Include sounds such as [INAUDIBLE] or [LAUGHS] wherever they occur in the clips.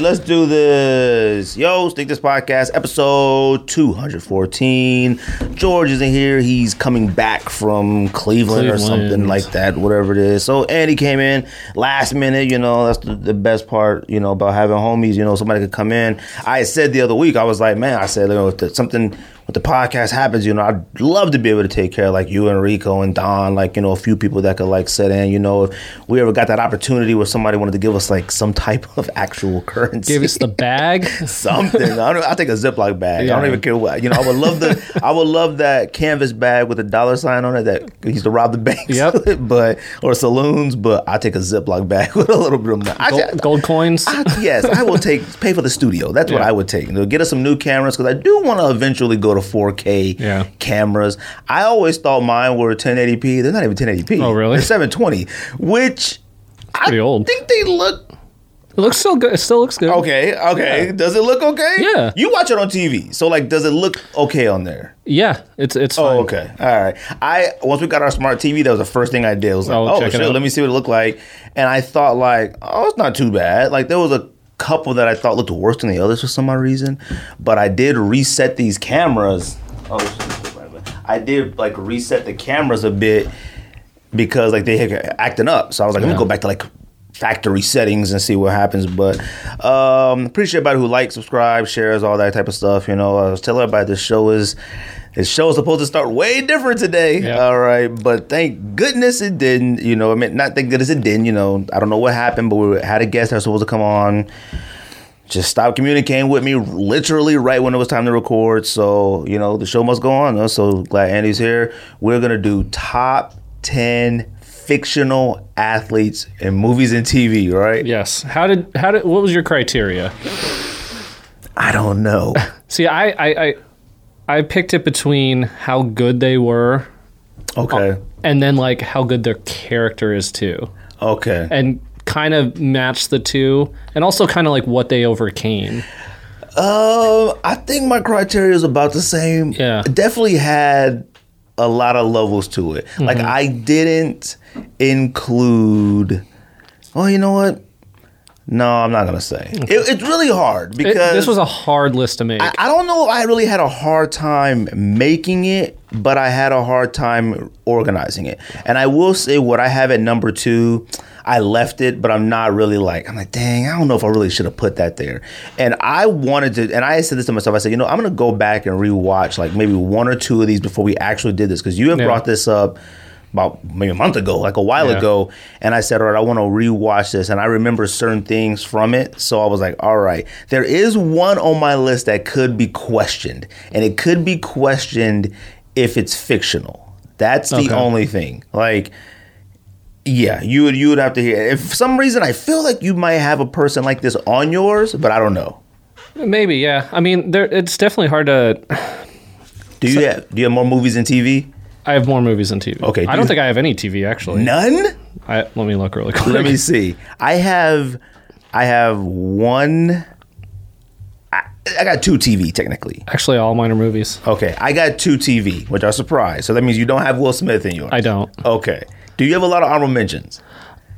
right, let's do this. Yo, Sneak Diss Podcast, episode 214. George isn't here. He's coming back from Cleveland, or something like that, whatever it is. So Andy came in last minute, you know, that's the, the best part, you know, about having homies, you know, somebody could come in. I said the other week, I was like, man, I said, you know, something the podcast happens, you know, I'd love to be able to take care of like you and Rico and Don, like, you know, a few people that could like set in, you know, if we ever got that opportunity where somebody wanted to give us like some type of actual [LAUGHS] currency. Gave us the bag. [LAUGHS] something. I don't, I'll take a Ziploc bag. I don't even care what. You know, I would love the [LAUGHS] I would love that canvas bag with a dollar sign on it that used to rob the banks. Yep. but or saloons. But I take a Ziploc bag with a little bit of money. I, Gold, gold coins. I- yes, I will take pay for the studio. That's what I would take. You know, get us some new cameras because I do want to eventually go to 4K Yeah. cameras. I always thought mine were 1080p. They're not even 1080p. Oh, really? They're 720, which pretty I old. think they look It looks still good. It still looks good. Okay, okay. Yeah. Does it look okay? Yeah. You watch it on TV, so like, does it look okay on there? Yeah, it's it's oh, fine. Oh, okay. All right. I once we got our smart TV, that was the first thing I did. I was like, Oh, oh check it shit, out. let me see what it looked like. And I thought like, oh, it's not too bad. Like there was a couple that I thought looked worse than the others for some odd reason, but I did reset these cameras. Oh, shit, right, but I did like reset the cameras a bit because like they had acting up. So I was like, let me Yeah. go back to like factory settings and see what happens. But um appreciate everybody who likes, subscribe, shares, all that type of stuff. You know, I was telling everybody this show is this show is supposed to start way different today. Yeah. All right. But thank goodness it didn't. You know, I mean not thank goodness it didn't, you know. I don't know what happened, but we had a guest that was supposed to come on. Just stopped communicating with me literally right when it was time to record. So, you know, the show must go on. though. So glad Andy's here. We're gonna do top ten fictional athletes in movies and TV, right? Yes. How did how did what was your criteria? I don't know. [LAUGHS] See, I I I, I picked it between how good they were Okay. and then like how good their character is too, Okay. and kind of match the two, and also kind of like what they overcame. Um, I think my criteria is about the same. Yeah. It definitely had a lot of levels to it. Like Mm-hmm. I didn't include. Oh, you know what? No, I'm not gonna say. It, it's really hard It- because this was a hard list to make. I, I don't know if I really had a hard time making it, but I had a hard time organizing it. And I will say what I have at number two, I left it, but I'm not really like, I'm like, dang, I don't know if I really should have put that there. And I wanted to, and I said this to myself, I said, you know, I'm gonna go back and rewatch like maybe one or two of these before we actually did this. Cause you have Yeah. brought this up about maybe a month ago, like a while Yeah. ago. And I said, all right, I want to rewatch this. And I remember certain things from it. So I was like, all right, there is one on my list that could be questioned. And it could be questioned if it's fictional. That's the Okay. only thing. Like, yeah, you would you would have to hear. If for some reason I feel like you might have a person like this on yours, but I don't know. Maybe, yeah. I mean, there it's definitely hard to. Do you have do you have more movies and TV? I have more movies than TV. Okay, I do don't think I have any TV actually. None. I, let me look really quick. Let me see. I have, I have one. I, I got two TV technically. Actually, all mine are movies. Okay, I got two TV, which are surprised. So that means you don't have Will Smith in yours. I don't. Okay. Do you have a lot of honorable mentions?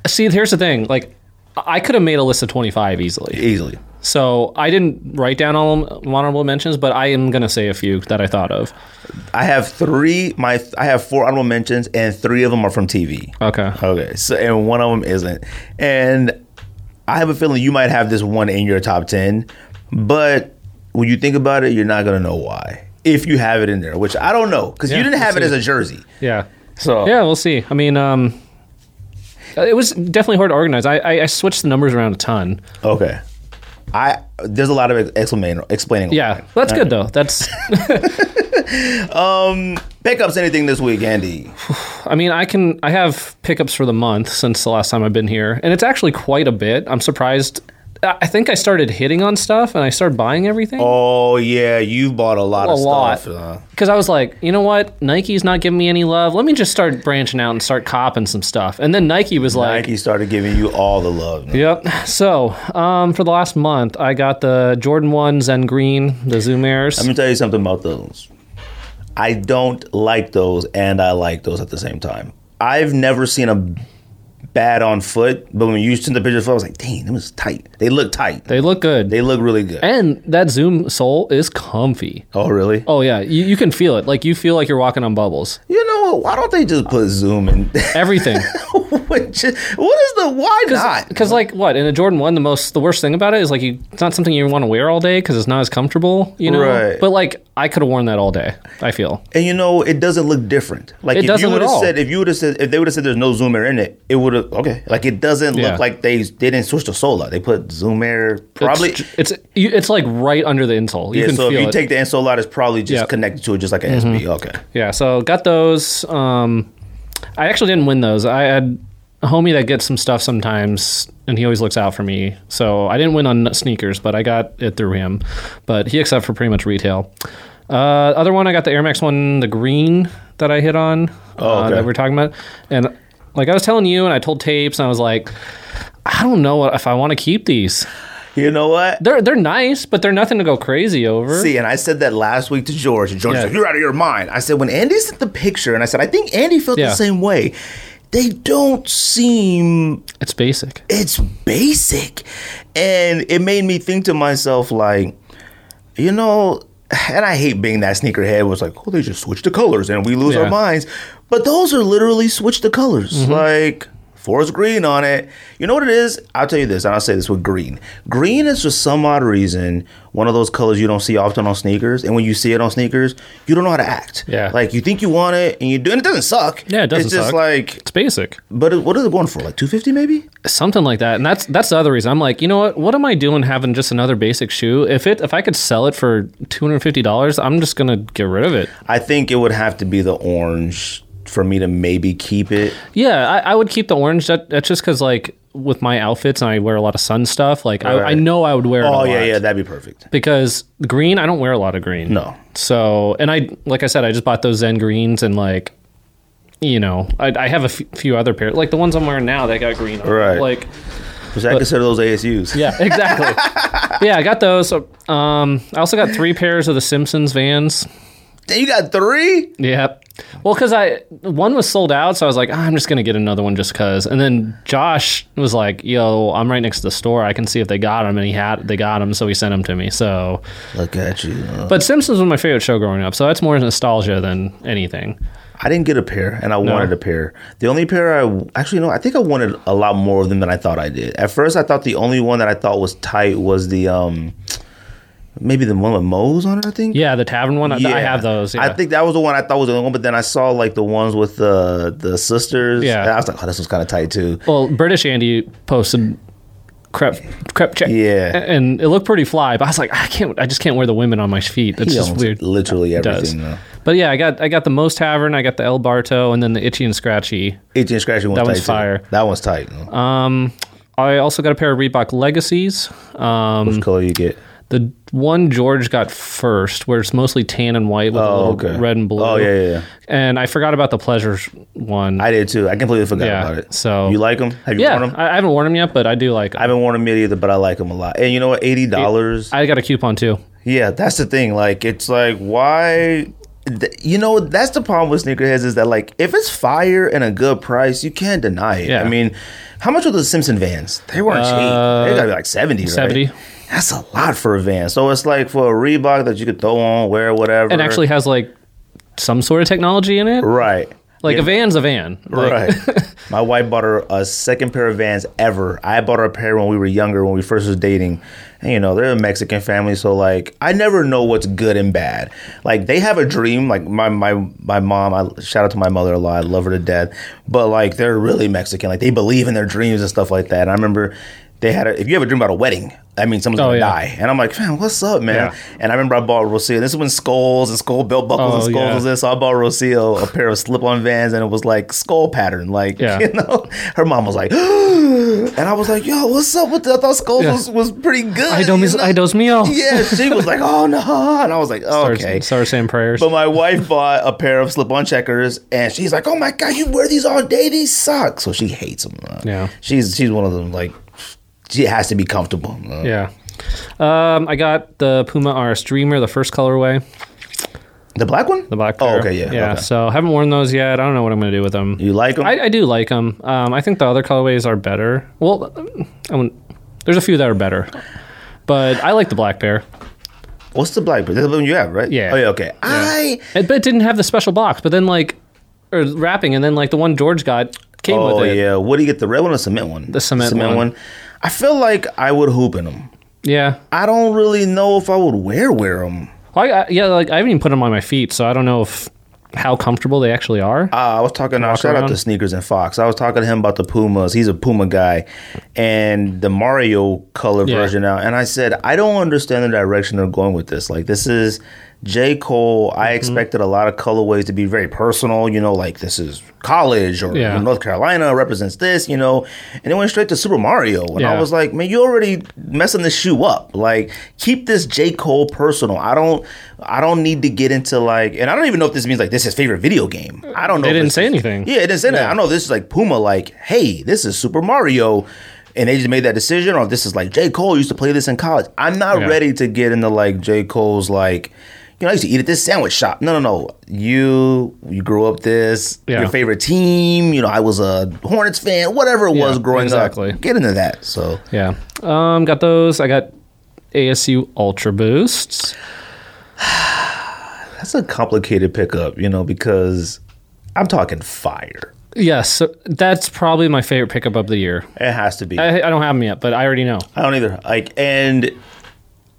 See, here's the thing. Like, I could have made a list of 25 easily. Easily. So I didn't write down all honorable mentions, but I am gonna say a few that I thought of. I have three. My I have four honorable mentions, and three of them are from TV. Okay. Okay. So and one of them isn't. And I have a feeling you might have this one in your top ten, but when you think about it, you're not gonna know why if you have it in there, which I don't know because you didn't have it we'll as see. a jersey. Yeah. So Yeah, we'll see. I mean, um, it was definitely hard to organize. I, I, I switched the numbers around a ton. Okay. I there's a lot of explaining explaining. Yeah, that's good though. That's. [LAUGHS] um, Pickups anything this week, Andy? [SIGHS] I mean, I can. I have pickups for the month since the last time I've been here, and it's actually quite a bit. I'm surprised. I think I started hitting on stuff and I started buying everything. Oh yeah, you've bought a lot a of lot stuff. uh, because I was like, you know what, Nike's not giving me any love. Let me just start branching out and start copping some stuff. And then Nike was like, Nike started giving you all the love. man. Yep. So, um, for the last month, I got the Jordan ones and green, the Zoom Airs. Let me tell you something about those. I don't like those, and I like those at the same time. I've never seen a bad on foot, but when you sent the picture, I was like, dang, them was tight. They look tight. They look good. They look really good. and that Zoom sole is comfy. oh, really? Oh yeah, you, you can feel it. Like you feel like you're walking on bubbles. You know? Why don't they just put Zoom in? Everything. [LAUGHS] What is the why not? Because like what in a Jordan one, the most the worst thing about it is like you, it's not something you want to wear all day because it's not as comfortable, you know. Right. But like I could have worn that all day. I feel. And you know, it doesn't look different. Like It if you would have said, if you would have said, if they would have said there's no Zoom Air in it, it would have okay. Like it doesn't Yeah. look like they they didn't switch the sole out. They put Zoom Air probably. it's it's, you, it's like right under the insole. You yeah, so if you it. take the insole out, it's probably just. Mm-hmm. connected to it, just like an SB. Okay. Yeah, so got those. Um, I actually didn't win those. I had a homie that gets some stuff sometimes, and he always looks out for me. So I didn't win on sneakers, but I got it through him. But he accepted for pretty much retail. Uh, other one, I got the Air Max one, the green that I hit on Oh, uh, okay. that we're talking about, and like I was telling you, and I told tapes, and I was like, I don't know if I want to keep these. You know what? They're they're nice, but they're nothing to go crazy over. See, and I said that last week to George, and George Yeah. said, "You're out of your mind." I said, when Andy sent the picture, and I said, I think Andy felt Yeah. the same way. They don't seem It's basic. it's basic and it made me think to myself like you know and i hate being that sneakerhead was like oh they just switch the colors and we lose Yeah. our minds but those are literally switch the colors mm-hmm. like forest green on it. You know what it is? I'll tell you this and i'll say this with green. Green is for some odd reason one of those colors you don't see often on sneakers and when you see it on sneakers you don't know how to act. Yeah. like you think you want it and you do and it doesn't suck. Yeah, it doesn't it's just suck. like It's basic. but it- what is it going for like 250 maybe? Something like that and that's that's the other reason. I'm like you know what? What am i doing having just another basic shoe? If it if i could sell it for $250 i'm just gonna get rid of it. I think it would have to be the orange for me to maybe keep it. yeah i, I would keep the orange that, that's just because like with my outfits and i wear a lot of sun stuff like I, I know i would wear it Oh a yeah, yeah, that'd be perfect. because green i don't wear a lot of green No. so and i like i said i just bought those zen greens and like you know i, I have a f- few other pairs like the ones i'm wearing now that got green on. Right. like Which I consider those ASUs. Yeah, [LAUGHS] exactly. yeah, I got those. Um, I also got three pairs of the Simpsons Vans. Then you got three. Yeah. Well, because I one was sold out, so I was like, "Ah, I'm just gonna get another one just cause. And then Josh was like, "Yo, I'm right next to the store. I can see if they got them." And he had they got them, so he sent them to me. So, Look at you. Uh, but Simpsons was my favorite show growing up, so that's more nostalgia than anything. I didn't get a pair, and I wanted a pair. The only pair I actually no, I think I wanted a lot more of them than I thought I did. At first, I thought the only one that I thought was tight was the um, maybe the one with Moe's on it. I think. Yeah, the tavern one. I- I have those. Yeah. I think that was the one I thought was the only one, but then I saw like the ones with the the sisters. Yeah. I was like, oh, this was kind of tight too. Well, British Andy posted crepe crepe check. Yeah. and it looked pretty fly. But I was like, I can't. I just can't wear the women on my feet. That's He just weird. Literally does. everything. though. But yeah, I got I got the Moe's Tavern, I got the El Barto, and then the Itchy and Scratchy. Itchy and scratchy one's That tight one's too. fire. That one's tight. Um, I also got a pair of Reebok Legacies. Um, Which color you get? The one George got first, where it's mostly tan and white with a Oh, little okay. red and blue. Oh yeah, yeah, yeah. And I forgot about the Pleasures one. I did too. I completely forgot Yeah, about it. so- you like them? Have you yeah, worn them? I, haven't worn them yet, but I do like. them. I haven't worn them yet either, but I like them a lot. And you know what? Eighty dollars. I got a coupon too. Yeah, that's the thing. Like, it's like why. You know, that's the problem with sneakerheads is that like if it's fire and a good price, you can't deny it. Yeah. I mean, how much were the Simpson vans? They weren't Uh, cheap. They gotta be like seventy, right? 70. That's a lot for a van. So it's like for a Reebok that you could throw on, wear, whatever. And actually has like some sort of technology in it. right. Like Yeah. a van's a van. Like, Right. [LAUGHS] My wife bought her a second pair of Vans ever. I bought her a pair when we were younger, when we first was dating. And you know, they're a Mexican family, so like I never know what's good and bad. Like they have a dream. Like my my my mom, I shout out to my mother a lot. I love her to death. But like they're really Mexican. Like they believe in their dreams and stuff like that. And I remember they had a if you ever dream about a wedding, that means someone's Oh, gonna yeah. die. And I'm like, man, what's up, man? Yeah. And I remember I bought Rocio. This is when skulls and skull belt buckles and Oh, skulls yeah. was this. So I bought Rocio a pair of slip-on Vans, and it was like skull pattern. Like Yeah. [LAUGHS] you know, her mom was like, [GASPS] and I was like, yo, what's up with that? I thought skulls was, was pretty good. I don't miss. I dos mio. Yeah, she was like, oh no, and I was like, Started, okay. Start saying prayers. But my wife bought a pair of slip-on checkers, and she's like, "Oh my god, you wear these all day? These suck." So she hates them. Uh, Yeah. she's she's one of them. Like, she has to be comfortable. uh. yeah. Um, I got the Puma RS Dreamer, the first colorway. The black one? the black Oh, okay, yeah, yeah. okay. So haven't worn those yet. I don't know what I'm gonna do with them. You like them? I, I do like them. Um, I think the other colorways are better. Well, I mean, there's a few that are better, but I like the black pair. What's the black pair? That's the one you have, right? Yeah. Oh yeah. Okay. I. It, but it didn't have the special box. But then like, or wrapping, and then like the one George got came Oh with it. Oh, yeah. What do you get? The red one or the cement one? The cement one. I feel like I would hoop in them. Yeah. I don't really know if I would wear wear them. Well, I, I, yeah, like I haven't even put them on my feet, so I don't know if how comfortable they actually are. Uh, I was talking. Uh, shout out to Sneakers and Fox. I was talking to him about the Pumas. He's a Puma guy, and the Mario color Yeah. version now. And I said, I don't understand the direction they're going with this. Like this is J Cole. Mm-hmm. I expected a lot of colorways to be very personal. You know, like this is college or Yeah. North Carolina represents this. You know, and it went straight to Super Mario. And I was like, man, you're already messing this shoe up. Like keep this J Cole personal. I don't. I don't need to get into like, and I don't even know if this means like this is favorite video game. I don't know. They didn't say anything. yeah, it didn't say that. Yeah. I know this is like Puma, like, hey, this is Super Mario. And they just made that decision, or this is like J. Cole used to play this in college. I'm not Yeah. ready to get into like J. Cole's like, you know, I used to eat at this sandwich shop. No, no, no. You you grew up this, Yeah. your favorite team, you know, I was a Hornets fan, whatever it was Yeah, growing exactly. up. Get into that. So Yeah. Um, got those. I got ASU Ultra Boosts. [SIGHS] that's a complicated pickup, you know, because I'm talking fire. Yes, that's probably my favorite pickup of the year. It has to be. I, I don't have them yet, but I already know. I don't either. Like, and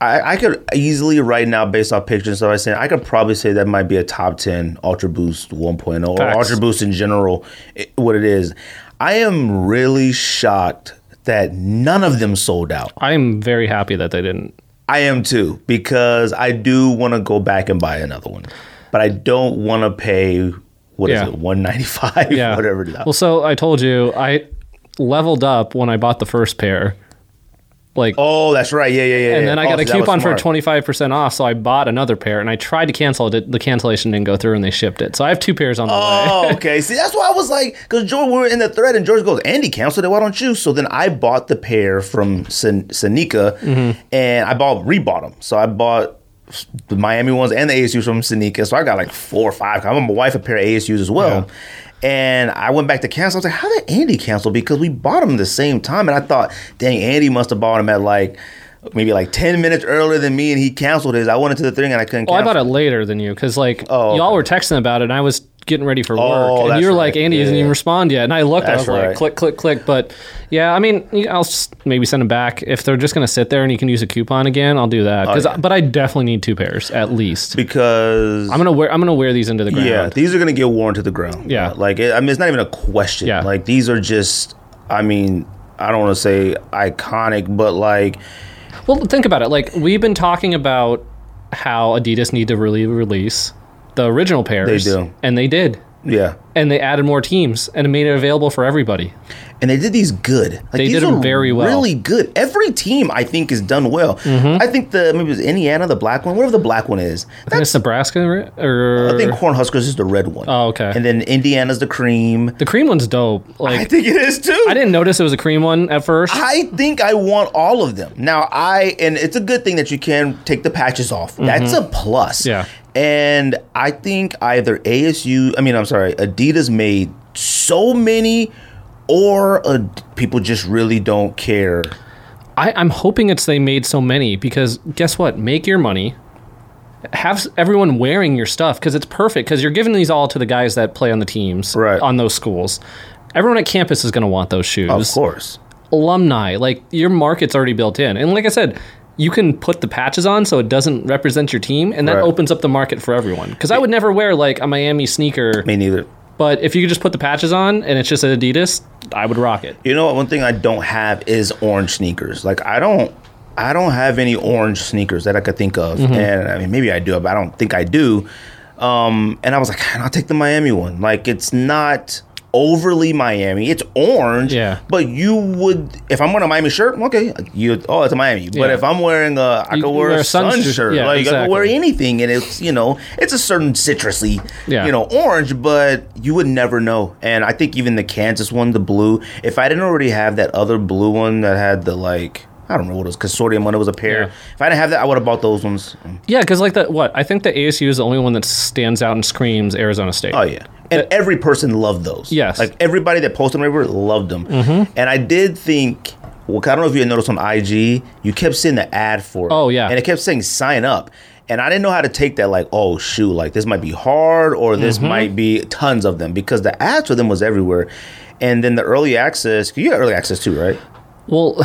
I, I could easily right now, based off pictures and stuff I seen, I could probably say that might be a top ten Ultra Boost 1.0 or Facts. Ultra Boost in general. i- what it is, I am really shocked that none of them sold out. I am very happy that they didn't. I am too because I do want to go back and buy another one, but I don't want to pay what is Yeah. it one ninety five Yeah. [LAUGHS] whatever it is. Well, so I told you I leveled up when I bought the first pair. Like, oh, that's right. Yeah, yeah, yeah. and then I Oh, got a that was coupon for twenty five percent off, so I bought another pair, and I tried to cancel it. The cancellation didn't go through, and they shipped it. So I have two pairs on the way. Oh, [LAUGHS] okay. See, that's why I was like, because George, we were in the thread, and George goes, Andy canceled it. Why don't you? So then I bought the pair from Sanika, Mm-hmm. and I bought rebought them. So I bought the Miami ones and the ASUs from Sanika. So I got like four or five. I bought my wife a pair of ASUs as well. And I went back to cancel. I was like, how did Andy cancel? Because we bought them the same time. And I thought, dang, Andy must have bought them at like maybe like 10 minutes earlier than me, and he canceled his. I went into the thing and I couldn't Well, I cancel. bought it later than you because like Oh, y'all okay. were texting about it, and I was getting ready for oh, work, Oh, and you're right. like, "Andy Yeah, doesn't even respond yet." And I looked, I That's was like, "Click, click, click." But yeah, I mean, I'll just maybe send them back if they're just gonna sit there and you can use a coupon again. I'll do that. Oh, yeah. but I definitely need two pairs at least. because I'm gonna wear. I'm gonna wear these into the ground. Yeah, these are gonna get worn to the ground. Yeah. like it, I mean, it's not even a question. Yeah. like these are just. I mean, I don't want to say iconic, but like, Well, think about it. Like we've been talking about how Adidas need to really release the original pairs. They do. and they did. yeah, And they added more teams and it made it available for everybody. and they did these good. Like, They these did 'em are very well. Really good. Every team I think is done well. Mm-hmm. I think the maybe it was Indiana, the black one, whatever the black one is. I think it's Nebraska, right? or I think Cornhuskers is the red one. Oh, okay. And then Indiana's the cream. The cream one's dope. Like I think it is too. I didn't notice it was a cream one at first. I think I want all of them. Now I and it's a good thing that you can take the patches off. That's a plus. Mm-hmm. Yeah. And I think either ASU, I mean, I'm sorry, Adidas made so many, or uh, people just really don't care. I, I'm hoping it's they made so many because guess what? Make your money. Have everyone wearing your stuff because it's perfect because you're giving these all to the guys that play on the teams Right. on those schools. Everyone at campus is going to want those shoes. Of course. Alumni, like your market's already built in. And like I said, you can put the patches on so it doesn't represent your team and that Right. opens up the market for everyone. Because I would never wear like a Miami sneaker, Me neither. but if you could just put the patches on and it's just an Adidas, I would rock it. You know what? One thing I don't have is orange sneakers. Like I don't, I don't have any orange sneakers that I could think of. Mm-hmm. And I mean, maybe I do, but I don't think I do. Um, and I was like, I'll take the Miami one. Like it's not overly Miami. It's orange. Yeah. But you would, if I'm wearing a Miami shirt, okay, you oh, it's a Miami. But Yeah. if I'm wearing a, I You could wear, wear a sun sun shirt. Yeah, like I could wear anything, and it's you know, it's a certain citrusy, Yeah. you know, orange, but you would never know. And I think even the Kansas one, the blue, if I didn't already have that other blue one that had the like, I don't know what it was consortium when it was a pair. Yeah. If I didn't have that, I would have bought those ones. Yeah, because like the what I think the ASU is the only one that stands out and screams Arizona State. Oh yeah, and every person loved those. Yes. like everybody that posted them everywhere loved them. Mm-hmm. And I did think. Well, I don't know if you had noticed on IG, you kept seeing the ad for it. Oh, yeah. and it kept saying sign up, and I didn't know how to take that. Like, oh shoot, like this might be hard, or this Mm-hmm. might be tons of them because the ads for them was everywhere. And then the early access, you got early access too, right? Well,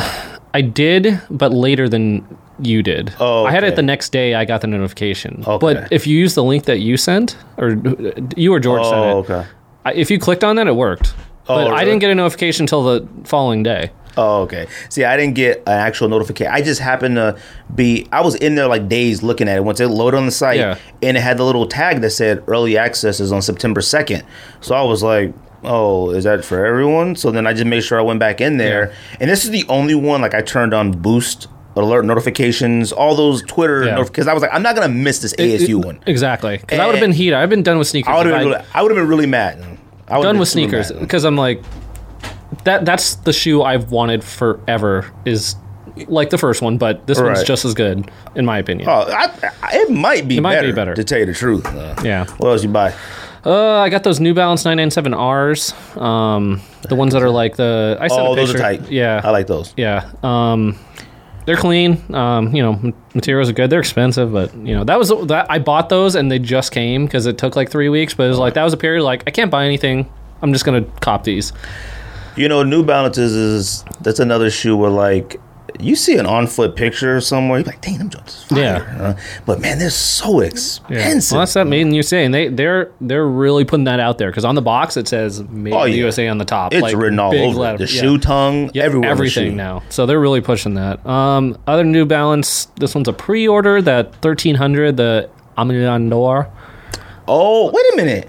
I did, but later than you did. Oh, I had it the next day. I got the notification. Okay. But if you use the link that you sent, or uh, you or George sent it, Oh, okay. I, if you clicked on that, it worked. Oh, but I didn't get a notification until the following day. Oh, okay. See, I didn't get an actual notification. I just happened to be. I was in there like days looking at it once it loaded on the site, Yeah. and it had the little tag that said early access is on September second. So I was like, "Oh, is that for everyone?" So then I just made sure I went back in there, and this is the only one like I turned on boost alert notifications, all those Twitter Yeah. because I was like, I'm not gonna miss this ASU It- one. Exactly. Because I would have been heated. I've been done with sneakers. I would have been. I- Really, I would have been really mad. I done been with sneakers because I'm like that. That's the shoe I've wanted forever. Is like the first one, but this one's just as good in my opinion. Oh, I, I, it might be. It might better, be better. to tell you the truth. Uh, Yeah. What else you buy? Uh, I got those New Balance 997Rs. Um, the ones that are like the I sent Oh, a those are tight. Yeah, I like those. yeah. Um, they're clean. Um, you know, materials are good. They're expensive, but you know that was that I bought those and they just came because it took like three weeks. But it was like that was a period like I can't buy anything. I'm just gonna cop these. You know, New Balances is that's another shoe where like you see an on foot picture somewhere, you're like, dang, them joints. Yeah. huh? But man, they're so expensive. Well, that's that mean you're saying they they're they're really putting that out there because on the box it says "Made Oh, in the yeah. USA" on the top. it's like, written all over. letter- The yeah. shoe tongue, Yeah, everywhere. everything now. So they're really pushing that. Um, other New Balance, this one's a pre-order. That thirteen hundred, the Aimé Leon Dore. Oh, wait a minute.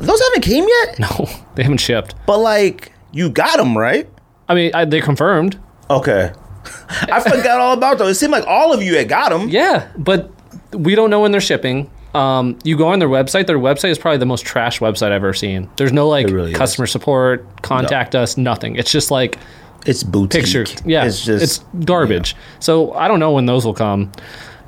Those haven't came yet? [LAUGHS] No, they haven't shipped. But like, you got them, right? I mean, I, they confirmed. Okay. [LAUGHS] I forgot all about those. It seemed like all of you had got them. Yeah, but we don't know when they're shipping. Um, you go on their website. Their website is probably the most trash website I've ever seen. There's no like really is. customer support, contact us, nothing. It's just like It's boutique. picture. Yeah, It's just. it's garbage. So I don't know when those will come.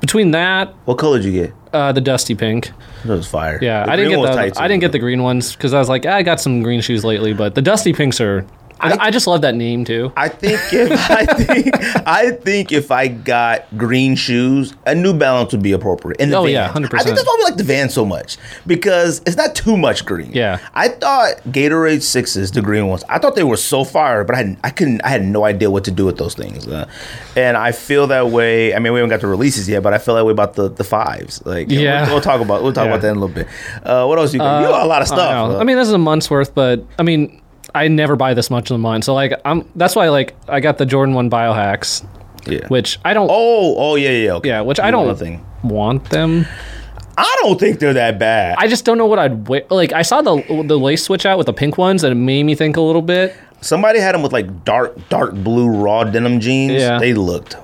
Between that, what color did you get? uh, the dusty pink. That was fire. Yeah, The I didn't get the. I didn't get the green ones because I was like, "Ah, I got some green shoes lately, but the dusty pinks are. I, I just love that name too. I think if [LAUGHS] I think I think if I got green shoes, a New Balance would be appropriate. In the Oh, Vans. yeah, 100%. I think that's why we like the Van so much because it's not too much green. Yeah. I thought Gatorade sixes, the green ones, I thought they were so fire, but I hadn't, I couldn't, I had no idea what to do with those things. Uh, and I feel that way. I mean, we haven't got the releases yet, but I feel that way about the the fives. Like, Yeah. we'll, we'll talk about we'll talk Yeah. about that in a little bit. Uh, what else you got? you got a lot of stuff. know. uh, I mean, this is a month's worth, but I mean, I never buy this much a month. So like, I'm that's why like I got the Jordan One Biohacks, yeah. which I don't. Oh, oh yeah, yeah, okay. yeah, which I don't want want them. I don't think they're that bad. I just don't know what I'd wear. Like I saw the the lace switch out with the pink ones, and it made me think a little bit. Somebody had them with like dark, dark blue raw denim jeans. Yeah. They looked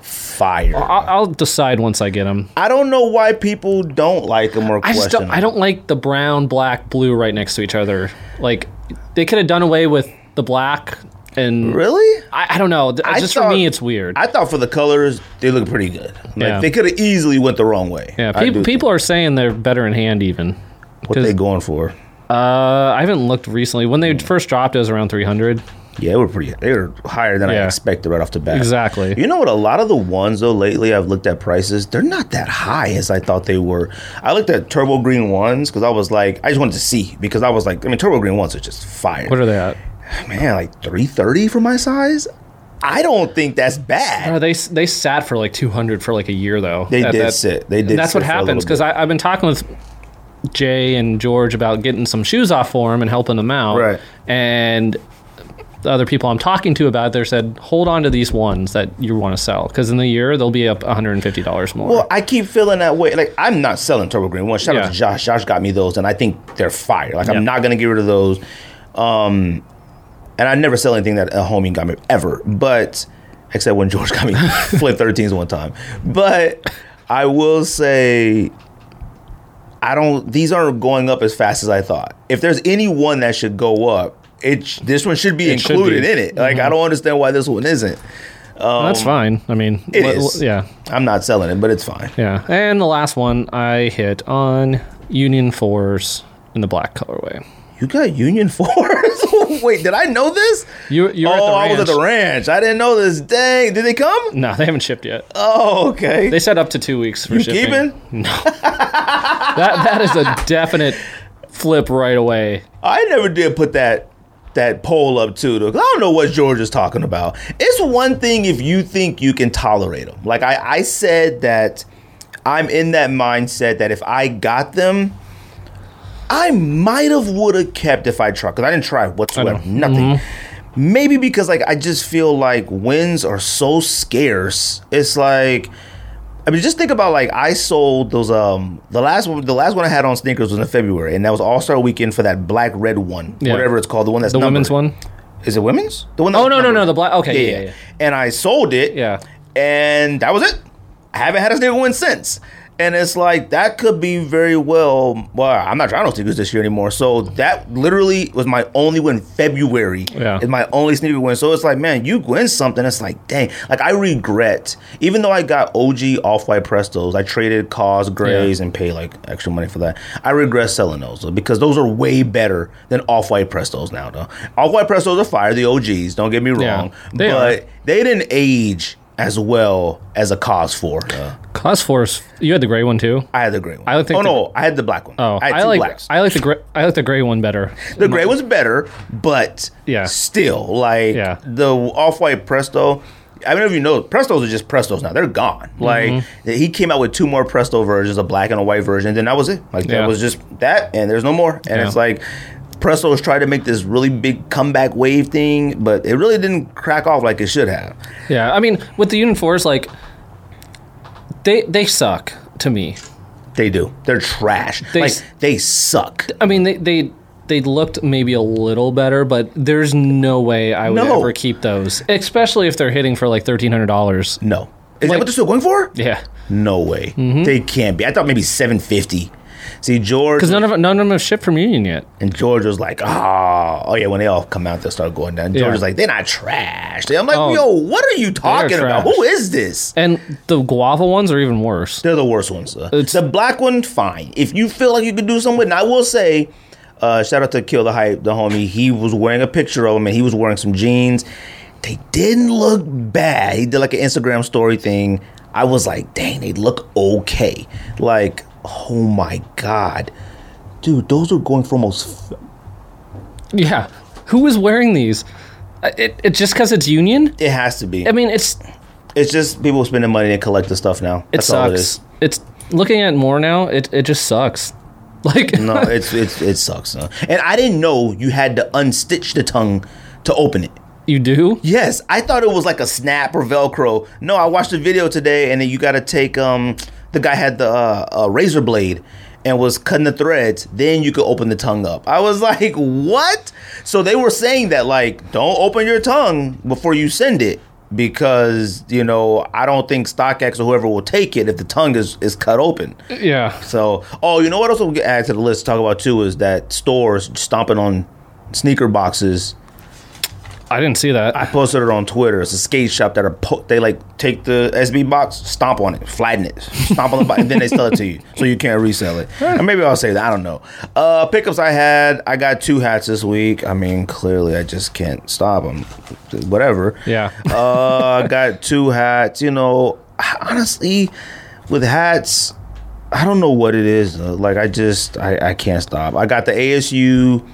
fire. I'll, I'll decide once I get them. I don't know why people don't like them or I just question don't, I don't like the brown, black, blue right next to each other. Like they could have done away with the black and Really? I, I don't know. Th- I just thought- for me, it's weird. I thought for the colors, they look pretty good. Like, Yeah. They could have easily went the wrong way. yeah, I people people are saying they're better in hand even. think. What they going for? Uh, I haven't looked recently. When they first dropped, it was around three hundred. Yeah, they were pretty. They were higher than I expected right off the bat. Exactly. You know what? A lot of the ones though lately, I've looked at prices. They're not that high as I thought they were. I looked at turbo green ones because I was like, I just wanted to see because I was like, I mean, turbo green ones are just fire. What are they at? man, like three thirty for my size. I don't think that's bad. they they sat for like two hundred for like a year though. They did that- sit. They did. And that's what happens because. I've been talking with Jay and George about getting some shoes off for him and helping them out. Right. And the other people I'm talking to about they said, hold on to these ones that you want to sell because in the year they'll be up $150 more. Well, I keep feeling that way. Like I'm not selling turbo green ones. Shout out to Josh. Josh got me those, and I think they're fire. Like Yeah. I'm not gonna get rid of those. Um, and I never sell anything that a homie got me ever, but except when George got me [LAUGHS] flip 13s one time. But I will say. I don't. These aren't going up as fast as I thought. If there's any one that should go up, it this one should be It should included be. in it. Like I mm-hmm. don't understand why this one isn't. That's um, fine. I mean, It l- is. l- yeah, I'm not selling it, but it's fine. yeah. And the last one I hit on Union Fours in the black colorway. You got Union [LAUGHS] Force? [LAUGHS] Wait, did I know this? You you were oh, I at was at the ranch. I didn't know this. Dang, did they come? No, they haven't shipped yet. Oh, okay. They said up to two weeks for you shipping. keeping? No, [LAUGHS] that that is a definite flip right away. I never did put that that poll up too. I don't know what George is talking about. It's one thing if you think you can tolerate them. Like I, I said that I'm in that mindset that if I got them, I might have would have kept if I tried. Because I didn't try whatsoever. Nothing. Mm-hmm. Maybe because like I just feel like wins are so scarce. It's like I mean, just think about like I sold those um the last one the last one I had on sneakers was in February and that was All Star Weekend for that black red one Yeah. whatever it's called the one that's The women's one. is it women's the one Oh that's no no no the black. Okay, yeah, yeah, yeah. and I sold it Yeah. and that was it I haven't had a sneaker win since and it's like that could be very well well I'm not trying to sneakers this year anymore. So that literally was my only win February. Yeah. is my only sneaker win. So it's like man you win something it's like dang. Like I regret even though I got OG off-white Prestos I traded KAWS grays and paid like extra money for that. I regret selling those because those are way better than off-white Prestos now though. Off-white Prestos are fire the OGs don't get me Yeah, wrong. They but are. they didn't age as well as a KAWS four uh, KAWS Force. You had the gray one too. I had the gray one I think oh the- no I had the black one Oh, I had I like blacks I like the gray. I like the gray one better. the gray was better, but Yeah. still, like Yeah. the off-white Presto. I don't know if you know, Prestos are just Prestos now. They're gone. Like Mm-hmm. he came out with two more Presto versions, a black and a white version. Then that was it. Like Yeah. that was just that, and there's no more. And Yeah. it's like Prestos tried to make this really big comeback wave thing, but it really didn't crack off like it should have. Yeah, I mean, with the Union Fours, like they they suck to me. They do. They're trash. They, like they suck. I mean, they they they looked maybe a little better, but there's no way I would No. ever keep those, especially if they're hitting for like thirteen hundred dollars. No. Is that Like- what they're still going for? Yeah, No way. Mm-hmm. They can't be. I thought maybe 750. See, George. because none of none of them have shipped from Union yet. And George was like, oh, oh yeah, when they all come out, they'll start going down. George Yeah. was like, they're not trash. I'm like, Oh, yo, what are you talking about? Who is this? And the guava ones are even worse. They're the worst ones. It's- the black one, fine. If you feel like you could do something with it, and I will say, uh, shout out to Kill the Hype, the homie. He was wearing a picture of him and he was wearing some jeans. They didn't look bad. He did like an Instagram story thing. I was like, dang, they look okay. Like, oh my God. Dude, those are going for almost Yeah, who is wearing these? Uh, It, it just because it's Union. It has to be. I mean, it's It's just people spending money to collect the stuff now. it That's it sucks. is. It's looking at more now. It it just sucks. [LAUGHS] Like No, [LAUGHS] it's it's it sucks. Huh? And I didn't know you had to unstitch the tongue to open it. you do. Yes, I thought it was like a snap or Velcro. No, I watched the video today, and then you got to take um the guy had the uh, uh, razor blade and was cutting the threads. Then you could open the tongue up. I was [LAUGHS] like, what? So they were saying that like, don't open your tongue before you send it. Because you know, I don't think StockX or whoever will take it if the tongue is, is cut open. Yeah. So, oh, you know what else we'll add to the list to talk about too is that stores stomping on sneaker boxes. I didn't see that. I posted it on Twitter. It's a skate shop that are po- they like take the SB box, stomp on it, flatten it, stomp on the box, and then they sell it to you, [LAUGHS] so you can't resell it. Or maybe I'll say that. I don't know. Uh, pickups I had. I got two hats this week. I mean, clearly I just can't stop them. Whatever. Yeah. uh, I got two hats. You know, honestly, with hats, I don't know what it is. Like I just I, I can't stop. I got the ASU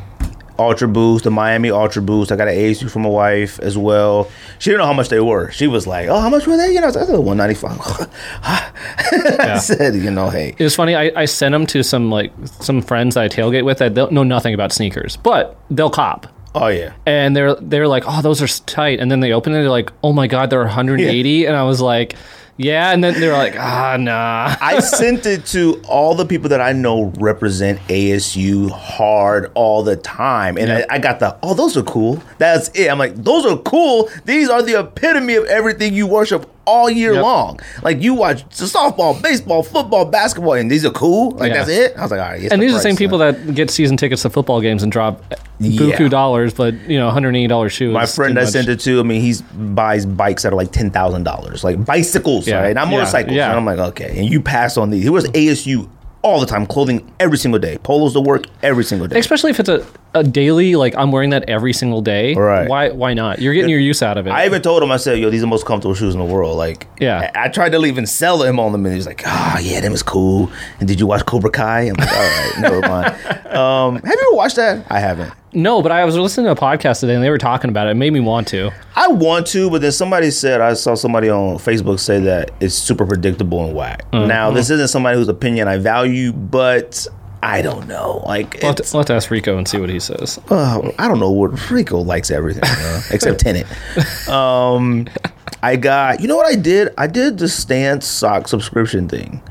Ultra Boost, the Miami Ultra Boost. I got an ASU from my wife as well. She didn't know how much they were. She was like, "Oh, how much were they?" You know, I was like, "One ninety five. [LAUGHS] I said, "You know, hey, It was funny. I, I sent them to some like some friends that I tailgate with that don't know nothing about sneakers, but they'll cop. oh yeah." And they're they're like, oh, those are tight. And then they open it, they're like, oh my god, they're 180. [LAUGHS] And I was like, yeah. And then they're like, [LAUGHS] ah, nah. I [LAUGHS] sent it to all the people that I know represent ASU hard all the time. And I, I got the, oh, those are cool. That's it. I'm like, those are cool. These are the epitome of everything you worship all year Yep. long. Like you watch softball, baseball, football, basketball, and these are cool. Like Yeah. that's it. I was like, all right. And these are the same people that get season tickets to football games and drop buku Yeah. dollars, but you know, 180 dollars shoes. My friend I sent it to, I mean, he buys bikes that are like ten thousand dollars, like bicycles, Yeah. right? Not motorcycles. Yeah. And I'm like, okay. And you pass on these. He wears ASU all the time, clothing every single day, polos to work every single day. especially if it's a, a daily like I'm wearing that every single day. Right. Why why not? You're getting your use out of it. I even told him, I said, yo, these are the most comfortable shoes in the world. Like, Yeah. I, I tried to even sell him on them, and he was like, oh, yeah, them is cool. And did you watch Cobra Kai? I'm like, all right, never mind. [LAUGHS] Um, have you ever watched that? I haven't. no, but I was listening to a podcast today and they were talking about it. It made me want to. I want to, but then somebody said I saw somebody on Facebook say that it's super predictable and whack. Mm-hmm. Now, this isn't somebody whose opinion I value, but I don't know. Like, I'll it's, have, to, I'll have to ask Rico and see what he says. uh, I don't know what Rico likes everything you know, [LAUGHS] except Tenet. Um, I got you know what I did? I did the Stance sock subscription thing.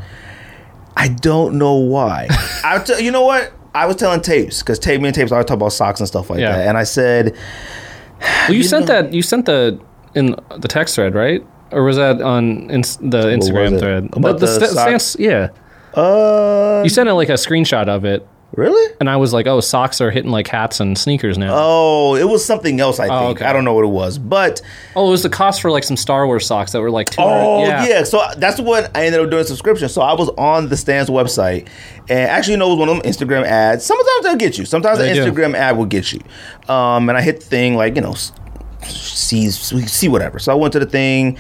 I don't know why. I t- you know what? I was telling tapes because tape me and tapes always talk about socks and stuff like Yeah. that, and I said. Well, you, sent know- that. You sent the in the text thread, right? Or was that on ins- the Instagram thread? About the sta- socks? stance- yeah. Uh, You sent it like a screenshot of it, really? and I was like, "Oh, socks are hitting like hats and sneakers now." Oh, it was something else. I think Oh, okay. I don't know what it was, but oh, it was the cost for like some Star Wars socks that were like two oh yeah. So that's what I ended up doing subscription. So I was on the Stance website, and actually, you know, it was one of them Instagram ads. Sometimes they'll get you. Sometimes They an do. Instagram ad will get you. Um, and I hit the thing like you know, see see whatever. So I went to the thing.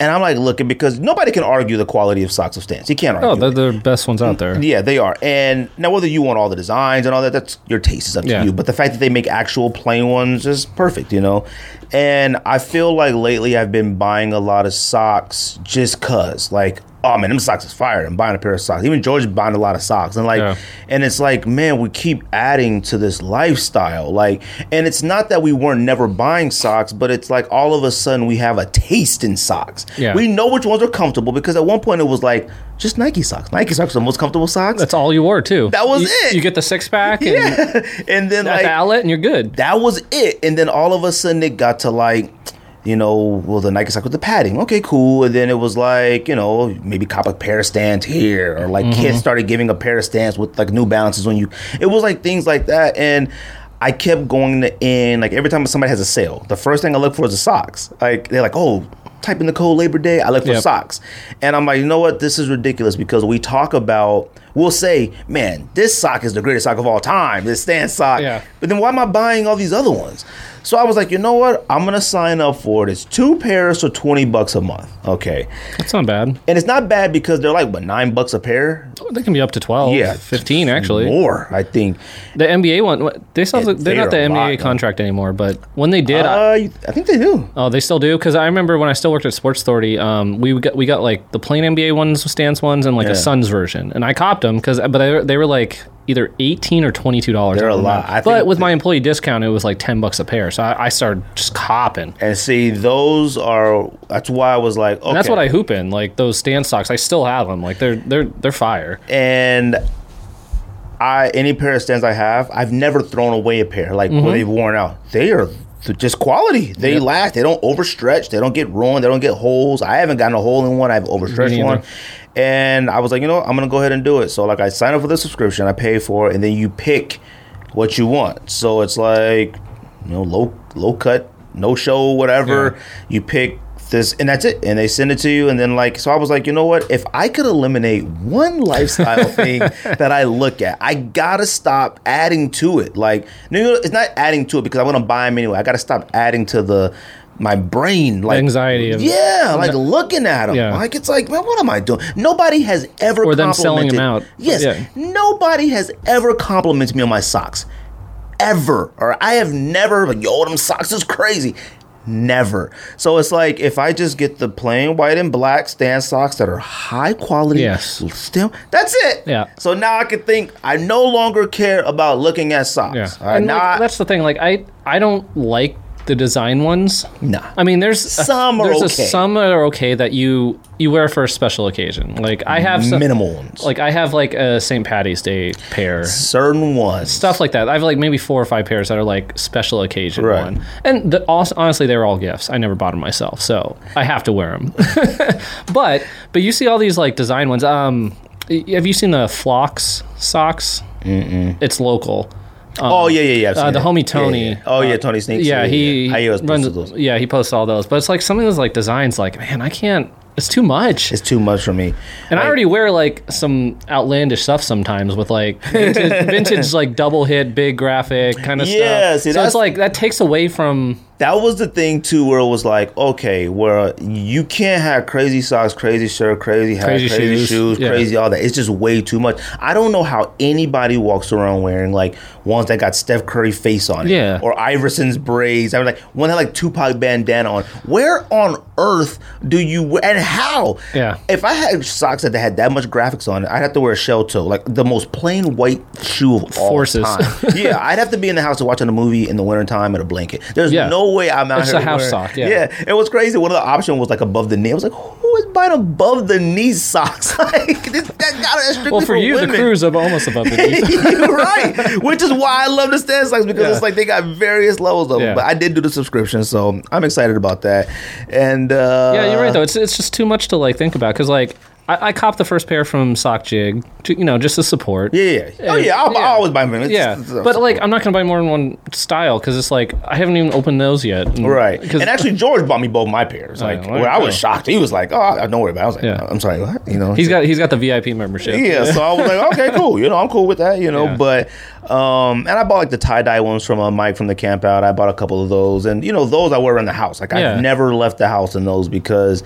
And I'm like looking because nobody can argue the quality of socks of Stance. You can't argue. Oh, they're the best ones out there. Yeah, they are. And now whether you want all the designs and all that, that's your taste is up to Yeah. you. But the fact that they make actual plain ones is perfect, you know. And I feel like lately I've been buying a lot of socks just cause, like, oh man, them socks is fire. I'm buying a pair of socks. Even George buying a lot of socks, and like, Yeah. and it's like, man, we keep adding to this lifestyle, like, and it's not that we weren't never buying socks, but it's like all of a sudden we have a taste in socks. Yeah. We know which ones are comfortable because at one point it was like just Nike socks. Nike socks are the most comfortable socks. That's all you wore too. That was You- it. You get the six pack and [LAUGHS] yeah. And then like the outlet, and you're good. that was it. And then all of a sudden it got to like, you know, well the Nike sock with the padding. Okay, cool. And then it was like, you know, maybe cop a pair of Stance here. Or like Mm-hmm. kids started giving a pair of Stance with like new balances when you it was like things like that. And I kept going to in like every time somebody has a sale, the first thing I look for is the socks. Like they're like, oh, type in the code Labor Day. I look for Yep. socks. And I'm like, you know what? This is ridiculous because we talk about we'll say, man, this sock is the greatest sock of all time, this Stance sock. Yeah. But then why am I buying all these other ones? So I was like, you know what? I'm gonna sign up for it. It's two pairs for twenty bucks a month. Okay, That's not bad. and it's not bad because they're like what nine bucks a pair. They can be up to 12, Yeah, 15 actually. More, I think. The NBA one, they still Yeah, they're not the NBA lot, though. contract anymore, but when they did, I, Uh, you- I think they do. oh, they still do because I remember when I still worked at Sports Authority, um, we got we got like the plain NBA ones, stance ones, and like Yeah. a Suns version, and I copped them because but they, they were like either eighteen or twenty two dollars. They're a lot. I but with my employee discount, it was like ten bucks a pair, so I, I started just copping. And see, those are. That's why I was like, okay. And that's what I hoop in, like those Stance socks. I still have them. Like they're they're they're fire. and I any pair of Stance I have, I've never thrown away a pair like Mm-hmm. when they've worn out. They are th- just quality. They Yep. last. They don't overstretch. They don't get ruined. They don't get holes. I haven't gotten a hole in one. I've overstretched one. And I was like, you know, what? I'm gonna go ahead and do it. So like, I sign up for the subscription. I pay for it, and then you pick what you want. So it's like, you know, low low cut, no show, whatever. Yeah. You pick this, and that's it. And they send it to you, and then like, so I was like, you know what? If I could eliminate one [LAUGHS] lifestyle thing that I look at, I gotta stop adding to it. Like, no, it's not adding to it because I want to buy them anyway. I gotta stop adding to the my brain like anxiety of- yeah like looking at them Yeah. like it's like man what am i doing nobody has ever Or them selling them complimented- out. yes Yeah. nobody has ever complimented me on my socks ever or i have never like yo them socks is crazy never so it's like if i just get the plain white and black Stance socks that are high quality Yes. still that's it Yeah. so now i can think i no longer care about looking at socks Yeah, all right and now like, I- that's the thing. Like I, I don't like the design ones. Nah. I mean, there's a- Some are there's okay. A, some are okay that you you wear for a special occasion. Like I have some, minimal ones. like I have like a St. Patty's Day pair. certain ones. Stuff like that. I have like maybe four or five pairs that are like special occasion Right. one, and the, hon- honestly, they were all gifts. I never bought them myself, so I have to wear them. [LAUGHS] but but you see all these like design ones. Um, have you seen the Flocks socks? Mm-mm. It's local. Oh yeah, yeah, yeah. Uh, the it. homie Yeah, Tony. yeah. Oh yeah, uh, Tony Sneaks. Yeah, he I always runs. those. Yeah, he posts all those. But it's like some of those like designs. Like man, I can't. It's too much. It's too much for me. And I already wear like some outlandish stuff sometimes with like [LAUGHS] vintage, vintage like double hit, big graphic kind of Yeah, stuff. see, so that's- it's like that takes away from that was the thing too, where it was like, okay, where you can't have crazy socks, crazy shirt, crazy hat, Crazy crazy, shoes. shoes, Yeah. crazy all that. It's just way too much. I don't know how anybody walks around wearing like ones that got Steph Curry face on it, Yeah. or Iverson's braids. I was like, one had like Tupac bandana on. Where on earth do you wear, and how? Yeah. If I had socks that had that much graphics on it, I'd have to wear a shell toe, like the most plain white shoe of all Forces. time. [LAUGHS] yeah, I'd have to be in the house to watching a movie in the wintertime in a blanket. There's Yeah. no way I'm out It's here. a house wearing- sock, yeah. yeah. It was crazy. One of the options was like above the knee. I was like, who is buying above the knee socks? [LAUGHS] like this, that got strictly well for you women. the cruise of almost above the [LAUGHS] knee. Right. Which is why I love the Stance socks because Yeah. it's like they got various levels of Yeah. them. But I did do the subscription, so I'm excited about that. And uh, yeah, you're right though. It's it's just too much to like think about because like I, I copped the first pair from Sock Jig, to, you know, just to support. Yeah, yeah. Oh yeah, I'll, Yeah. I'll always buy them. It's- Yeah, it's- but like I'm not gonna buy more than one style because it's like I haven't even opened those yet. And- Right. 'cause- And actually, George bought me both my pairs. Like, well, where I was shocked. He was like, "Oh, don't worry about." it. I was like, Yeah. "I'm sorry, what?" You know, he's got he's got the VIP membership. yeah. So I was like, "Okay, cool." You know, I'm cool with that. You know, Yeah. but um, and I bought like the tie dye ones from uh, Mike from the camp out. I bought a couple of those, and you know, those I wear around the house. Like Yeah. I've never left the house in those because.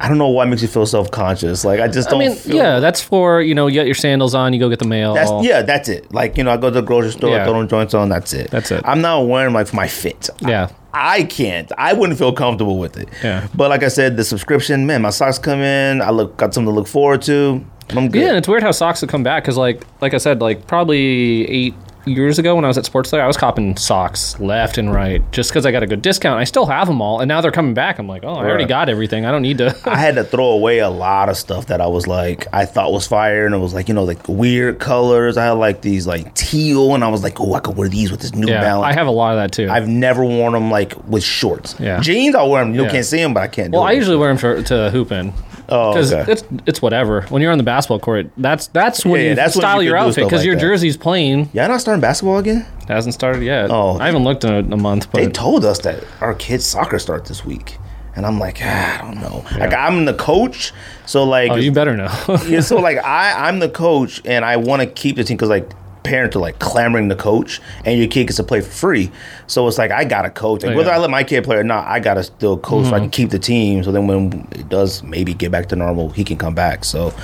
I don't know why it makes you feel self conscious. Like I just don't. I mean, feel yeah, that's for you know you got your sandals on, you go get the mail. That's yeah, that's it. Like you know, I go to the grocery store, Yeah. I throw them joints on. That's it. That's it. I'm not wearing like for my fit. Yeah. I can't. I wouldn't feel comfortable with it. Yeah. But like I said, the subscription, man, my socks come in. I look got something to look forward to. I'm good. Yeah, and it's weird how socks have come back because, like, like I said, like probably eight years ago when I was at Sports Center, I was copping socks left and right just because I got a good discount. I still have them all, and now they're coming back. I'm like, oh, I already got everything. I don't need to. [LAUGHS] I had to throw away a lot of stuff that I was like I thought was fire, and it was like you know like weird colors. I had like these like teal, and I was like, oh, I could wear these with this New yeah, Balance. I have a lot of that too. I've never worn them like with shorts. Yeah. jeans I'll wear them. You Yeah. can't see them, but I can't. Do well, I usually wear them for, to hooping. Oh, because okay. it's it's whatever. When you're on the basketball court, that's that's when Yeah, yeah, you that's when style you your outfit because like your that. jersey's plain. Y'all not starting basketball again? hasn't started yet. Oh. I haven't looked in a, a month, They told us that our kids' soccer start this week, and I'm like, ah, I don't know. Like I'm the coach, so like, oh, you better know. yeah, so [LAUGHS] like I I'm the coach, and I want to keep the team because like parents are like clamoring to coach, and your kid gets to play for free. So it's like I gotta coach, like, Oh, whether yeah. Mm-hmm. I let my kid play or not, I gotta still coach so I can keep the team. So then when it does maybe get back to normal, he can come back. So,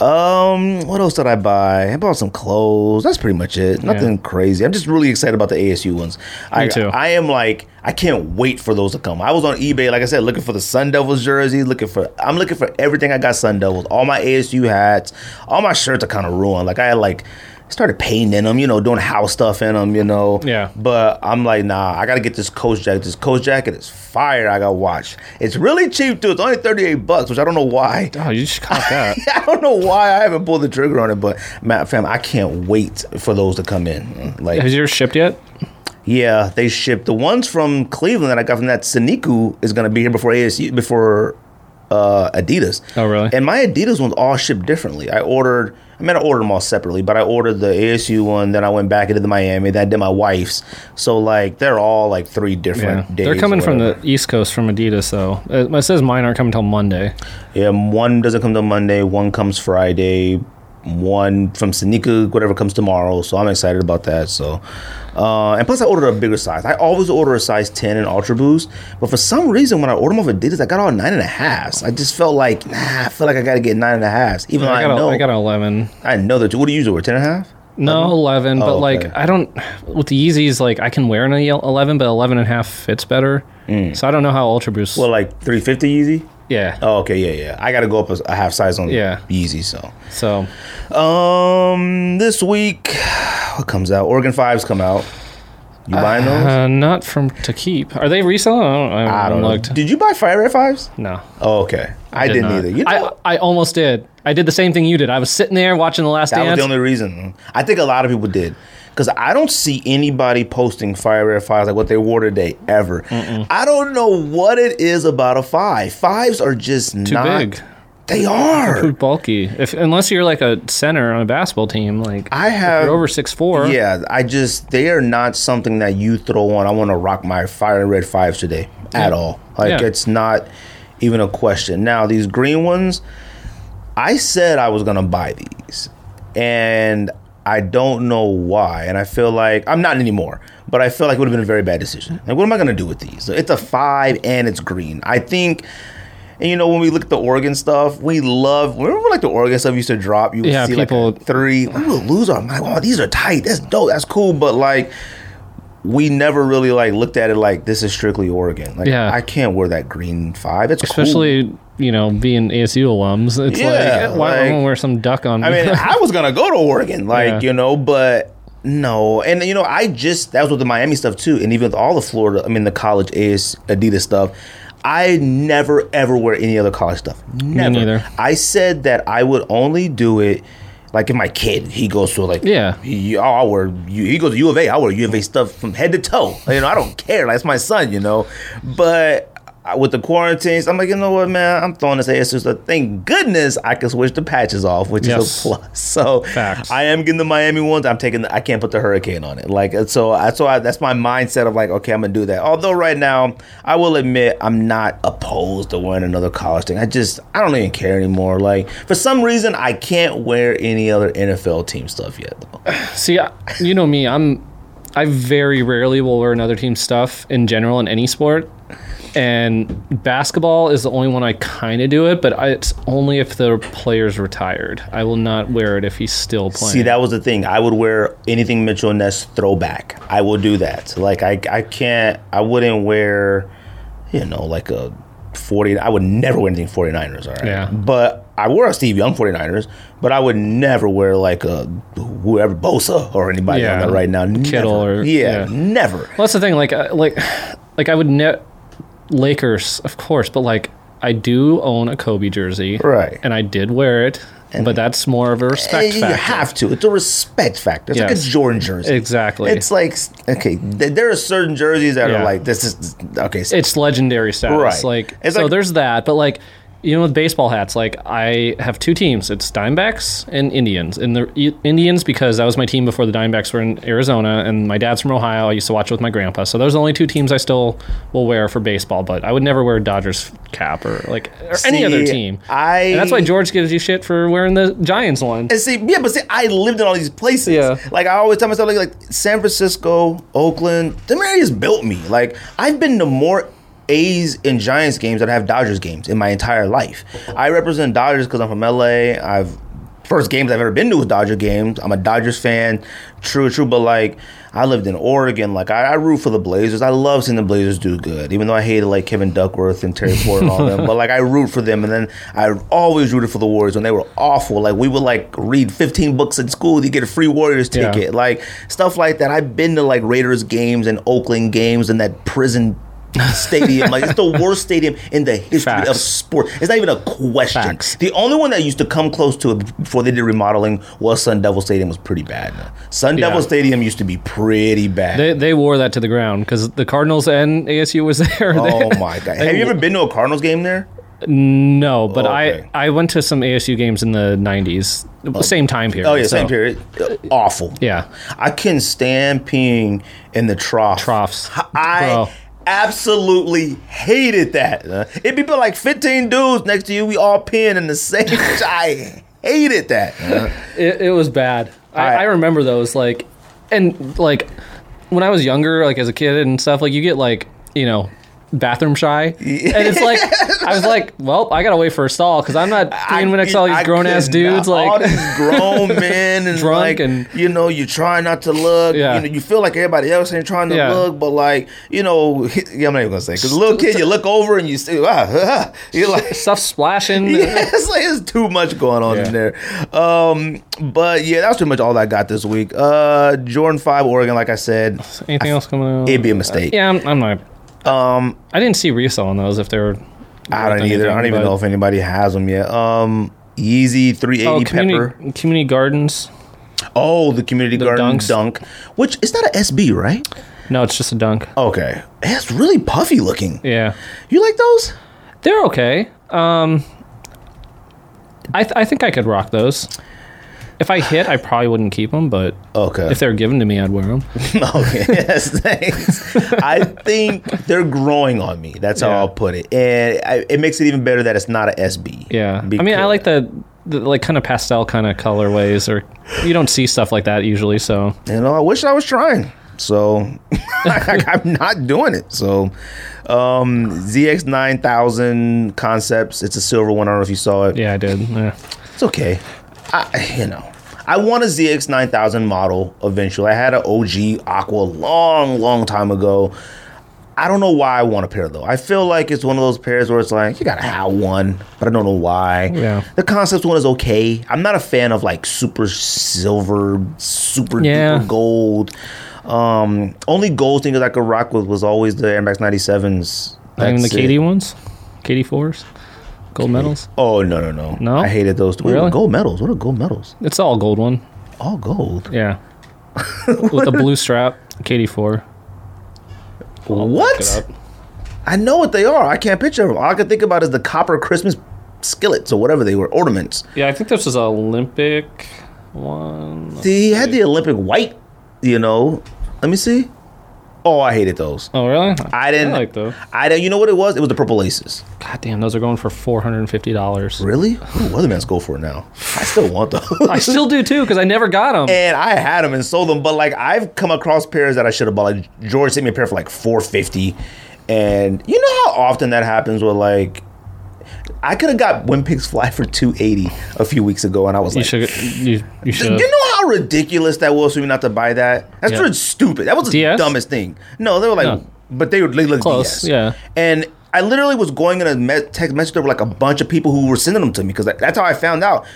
um, what else did I buy? I bought some clothes. That's pretty much it. Nothing crazy. I'm just really excited about the ASU ones. I, too. I am like I can't wait for those to come. I was on eBay, like I said, looking for the Sun Devils jerseys, looking for I'm looking for everything I got Sun Devils. All my ASU hats, all my shirts are kind of ruined. Like I had like started painting them, you know, doing house stuff in them, you know. Yeah. But I'm like, nah, I gotta get this coach jacket. This coach jacket is fire. I got to watch. It's really cheap too. It's only 38 bucks, which I don't know why. [LAUGHS] oh, you just caught [LAUGHS] that. I don't know why I haven't pulled the trigger on it, but Matt fam, I can't wait for those to come in. Like Has yours shipped yet? yeah, they shipped the ones from Cleveland that I got from that Saniku is gonna be here before ASU before uh, Adidas. Oh, really? And my Adidas ones all shipped differently. I ordered. I mean, I ordered them all separately, but I ordered the ASU one. Then I went back into the Miami. Then I did my wife's. So like they're all like three Yeah, different days. they're coming from the East Coast from Adidas, though. It says mine aren't coming till Monday. Yeah, one doesn't come till Monday. One comes Friday. One from Sanika, whatever comes tomorrow. So I'm excited about that. So, uh, and plus I ordered a bigger size. I always order a size 10 in Ultra Boost, but for some reason when I ordered them off Adidas, I got all nine and a halves. I just felt like, nah, I feel like I got to get nine and a halves. Even though I I, got, know, a, I got an 11. I know that. What do you usually wear? Ten and a half? No, 11, but Oh, like, okay. I don't, with the Yeezys, like, I can wear an 11, but 11 and a half fits better. So I don't know how Ultra Boost. Mm. Well, like 350 Yeezy. Yeah. Oh, okay, yeah, yeah. I got to go up a, a half size on Yeah. Yeezy. So, So, um, this week, what comes out? Oregon Fives come out. You buying those? Uh, not from to keep. Are they resale? I don't, I I don't know. Did you buy Fire Red Fives? No. Oh, okay. I, did didn't not. either. You know, I, I almost did. I did the same thing you did. I was sitting there watching The Last that was the only reason. I think a lot of people did. Because I don't see anybody posting Fire Red Fives like what they wore today ever. I don't know what it is about a five. Fives are just Too not. big. They are. Too bulky. If unless you're like a center on a basketball team, like I have you're over six four. Yeah, I just they are not something that you throw on. I want to rock my fire red fives today at all. Like Yeah. it's not even a question. Now these green ones, I said I was gonna buy these, and I don't know why. And I feel like I'm not anymore. But I feel like it would have been a very bad decision. Like, what am I gonna do with these? It's a five and it's green. I think. And you know when we look at the Oregon stuff, we love. Remember like the Oregon stuff used to drop. You would Yeah, see people- like three. We would lose our mind. Wow, these are tight. That's dope. That's cool. But like, we never really like looked at it like this is strictly Oregon. Like, Yeah. I can't wear that green five. It's cool. Especially you know being ASU alums, it's Yeah, like why like- gonna wear some duck on? I mean, [LAUGHS] I was gonna go to Oregon, like Yeah. you know, but no. And you know, I just that was with the Miami stuff too, and even with all the Florida, I mean, the college AS Adidas stuff. I never ever wear any other college stuff. Never. neither. I said that I would only do it. Like if my kid, he goes to like, Yeah. he, oh, I wear, he goes to U of A, I wear U of A stuff from head to toe. You know, I don't care. Like, it's my son, you know. But with the quarantines, I'm like, you know what, man? I'm throwing this ASU stuff. Thank goodness I can switch the patches off, which Yes. is a plus. [LAUGHS] So Facts. I am getting the Miami ones. I'm taking. The, I can't put the Hurricane on it. Like so. I, so I, that's my mindset of like, okay, I'm gonna do that. Although right now, I will admit I'm not opposed to wearing another college thing. I just I don't even care anymore. Like for some reason, I can't wear any other NFL team stuff yet. Though. [SIGHS] See, I- you know me. I'm. I very rarely will wear another team's stuff in general in any sport, and basketball is the only one I kind of do it. But I, it's only if the player's retired. I will not wear it if he's still playing. See, that was the thing. I would wear anything Mitchell Ness throwback. I will do that. Like I, I can't. I wouldn't wear, you know, like a 40. I would never wear anything 49ers. All right. Yeah. But I wore a Steve Young 49ers. But I would never wear like a whoever Bosa or anybody Yeah. on that right now. Kittle Never. or- yeah, yeah. never. Well, that's the thing. Like, like, [SIGHS] like I would net Lakers, of course, but like I do own a Kobe jersey, Right. And I did wear it, but that's more of a respect Eh, you factor. have to. It's a respect factor. It's like a Jordan jersey. Exactly. It's like okay. th- There are certain jerseys that Yeah. are like this is okay. it's legendary status. Right. Like, It's so like- there's that, but like. You know, with baseball hats, like I have two teams. It's Diamondbacks and Indians. And the Indians, because that was my team before the Diamondbacks were in Arizona, and my dad's from Ohio. I used to watch it with my grandpa. So those are the only two teams I still will wear for baseball. But I would never wear a Dodgers cap or like or any other team. I And that's why George gives you shit for wearing the Giants one. And see, yeah, but see, I lived in all these places. Yeah. Like I always tell myself, like, like San Francisco, Oakland, the areas built me. Like I've been to more A's and Giants games than I have Dodgers games in my entire life. I represent Dodgers because I'm from LA. I've first games I've ever been to was Dodger games. I'm a Dodgers fan, true, true. But like I lived in Oregon. Like I, I root for the Blazers. I love seeing the Blazers do good, even though I hated like Kevin Duckworth and Terry Ford and all them. [LAUGHS] But like I root for them, and then I always rooted for the Warriors when they were awful. Like we would like read 15 books in school to get a free Warriors Yeah. ticket, like stuff like that. I've been to like Raiders games and Oakland games and that prison. Stadium like it's the [LAUGHS] worst stadium in the history of Facts. sport it's not even a question Facts. the only one that used to come close to it before they did remodeling was Sun Devil Stadium was pretty bad. Sun Yeah. Devil Stadium used to be pretty bad. They, they wore that to the ground because the Cardinals and ASU was [LAUGHS] there. oh my god! Have you ever been to a Cardinals game there? No, but Okay. I I went to some ASU games in the '90s, same time period. Oh yeah, so- same period. Awful. Yeah, I can stand peeing in the trough. troughs. I Bro. Absolutely hated that. It'd be like 15 dudes next to you. We all peeing in the same. [LAUGHS] I hated that. It, it was bad. I, I- I remember those like, and like when I was younger, like as a kid and stuff. Like you get like you know bathroom shy, [LAUGHS] and it's like I was like, well, I gotta wait for a stall because I'm not being next to all these grown ass dudes not- all like. these [LAUGHS] grown men and Drunk like and- you know you try not to look Yeah. you know you feel like everybody else ain't trying to Yeah. look but like you know [LAUGHS] yeah, I'm not even gonna say because little kid you look over and you see ah, ah, you're like Stuff splashing. yeah, it's like there's too much going on Yeah. in there. Um, but yeah, that's pretty much all I got this week. Uh, Jordan Five, Oregon, like I said, Anything else coming out? it'd be a mistake. yeah, I'm, I'm not. Um, I didn't see resale on those if they were. I don't either. I don't even know if anybody has them yet. Um, Yeezy 380 Oh, Pepper. community, community gardens. Oh, the community The garden dunks. dunk, which is not an SB, right? No, it's just a dunk. Okay, it's really puffy looking. Yeah, You like those? they're okay. Um, I th- I think I could rock those. If I hit, I probably wouldn't keep them, but Okay. if they're given to me, I'd wear them. [LAUGHS] okay. [LAUGHS] Yes, thanks. I think they're growing on me. That's how Yeah. I'll put it, and I, it makes it even better that it's not a SB. Yeah, I mean, I like the, the like kind of pastel kind of colorways, or you don't see stuff like that usually. So You know, I wish I was trying. So [LAUGHS] I'm not doing it. So um ZX nine thousand concepts. It's a silver one. I don't know if you saw it. yeah, I did. Yeah. It's okay. I you know. I want a ZX nine thousand model eventually. I had an OG Aqua long, long time ago. I don't know why I want a pair though. I feel like it's one of those pairs where it's like you gotta have one, but I don't know why. Yeah. The concept one is okay. I'm not a fan of like super silver, super Yeah. duper gold. Um, only gold thing that I could rock with was always the Air Max 97s. Not even the That's it. KD ones, KD fours, gold medals. Oh no no no! No? I hated those. Wait, Really? gold medals? What are gold medals? It's all gold one. All gold. Yeah, [LAUGHS] with a blue strap, KD four. What? I know what they are. I can't picture them. All I can think about is the copper Christmas skillets or whatever they were, ornaments. Yeah, I think this was Olympic one. He had the Olympic white, you know. Let me see. Oh, I hated those. Oh really? I didn't I like those. I didn't. You know what it was? It was the purple laces. God damn, those are going for four hundred and fifty dollars. Really? Ooh, Weatherman's go for it now. I still want those. [LAUGHS] I still do too because I never got them. and I had them and sold them, but like I've come across pairs that I should have bought. Like George sent me a pair for like four fifty, and you know how often that happens with like. I could have got When Pigs Fly for two eighty a few weeks ago, and I was You like, should. You, you should. "You know how ridiculous that was for me not to buy that? That's Yeah. really stupid. That was the DS? dumbest thing. No, they were like, No. but they were they looked Close, DS. yeah. And I literally was going in a me- text message there were like a bunch of people who were sending them to me because that's how I found out.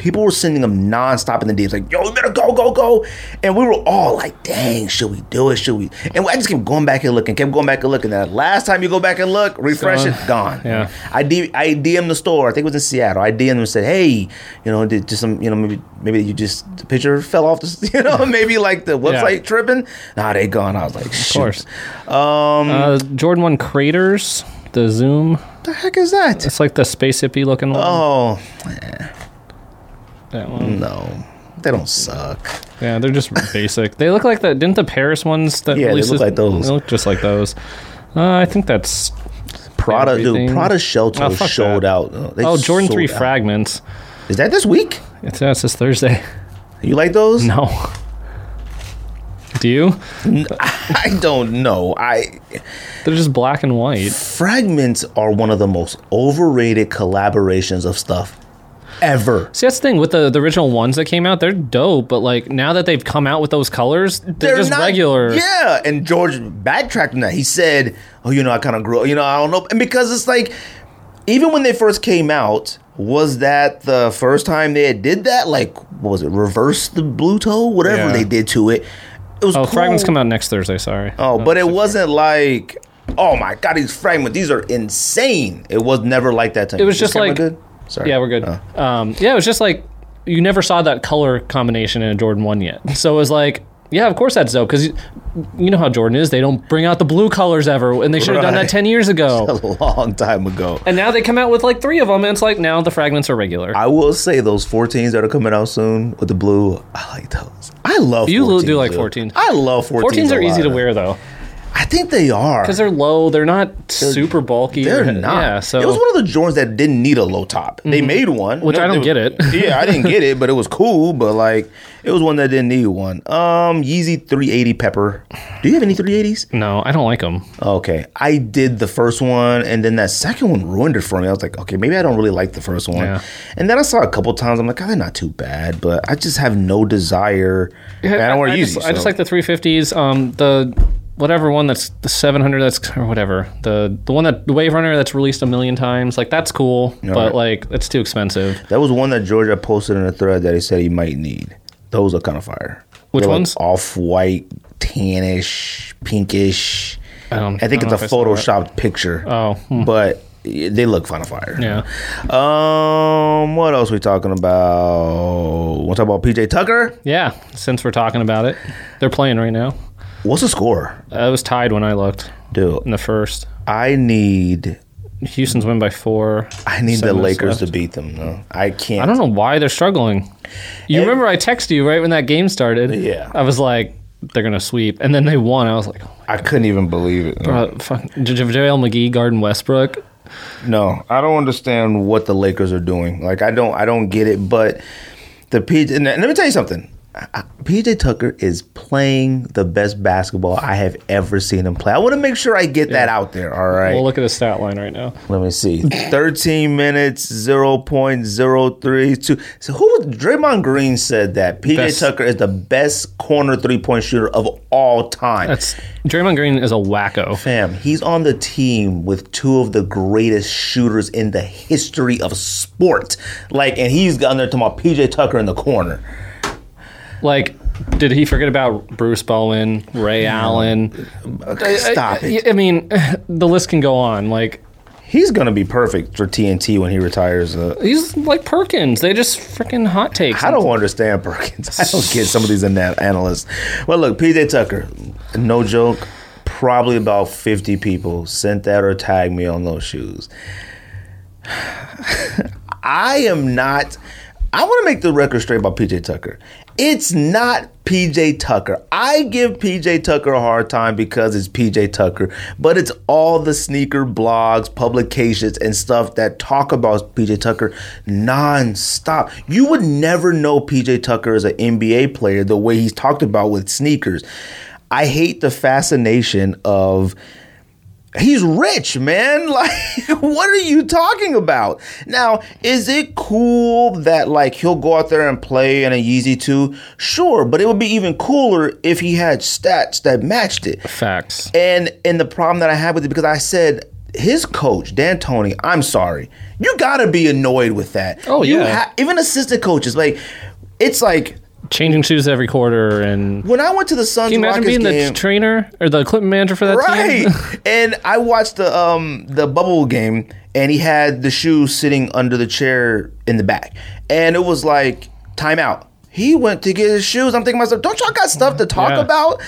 People were sending them nonstop in the DMs, like, yo, we better go, go, go. And we were all like, dang, should we do it? Should we? And I just kept going back and looking, kept going back and looking. That last time you go back and look, refresh gone. it, gone. Yeah. I, D- I DM the store, I think it was in Seattle. I DM them and said, hey, you know, did just some, you know, maybe maybe you just, the picture fell off the, [LAUGHS] you know, maybe like the website tripping. Nah, they gone. I was like, shoot. course. Um, Uh, Jordan One craters. The zoom. the heck is that? It's like the space hippie looking one. Oh, That one. no. They don't suck. Yeah, they're just basic. They look like the didn't the Paris ones that Yeah, they look like those. They look just like those. Uh, I think that's Prada, dude, Prada Shelter Oh, that. out. They oh Jordan Three out. fragments. Is that this week? It's yeah, it's this Thursday. [LAUGHS] You like those? No. Do you? I don't know. I They're just black and white. fragments are one of the most overrated collaborations of stuff ever. See, that's the thing with the, the original ones that came out. They're dope, but like now that they've come out with those colors, they're, just not- regular. Yeah, and George backtracked on that. He said, "Oh, you know, I kind of grew. You know, I don't know." And because it's like, even when they first came out, was that the first time they had did that? Like, what was it? Reverse the blue toe, whatever Yeah. they did to it. It was Oh, cool. fragments come out next Thursday. Sorry. Oh, but it wasn't like, oh my god, these fragments, these are insane. It was never like that. To It was just like-? Sorry. Yeah, we're good. Oh. Um, yeah, it was just like you never saw that color combination in a Jordan one yet. [LAUGHS] So it was like, yeah, of course that's dope because you, you know how Jordan is. They don't bring out the blue colors ever, and they should have done that ten years ago. [LAUGHS] a long time ago. and now they come out with like three of them, and it's like now the fragments are regular. I will say those 14s that are coming out soon with the blue, I like those. I love You 14s, do like dude. 14s. I love 14s. 14s a are easy lot. to wear though. I, think they are. because they're low. They're not super bulky. They're or- not. Yeah, so it was one of the Jordans that didn't need a low top. They made one, Which I don't get it. [LAUGHS] yeah, I didn't get it, but it was cool. But like, it was one that didn't need one. Um, Yeezy 380 Pepper. Do you have any 380s? no, I don't like them. Okay, I did the first one, and then that second one ruined it for me. I was like, okay, maybe I don't really like the first one. Yeah. And then I saw a couple times. I'm like, oh, they're not too bad, but I just have no desire. I don't wear I, Yeezy. just, I just like the 350s. Um, the whatever one that's the 700 that's or whatever the the one that the Wave Runner that's released a million times. Like that's cool, but right. like it's too expensive. That was one that Georgia posted in a thread that he said he might need. Those are kind of fire. Which They're like ones? Off white, tannish, pinkish. Um, I think I don't it's a I photoshopped picture. Oh, hmm. but they look kind of fire. Yeah. Um, what else we talking about? Want to talk about PJ Tucker? Yeah, since we're talking about it, they're playing right now. What's the score, Uh, it was tied when I looked dude? in the first. I need, Houston's win by four. I need the Lakers to beat them. I can't. I don't know why they're struggling. You And- remember I texted you right when that game started? Yeah. I was like, they're gonna sweep, and then they won. I was like, oh I couldn't even believe it. Uh, fuck, JaVale McGee, Garden Westbrook. No, I don't understand what the Lakers are doing. Like I don't I don't get it, but the PJ and let me tell you something. PJ Tucker is playing the best basketball I have ever seen him play. I want to make sure I get that out there, all right? We'll look at his stat line right now. Let me see. 13 minutes, 0.032. So who was Draymond Green said that PJ Best- Tucker is the best corner three-point shooter of all time. That's Draymond Green is a wacko. Fam, he's on the team with two of the greatest shooters in the history of sport. Like, and he's on there talking about PJ Tucker in the corner. Like, did he forget about Bruce Bowen, Ray Allen? Stop it. I, I mean, [LAUGHS] the list can go on. Like, He's gonna be perfect for TNT when he retires. Uh, he's like Perkins. They just freaking hot takes. I don't understand Perkins. [LAUGHS] I don't get some of these ana- analysts. Well, look, PJ Tucker, no joke. Probably about 50 people sent that or tagged me on those shoes. [SIGHS] I am not. I want to make the record straight about PJ Tucker. It's not PJ Tucker. I give PJ Tucker a hard time because it's PJ Tucker, but it's all the sneaker blogs, publications, and stuff that talk about PJ Tucker nonstop. You would never know PJ Tucker is an NBA player the way he's talked about with sneakers. I hate the fascination of He's rich, man. [LAUGHS] Like, what are you talking about? Now, is it cool that like he'll go out there and play in a Yeezy 2? Sure, but it would be even cooler if he had stats that matched it. Facts. And and the problem that I had with it because I said his coach D'Antoni, I'm sorry, you gotta be annoyed with that. Oh, You yeah. ha- even assistant coaches like it's like Changing shoes every quarter, and when I went to the Suns can you imagine Rockets being game, the trainer or the equipment manager for that right. team? [LAUGHS] and I watched the um the bubble game, and he had the shoes sitting under the chair in the back, and it was like timeout. He went to get his shoes. I'm thinking to myself, don't y'all got stuff to talk Yeah. about?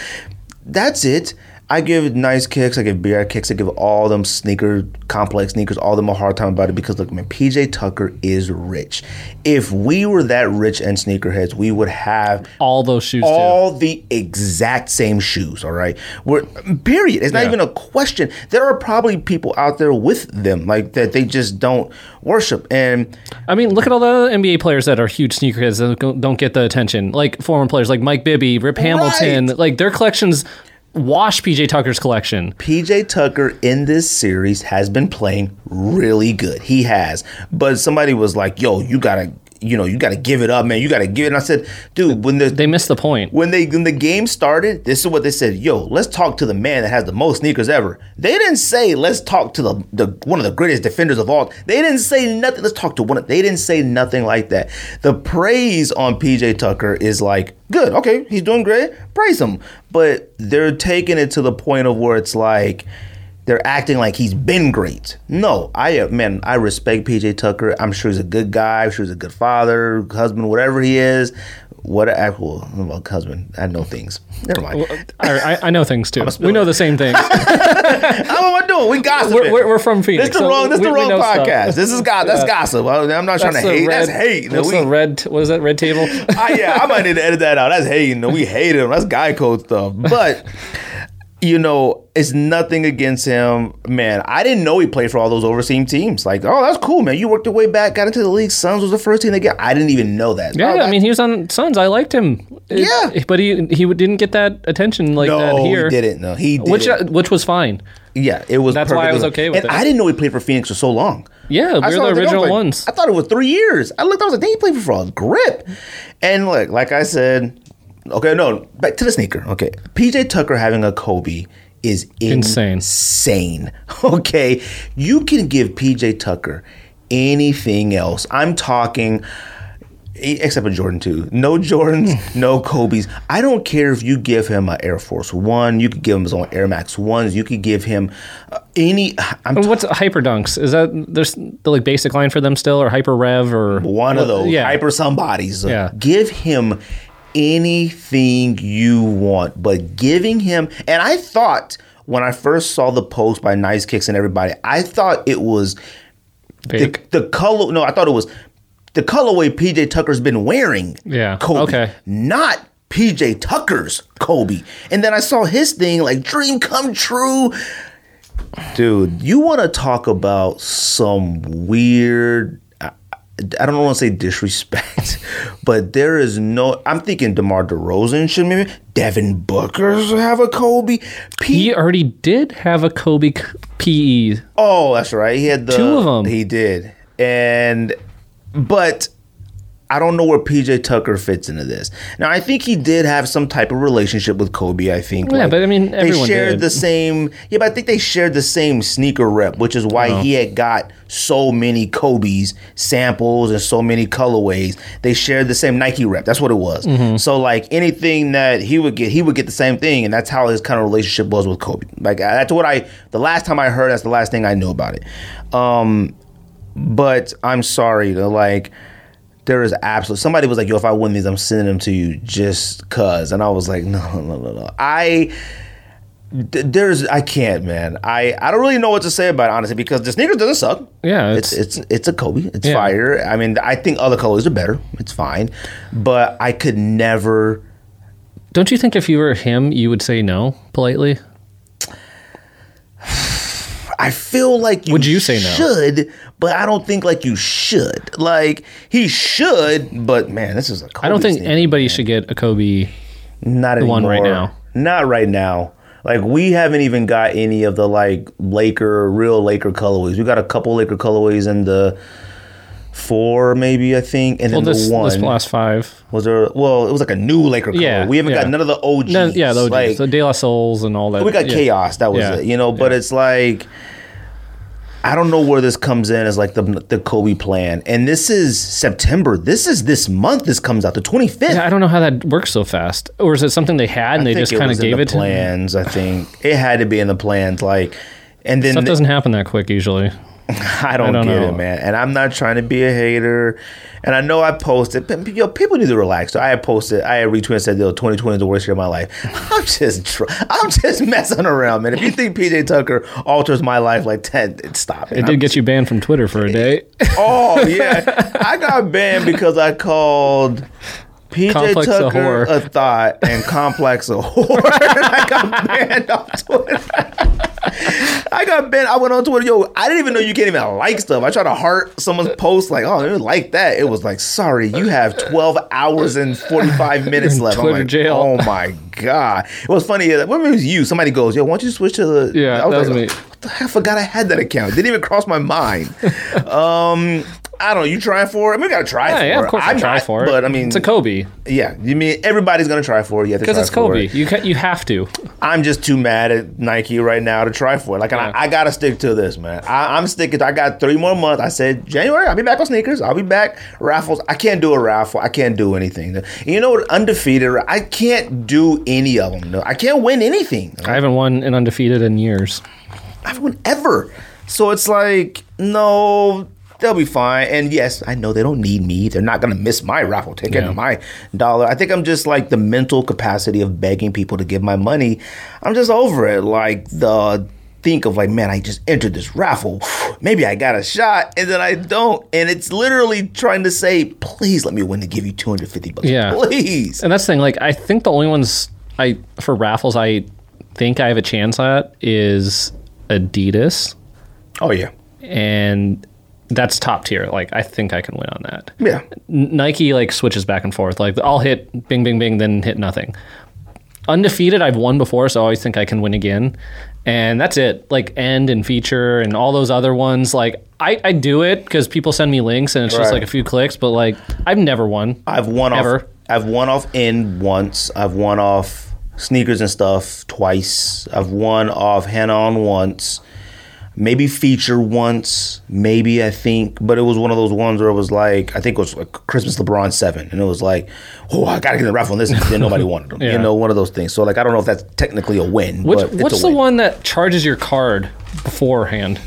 That's it. I give nice kicks. I give beer kicks. I give all them sneaker complex sneakers, all them a hard time about it because look, man, PJ Tucker is rich. If we were that rich and sneakerheads, we would have All those shoes too. all the exact same shoes. All right, we're period. It's not Yeah. even a question. There are probably people out there with them like that. They just don't worship. And I mean, look at all the other NBA players that are huge sneakerheads that don't- don't get the attention. Like former players like Mike Bibby, Rip Hamilton. Right. Like their collections wash PJ Tucker's collection. PJ Tucker in this series has been playing really good. He has. But somebody was like, "Yo, you gotta." You know, you got to give it up, man. You got to give it. And I said, dude, when the They missed the point. when they when the game started, this is what they said. Yo, let's talk to the man that has the most sneakers ever. They didn't say let's talk to the, the one of the greatest defenders of all. They didn't say nothing. Let's talk to one. of They didn't say nothing like that. The praise on PJ Tucker is like good. Okay, he's doing great. Praise him. But they're taking it to the point of where it's like they're acting like he's been great. No, I uh, man, I respect PJ Tucker. I'm sure he's a good guy. I'm sure he's a good father, husband, whatever he is. What a well, well husband. I know things. Never mind. I, I, I know things too. [LAUGHS] We know the same things. [LAUGHS] How am I doing? We gossiping. we're, we're, we're from Phoenix. This the so wrong. This we- the wrong know stuff. podcast. This is God. [LAUGHS] That's Yeah. gossip. I'm not trying That's to hate. red, that's hate. What's We- the red? What is that? Red table. I, yeah, I might need to edit that out. That's hating. We hate him. That's guy code stuff. But you know, it's nothing against him, man. I didn't know he played for all those overseas teams. Like, oh, that's cool, man. You worked your way back, got into the league. Suns was the first team they get. I didn't even know that. Yeah, Oh, I mean, he was on Suns. I liked him. It- Yeah. but he he didn't get that attention like that no, here. he didn't. No, he did. Which uh, which was fine. yeah, it was. That's why I was okay with and it. I didn't know he played for Phoenix for so long. Yeah, we're the it, I was original like- ones. I thought it was three years. I looked. I was like, "Dang, he played for a grip." And look, like I said, okay, no, back to the sneaker. Okay, PJ Tucker having a Kobe is Insane. insane. [LAUGHS] Okay, you can give PJ Tucker anything else. I'm talking. Except for Jordan 2. No [LAUGHS] Jordans, no Kobe's. I don't care if you give him an Air Force One. You could give him his own Air Max ones. You could give him uh, any. [SIGHS] I'm And What's hyper dunks? Is that there's the like basic line for them still, or hyper rev, or one of those Yeah, hyper somebodies. Yeah. Give him anything you want, but giving him and I thought when I first saw the post by Nice Kicks and everybody, I thought it was the, the color no, I thought it was the colorway PJ Tucker's been wearing. Yeah, Kobe. okay. Not PJ Tucker's Kobe. And then I saw his thing like dream come true. Dude, you want to talk about some weird I don't want to say disrespect, [LAUGHS] but there is no. I'm thinking DeMar DeRozan should maybe Devin Booker should have a Kobe. P- He already did have a Kobe. PE. Oh, that's right. He had the Two them. He did, and but I don't know where PJ Tucker fits into this. Now, I think he did have some type of relationship with Kobe. I think. Yeah, but I mean, they shared did. the same. Yeah, but I think they shared the same sneaker rep, which is why Oh. he had got so many Kobe's samples and so many colorways. They shared the same Nike rep. That's what it was. Mm-hmm. So like anything that he would get, he would get the same thing, and that's how his kind of relationship was with Kobe. Like that's what I. The last time I heard, that's the last thing I knew about it. Um, but I'm sorry to like. There is absolutely somebody was like, "Yo, if I win these, I'm sending them to you just cause," and I was like, "No, no, no, no." I there's I can't, man. I I don't really know what to say about it honestly because the sneakers doesn't suck. Yeah, it's it's it's a Kobe. It's Yeah. fire. I mean, I think other colors are better. It's fine, but I could never. Don't you think if you were him, you would say no politely? I feel like you Would you say no? should, but I don't think like you should. Like he should, but man, this is a. Kobe I don't think sneaker. anybody should get a Kobe. Not the one right now. Not right now. Like we haven't even got any of the like Laker, real Laker colorways. We got a couple Laker colorways in the four, maybe I think, and Well, then this the one this last five. was there. Well, it was like a new Laker color. Yeah, we haven't yeah. got none of the OGs. No, yeah, those like, the De La Souls and all that. we got yeah. chaos. That was Yeah. it, you know. But it's like I don't know where this comes in as like the the Kobe plan. And this is September. This is this month. This comes out the twenty fifth. Yeah, I don't know how that works so fast. Or is it something they had and they just kind of gave it to plans. I think it had to be in the plans. Like, and then Stuff doesn't happen that quick usually. [LAUGHS] I don't, I don't get know. it, man. And I'm not trying to be a hater. And I know I posted, but yo, people need to relax. So I had posted, I had retweeted and said, yo, 2020 is the worst year of my life. [LAUGHS] I'm just, tr- I'm just [LAUGHS] messing around, man. If you think PJ Tucker alters my life like 10, stop it. It did get you banned from Twitter for a day. Oh yeah, I got banned because I called PJ Complex a Tucker whore. a, thought and Complex a whore. [LAUGHS] I got banned off Twitter. [LAUGHS] I got banned. I went on Twitter. Yo, I didn't even know you can't even like stuff. I tried to heart someone's post like, oh, they like that. It was like, sorry, you have 12 hours and 45 [LAUGHS] minutes in left. I'm Twitter like, jail. oh my god. It was funny. When was you, somebody goes, yo, why don't you switch to the? Yeah, I was that was like, me. What the heck? I forgot I had that account. It didn't even cross my mind. [LAUGHS] um, I don't know. You trying for it? I mean, we gotta try yeah, for yeah, it. of course I I'm try not, for it. But I mean, it's a Kobe yeah. You mean everybody's gonna try for it? To because it's Kobe. it. You ca- you have to. I'm just too mad at Nike right now to try for it. Like, Yeah. I, I gotta stick to this, man. I, I'm sticking. I got three more months. I said January. I'll be back on sneakers. I'll be back raffles. I can't do a raffle. I can't do anything. And you know what? Undefeated. I can't do any of them. No, I can't win anything. I haven't won an undefeated in years. Won ever. So it's like, no, they'll be fine. And yes, I know they don't need me. They're not gonna miss my raffle ticket Yeah. or my dollar. I think I'm just like the mental capacity of begging people to give my money. I'm just over it. Like the think of like, man, I just entered this raffle. [SIGHS] Maybe I got a shot, and then I don't. And it's literally trying to say, please let me win to give you 250 bucks. Yeah. Please. And that's the thing. Like I think the only ones I for raffles I think I have a chance at is Adidas, Oh yeah, and that's top tier. Like I think I can win on that. yeah. Nike like switches back and forth. Like I'll hit bing bing bing, then hit nothing. Undefeated, I've won before, so I always think I can win again. And that's it. Like end and feature and all those other ones. Like I, I do it because people send me links and it's just Right. like a few clicks. But like I've never won. I've won off. I've won off in once. I've won off sneakers and stuff twice. I've won off Hanon once. Maybe feature once. Maybe I think, but it was one of those ones where it was like I think it was like Christmas LeBron seven, and it was like, oh, I gotta get the raffle on this, and then nobody wanted them. Yeah. You know, one of those things. So like, I don't know if that's technically a win. Which, but it's what's a the win. one that charges your card beforehand?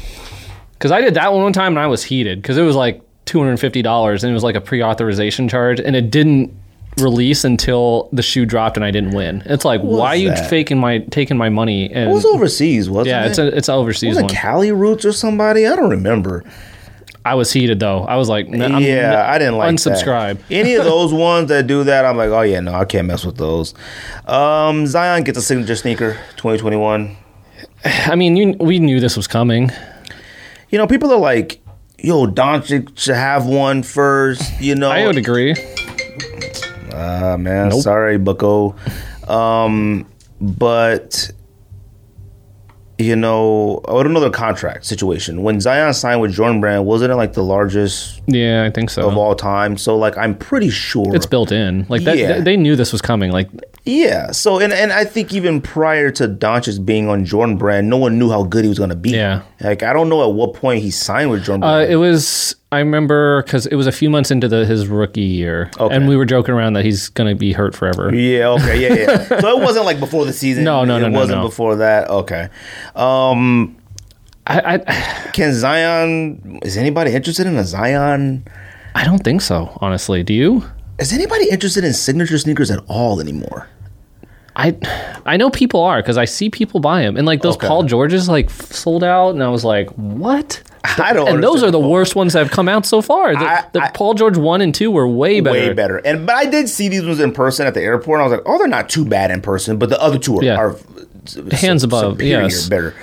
Because I did that one one time and I was heated because it was like two hundred and fifty dollars and it was like a pre-authorization charge and it didn't release until the shoe dropped and I didn't win. It's like why are you that? faking my taking my money? And It was overseas, wasn't yeah, it? it's a it's an overseas was one. it Cali Roots or somebody? I don't remember. I was heated though. I was like, "Nah, I'm- yeah, I didn't like unsubscribe. [LAUGHS] Any of [LAUGHS] those ones that do that, I'm like, oh yeah, no, I can't mess with those. Um, Zion gets a signature sneaker, 2021. [SIGHS] I mean, you, we knew this was coming. You know, people are like, yo, Doncic should have one first. You [LAUGHS] know, I would agree. Ah, man, sorry, Bucko. Um, but you know, I don't know the contract situation. When Zion signed with Jordan Brand, wasn't it like the largest Yeah, I think so. of all time? So like, I'm pretty sure it's built in. Like that, Yeah. they, they knew this was coming. Like Yeah. So and and I think even prior to Doncic being on Jordan Brand, no one knew how good he was going to be. Yeah. Like I don't know at what point he signed with Jordan Uh, it was. I remember because it was a few months into the, his rookie year, Okay. and we were joking around that he's going to be hurt forever. yeah. Okay. Yeah. Yeah. [LAUGHS] so it wasn't like before the season. No, no, It no, no, wasn't no. before that. Okay. Um, I, I, can Zion? Is anybody interested in a Zion? I don't think so. Honestly, do you? Is anybody interested in signature sneakers at all anymore? I, I know people are because I see people buy them, and like those Okay. Paul Georges like sold out, and I was like, what? [LAUGHS] I don't. And those are the worst ones that have come out so far. The, I- the I- Paul George one and two were way better. way better. And but I did see these ones in person at the airport. And I was like, oh, they're not too bad in person, but the other two are, Yeah. are Hands above, superior, yes. better.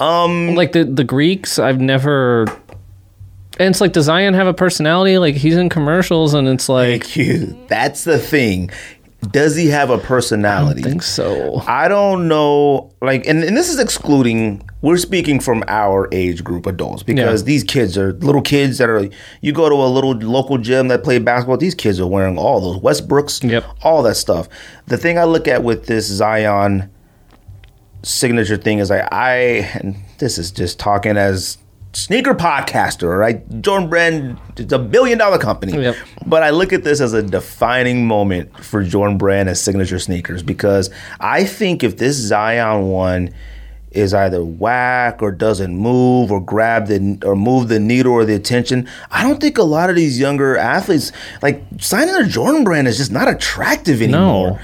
Um, like the the Greeks, I've never. And it's like, does Zion have a personality? Like he's in commercials, and it's like, Thank you. That's the thing. Does he have a personality? I think so. I don't know. Like, and, and this is excluding. We're speaking from our age group, adults, because Yeah. these kids are little kids that are. You go to a little local gym that play basketball. These kids are wearing all those Westbrooks, Yep. all that stuff. The thing I look at with this Zion signature thing is like I, and this is just talking as sneaker podcaster, right? Jordan Brand, it's a billion dollar company. Yep. But I look at this as a defining moment for Jordan Brand as signature sneakers because I think if this Zion one is either whack or doesn't move or grab the or move the needle or the attention, I don't think a lot of these younger athletes like signing a Jordan brand is just not attractive anymore. No.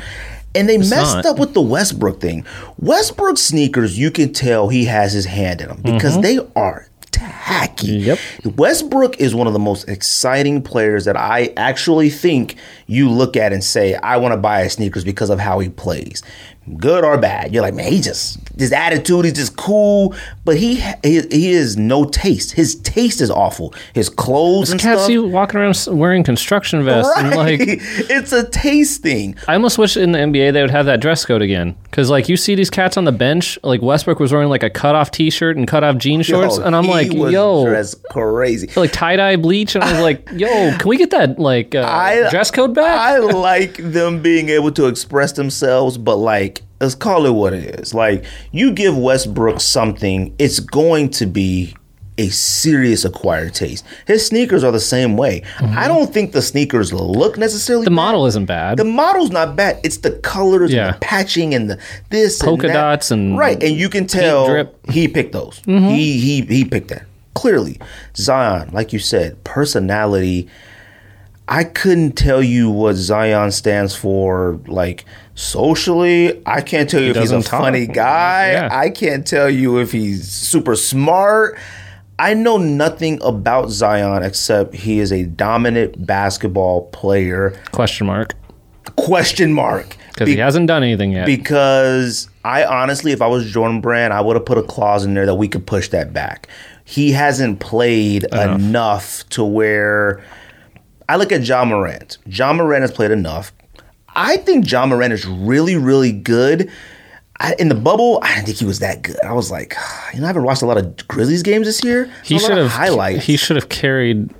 And they messed not. up with the Westbrook thing. Westbrook sneakers, you can tell he has his hand in them Mm-hmm. because they are tacky. Yep. Westbrook is one of the most exciting players that I actually think you look at and say, I want to buy his sneakers because of how he plays. Good or bad. You're like, man, he just his attitude, he's just cool. But he he, he is no taste. His taste is awful. His clothes and Cats stuff. see you walking around wearing construction vests, right. and like [LAUGHS] it's a taste thing. I almost wish in the NBA they would have that dress code again. Because like you see these cats on the bench, like Westbrook was wearing like a cut off t shirt and cut off jean shorts, Yo, and I'm like, yo, dressed crazy. like tie dye bleach, and I was like, yo, [LAUGHS] can we get that like uh, I- dress code back? I like them being able to express themselves, but like, let's call it what it is. Like, you give Westbrook something, it's going to be a serious acquired taste. His sneakers are the same way. I don't think the sneakers look necessarily Mm-hmm. the bad. model isn't bad. The model's not bad. It's the colors Yeah. and the patching and the this Polka and dots and right, and you can tell. Mm-hmm. he picked those. He he he picked that clearly. Zion, like you said, personality. I couldn't tell you what Zion stands for, like socially. I can't tell you if he's a talk. funny guy. Yeah. I can't tell you if he's super smart. I know nothing about Zion except he is a dominant basketball player. Question mark. Question mark. because Be- he hasn't done anything yet. because I honestly, if I was Jordan Brand, I would have put a clause in there that we could push that back. He hasn't played enough, to where I look at Ja Morant. Ja Morant has played enough. I think Ja Morant is really, really good. I, in the bubble, I didn't think he was that good. I was like, [SIGHS] you know, I haven't watched a lot of Grizzlies games this year. he Saw a lot should have highlights. He should have carried.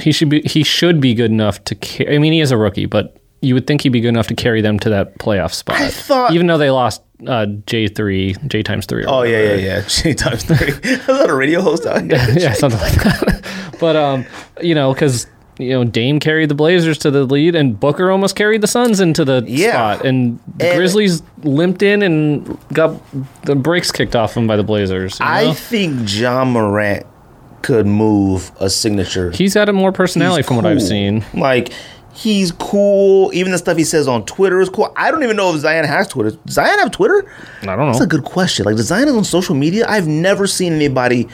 He should be. He should be good enough to. Ca- I mean, he is a rookie, but you would think he'd be good enough to carry them to that playoff spot. I thought- even though they lost uh, J three, J times three. or oh yeah, yeah, yeah. [LAUGHS] J times three. [LAUGHS] Is that a radio host out [LAUGHS] here? yeah, something like that. but um, you know, because you know Dame carried the Blazers to the lead, and Booker almost carried the Suns into the Yeah. spot, and the And- Grizzlies limped in and got the brakes kicked off them by the Blazers. you I know? think Ja Morant could move a signature. he's had a more personality He's from what I've seen. Like he's cool. Even the stuff he says on Twitter is cool. I don't even know if Zion has Twitter. Does Zion have Twitter? I don't know. That's a good question. Like, does Zion is on social media? I've never seen anybody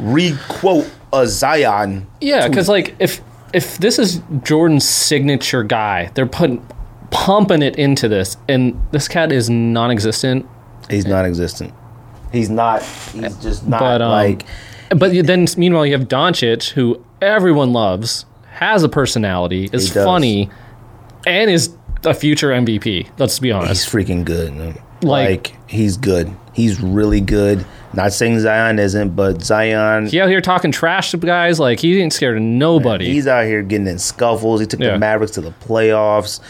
re-quote a Zion. Yeah, because like if if this is Jordan's signature guy, they're putting pumping it into this, and this cat is non-existent. He's non-existent. He's not. He's just not But um, like. but then meanwhile you have Doncic, who everyone loves, has a personality, is funny, and is a future MVP. Let's be honest. He's freaking good. man. Like- Like, he's good. He's really good. Not saying Zion isn't, but Zion. He out here talking trash to guys like he ain't scared of nobody. He's out here getting in scuffles. He took Yeah. the Mavericks to the playoffs.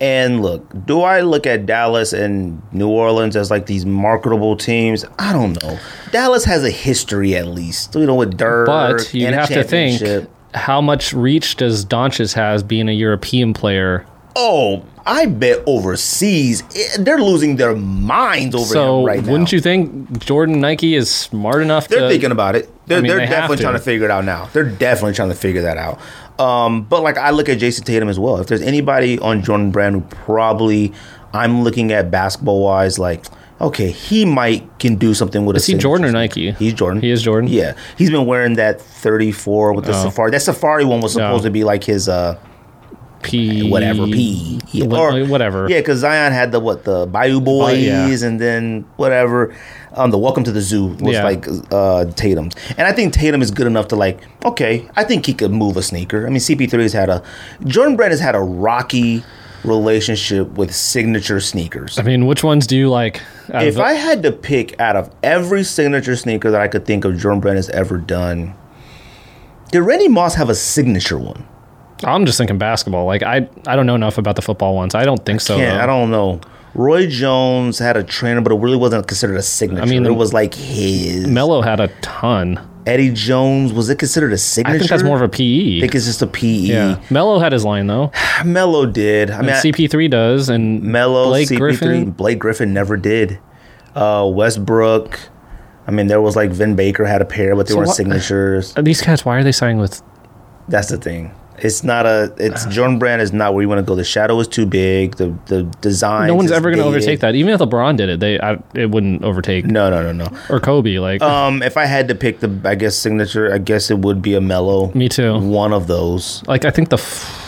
And look, do I look at Dallas and New Orleans as like these marketable teams? I don't know. Dallas has a history at least, you know, with Dirk. but you have to think how much reach does Doncic has being a European player Oh, I bet overseas eh, they're losing their minds over So him right now. wouldn't you think Jordan Nike is smart enough They're to thinking about it. They're, I mean, they're they definitely to. trying to figure it out now. They're definitely trying to figure that out. Um, but like I look at Jayson Tatum as well. If there's anybody on Jordan Brand who probably I'm looking at basketball wise, like okay, he might can do something with. Is he Jordan or Nike? He's Jordan. He is Jordan? Yeah, he's been wearing that 34 with the Oh. Safari. That Safari one was supposed No. to be like his uh P whatever P yeah, Wha- whatever. Yeah, because Zion had the what the Bayou Boys yeah. and then whatever. Um, the Welcome to the Zoo was Yeah. like uh, Tatum's, and I think Tatum is good enough to like. Okay, I think he could move a sneaker. I mean, CP3 has had a Jordan Brand has had a rocky relationship with signature sneakers. I mean, which ones do you like? If of- I had to pick out of every signature sneaker that I could think of, Jordan Brand has ever done. Did Randy Moss have a signature one? I'm just thinking basketball. Like I, I don't know enough about the football ones. I don't think so. Yeah. I don't know. Roy Jones had a trainer, but it really wasn't considered a signature. I mean, it was like his. Melo had a ton. Eddie Jones was it considered a signature? I think that's more of a PE. I think it's just a PE. Yeah, Melo had his line though. [SIGHS] Melo did. I mean, I- CP3 does, and Melo, Blake CP3, Griffin. Blake Griffin never did. Uh, Westbrook. I mean, there was like Vin Baker had a pair, but they So weren't what- signatures. These guys, why are they signing with? That's the thing. It's not a. It's Jordan Brand is not where you want to go. The shadow is too big. The the design. No one's ever going to overtake that. Even if LeBron did it, they I, it wouldn't overtake No, no, no, no. or Kobe. Like Um, if I had to pick the, I guess signature, I guess it would be a Melo. me too. One of those. Like I think the f-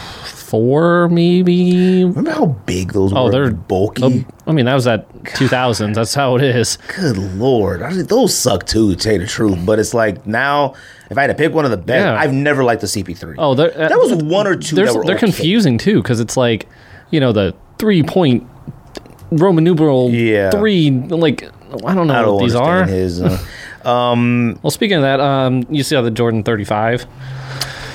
four maybe. Remember how big those Oh, were? they're bulky. I mean, that was at 2000s. That's how it is. Good lord, I mean, those suck too. To tell you the truth, but it's like now, if I had to pick one of the best, Yeah. I've never liked the CP3. Oh, there- that was one or two. That were they're confusing too because it's like, you know, the three point Roman numeral Yeah. three. Like I don't know I don't what these are. his. Uh, [LAUGHS] Well, speaking of that, um, you see how the Jordan 35?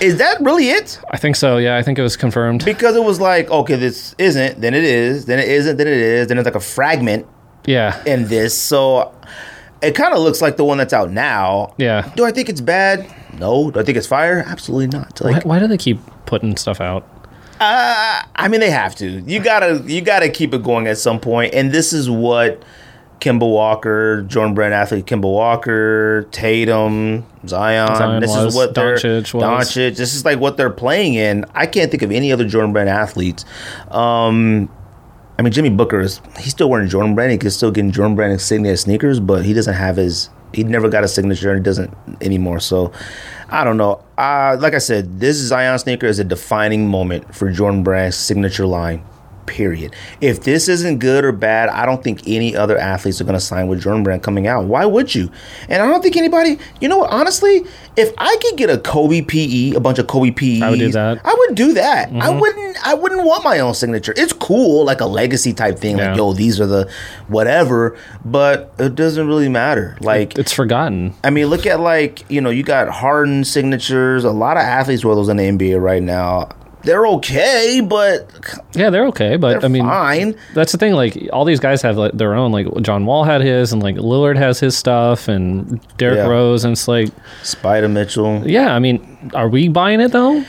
is that really it? I think so. Yeah, I think it was confirmed. Because it was like, okay, this isn't, then it is, then it isn't, then it is, then it's like a fragment Yeah, in this. So it kind of looks like the one that's out now. yeah. Do I think it's bad? No. Do I think it's fire? Absolutely not. Why, Like, why do they keep putting stuff out? uh, I mean, they have to. You gotta, you gotta keep it going at some point. And this is what Kemba Walker, Jordan Brand athlete, Kemba Walker, Tatum, Zion. Zion this was, is what they're Doncic was. Doncic. This is like what they're playing in. I can't think of any other Jordan Brand athletes. Um, I mean, Jimmy Booker is he's still wearing Jordan Brand. He can still get Jordan Brand insignia sneakers, but he doesn't have his. He never got a signature, and he doesn't anymore. So, I don't know. Uh, like I said, this Zion sneaker is a defining moment for Jordan Brand's signature line. Period. If this isn't good or bad, I don't think any other athletes are going to sign with Jordan Brand coming out. Why would you? And I don't think anybody. You know what? Honestly, if I could get a Kobe PE, a bunch of Kobe PEs, I would do that. Mm-hmm. I would do that. I wouldn't. I wouldn't want my own signature. It's cool, like a legacy type thing. Yeah. Like, yo, these are the whatever. But it doesn't really matter. Like, It's forgotten. I mean, look at like you know, you got Harden signatures. A lot of athletes wear those in the NBA right now. They're okay, but Yeah, they're okay, but they're I mean, fine. that's the thing. Like all these guys have like, their own. Like John Wall had his, and like Lillard has his stuff, and Derrick Yeah. Rose, and it's like, Spida Mitchell, yeah. I mean, are we buying it though?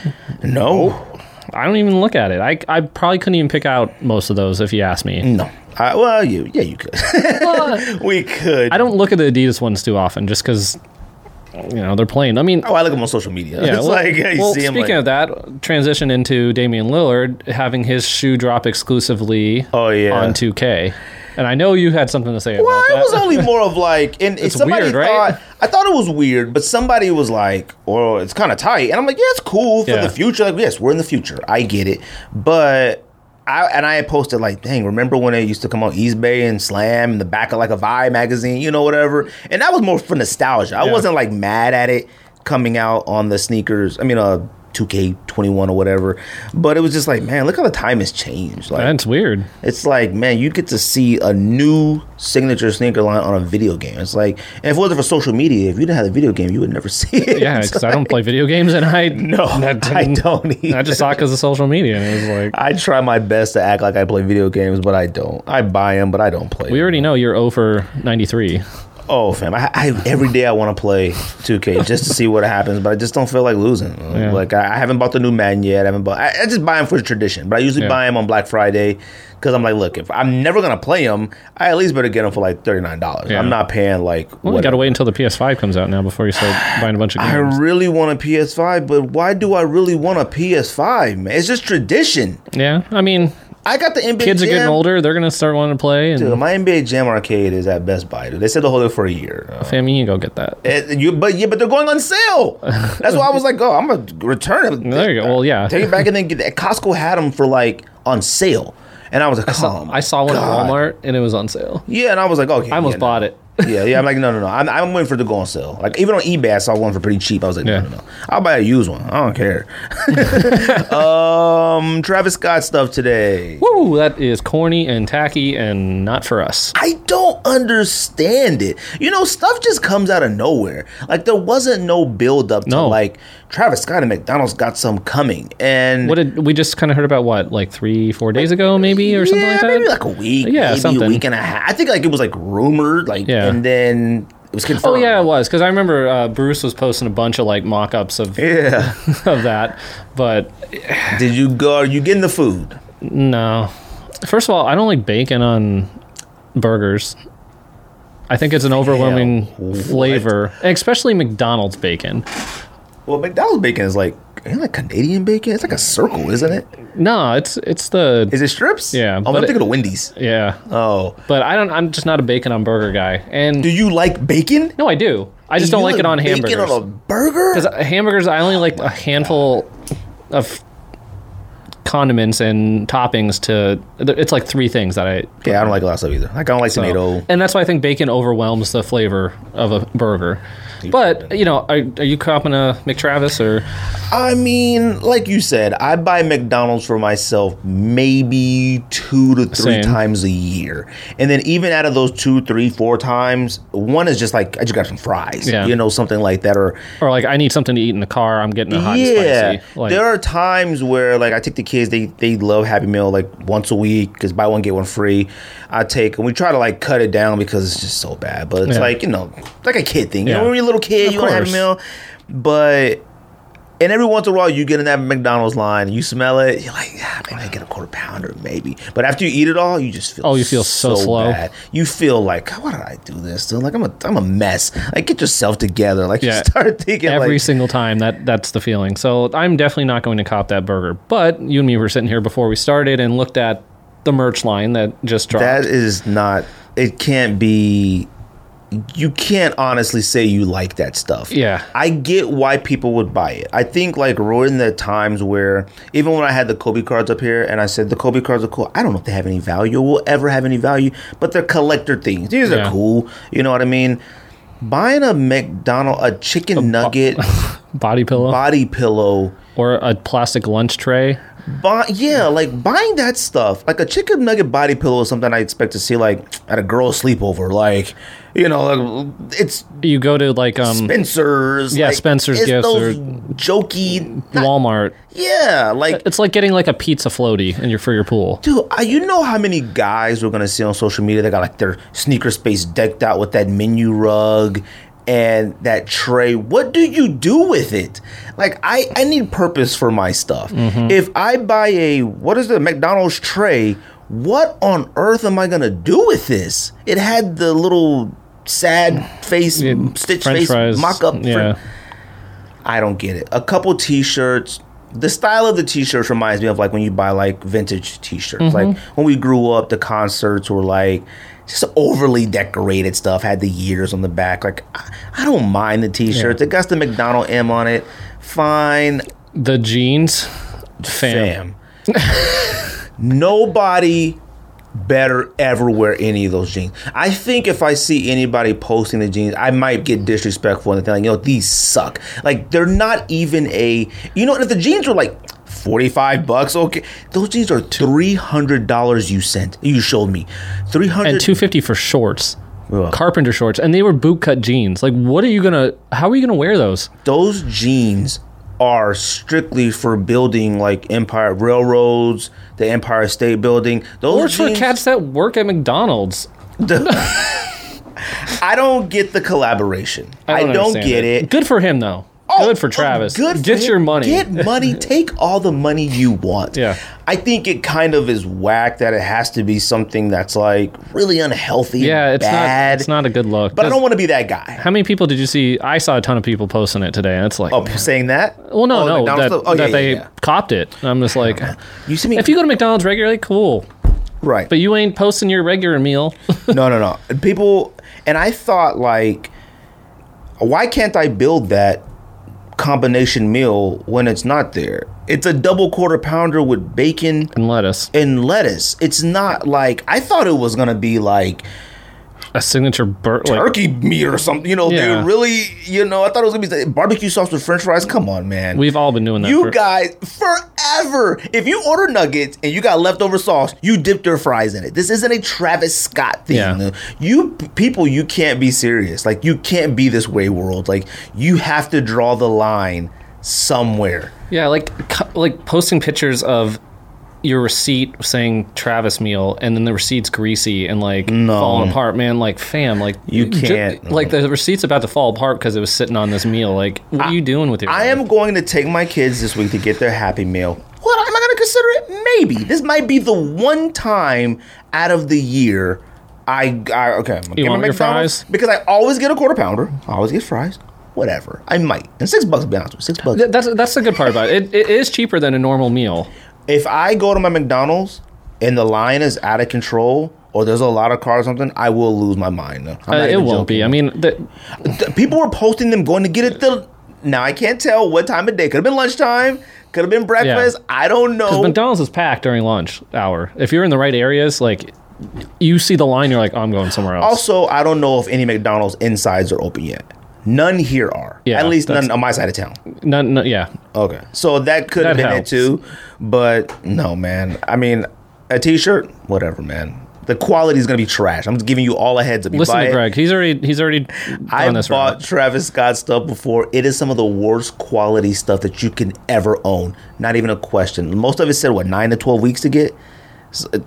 no, I don't even look at it. I I probably couldn't even pick out most of those if you asked me. no. I, well, you, yeah, you could. [LAUGHS] we could. I don't look at the Adidas ones too often, just because you know they're playing. I mean, Oh, I look at them on social media. Yeah, [LAUGHS] it's well, like you well, speaking Like, of that, transition into Damian Lillard having his shoe drop exclusively Oh, yeah. on 2K. And I know you had something to say well, about it was only more of like, and [LAUGHS] It's somebody weird, right? thought I thought it was weird, but somebody was like, "Well, it's kind of tight," and I'm like, "Yeah, it's cool for Yeah. the future." Like, yes, we're in the future. I get it, but. I, and I had posted like, dang, remember when it used to come on Eastbay and Slam in the back of like a Vibe magazine, you know, whatever. And that was more for nostalgia. I wasn't like mad at it coming out on the sneakers. I mean, uh, 2K21 or whatever. But it was just like, man, look how the time has changed. Like, That's weird. it's like, man, you get to see a new signature sneaker line on a video game. It's like, and if it wasn't for social media, if you didn't have a video game, you would never [LAUGHS] see it. Yeah, because I don't play video games, and [LAUGHS] [LAUGHS] I No, I don't I just saw it because of social media, and it was like I try my best to act like I play video games, but I don't. I buy them, but I don't play. we 'em. already know you're oh over 93. Oh, fam! I, I every day I want to play 2K just to see what happens, but I just don't feel like losing. Yeah. Like I, I haven't bought the new Madden yet. I haven't bought. I, I just buy them for tradition, but I usually Yeah. buy them on Black Friday because I'm like, look, if I'm never gonna play them, I at least better get them for like thirty nine dollars. Yeah. I'm not paying like. Well, you got to wait until the PS5 comes out now before you start [SIGHS] buying a bunch of games. I really want a PS5, but why do I really want a PS5, man? It's just tradition. yeah, I mean, I got the NBA. kids are getting older; they're gonna start wanting to play, and Dude, my NBA Jam arcade is at Best Buy. Dude. They said to hold it for a year. Uh, fam, you can go get that. it- you, but yeah, but they're going on sale. [LAUGHS] That's why I was like, oh, I'm gonna return it. There you go. Well, yeah. take it back and then get that. Costco had them for like on sale, and I was like, oh, I saw one God. at Walmart, and it was on sale. Yeah, and I was like, okay, I almost yeah, no. bought it. Yeah, yeah. I'm like, no, no, no. I'm, I'm waiting for it to go on sale. Like even on eBay, I saw one for pretty cheap. I was like, Yeah. no, no, no. I'll buy a used one. I don't care. [LAUGHS] um, Travis Scott stuff today. Woo! That is corny and tacky, and not for us. I don't understand it. You know, stuff just comes out of nowhere. Like there wasn't no build up to No. like Travis Scott and McDonald's got some coming. And What did we just kind of heard about? What like three, four days ago, maybe or something like that? maybe like a week, Yeah, maybe something. a week and a half. I think like it was like rumored, like Yeah. And then it was confirmed. Oh yeah, it was because I remember uh, Bruce was posting a bunch of like mock-ups of Yeah. [LAUGHS] of that, but Did you go? Are you getting the food? no. First of all, I don't like bacon on burgers. I think it's an overwhelming what? flavor, especially McDonald's bacon. Well, McDonald's bacon is like, ain't it like Canadian bacon. It's like a circle, isn't it? No, it's it's the Is it strips? Yeah, Oh, I'm thinking of Wendy's. yeah, Oh, but I don't. I'm just not a bacon on burger guy, and do you like bacon? no, I do. I just don't You like it on bacon hamburgers. on a burger? Because hamburgers, I only like a handful of condiments and toppings to. It's like three things that I. Yeah, I don't like a lot of stuff either. Like I don't like so- tomato. and that's why I think bacon overwhelms the flavor of a burger. But you know, are, are you copping a McTravis or? I mean, like you said, I buy McDonald's for myself maybe two to three Same. times a year, and then even out of those two, three, four times, one is just like I just got some fries, Yeah. you know, something like that, or Or like I need something to eat in the car. I'm getting a hot yeah. and spicy. Like, there are times where like I take the kids, they they love Happy Meal like once a week because buy one get one free. I take and we try to like cut it down because it's just so bad, but it's Yeah. like you know like a kid thing. You Yeah. know, when you're a little kid, Of you want to have a meal, but. And every once in a while, you get in that McDonald's line, you smell it, you're like, yeah, maybe I get a quarter pounder, maybe. But after you eat it all, you just feel Oh, you feel so slow. bad. You feel like, why did I do this? Dude? Like I'm a I'm a mess. Like get yourself together. Like Yeah. you start [LAUGHS] thinking every like, single time that that's the feeling. So I'm definitely not going to cop that burger. But you and me were sitting here before we started and looked at the merch line that just dropped. That is not. It can't be you can't honestly say you like that stuff. Yeah. I get why people would buy it. I think like we're in the times where even when I had the Kobe cards up here and I said the Kobe cards are cool, I don't know if they have any value or will ever have any value, but they're collector things. These Yeah. are cool. You know what I mean? Buying a McDonald a chicken nugget [LAUGHS] Body pillow body pillow or a plastic lunch tray. Buy, yeah, like buying that stuff, like a chicken nugget body pillow is something I expect to see like at a girl's sleepover. Like, you know, like, it's You go to like um Spencer's. Yeah, like, Spencer's gifts or- jokey. not- Walmart. yeah, like It's like getting like a pizza floaty in your for your pool. dude, I, you know how many guys we're gonna see on social media that got like their sneaker space decked out with that menu rug and that tray. What do you do with it? Like, I I need purpose for my stuff. Mm-hmm. If I buy a what is the McDonald's tray, what on earth am I gonna do with this? It had the little sad face, Yeah, stitch French face fries. mock up. Yeah. I don't get it. A couple t-shirts. The style of the t-shirts reminds me of like when you buy like vintage t-shirts. Mm-hmm. Like when we grew up, the concerts were like just overly decorated stuff. Had the years on the back. Like I, I don't mind the t-shirts. Yeah. It got the McDonald M on it. Fine, The jeans, fam. fam. [LAUGHS] Nobody better ever wear any of those jeans. I think if I see anybody posting the jeans, I might get disrespectful and think, like, you know, these suck. Like they're not even a you know, if the jeans were like 45 bucks, okay. Those jeans are $300 you sent. You showed me. 300 and 250 for shorts. Ugh. Carpenter shorts and they were boot cut jeans. Like what are you to how are you to wear those? those jeans are strictly for building like Empire Railroads, the Empire State Building. Those Or it's for cats that work at McDonald's. [LAUGHS] I don't get the collaboration. I don't, understand get it. Good for him though. Good for Travis. Good for Get him. your money. Get money. [LAUGHS] Take all the money you want. Yeah. I think it kind of is whack that it has to be something that's like really unhealthy. yeah, it's bad. not it's not a good look. But I don't want to be that guy. How many people did you see? I saw a ton of people posting it today, and it's like, Oh, saying that? well, no, Oh, no, McDonald's that. Oh, that yeah, they yeah. copped it. I'm just like, You see me? if you go to McDonald's regularly, cool, right. but you ain't posting your regular meal. [LAUGHS] no, no, no. People, and I thought like, why can't I build that combination meal when it's not there? It's a double quarter pounder with bacon and lettuce, and lettuce. It's not like I thought it was gonna be like a signature bur- like, turkey meat or something. You know, Yeah. they really, you know, I thought it was gonna be barbecue sauce with French fries. Come on, man. We've all been doing that. you for- guys forever. If you order nuggets and you got leftover sauce, you dip your fries in it. This isn't a Travis Scott thing. Yeah. You people, you can't be serious. Like you can't be this way, world. Like you have to draw the line somewhere. Yeah, like like posting pictures of your receipt saying Travis meal, and then the receipt's greasy and like No. falling apart. Man, like fam, like You can't. like the receipt's about to fall apart because it was sitting on this meal. Like, what are you doing with your? I life? am going to take my kids this week to get their Happy Meal. What am I going to consider it? Maybe this might be the one time out of the year I, I okay. I'm gonna You want your fries? because I always get a quarter pounder. I always get fries. Whatever. I might. And six bucks. To be honest with you, six bucks. That's that's the good part about it. it. It is cheaper than a normal meal. If I go to my McDonald's and the line is out of control. Or there's a lot of cars or something, I will lose my mind. I'm Uh, it won't be. I mean, the, Th- people were posting them going to get it. The now I can't tell what time of day. Could have been lunchtime. Could have been breakfast. I don't know. McDonald's is packed during lunch hour. If you're in the right areas, like you see the line, you're like, oh, I'm going somewhere else. Also, I don't know if any McDonald's insides are open yet. None here are. Yeah, At least none on my side of town. no, no, yeah, Okay. So that could have been helps. it too. But no, man. I mean, a t shirt, whatever, man. The quality is going to be trash. I'm just giving you all a heads up. You listen buy to it. Greg. He's already he's already I this bought route. Travis Scott stuff before. It is some of the worst quality stuff that you can ever own. Not even a question. Most of it said what nine to twelve weeks to get. So, uh,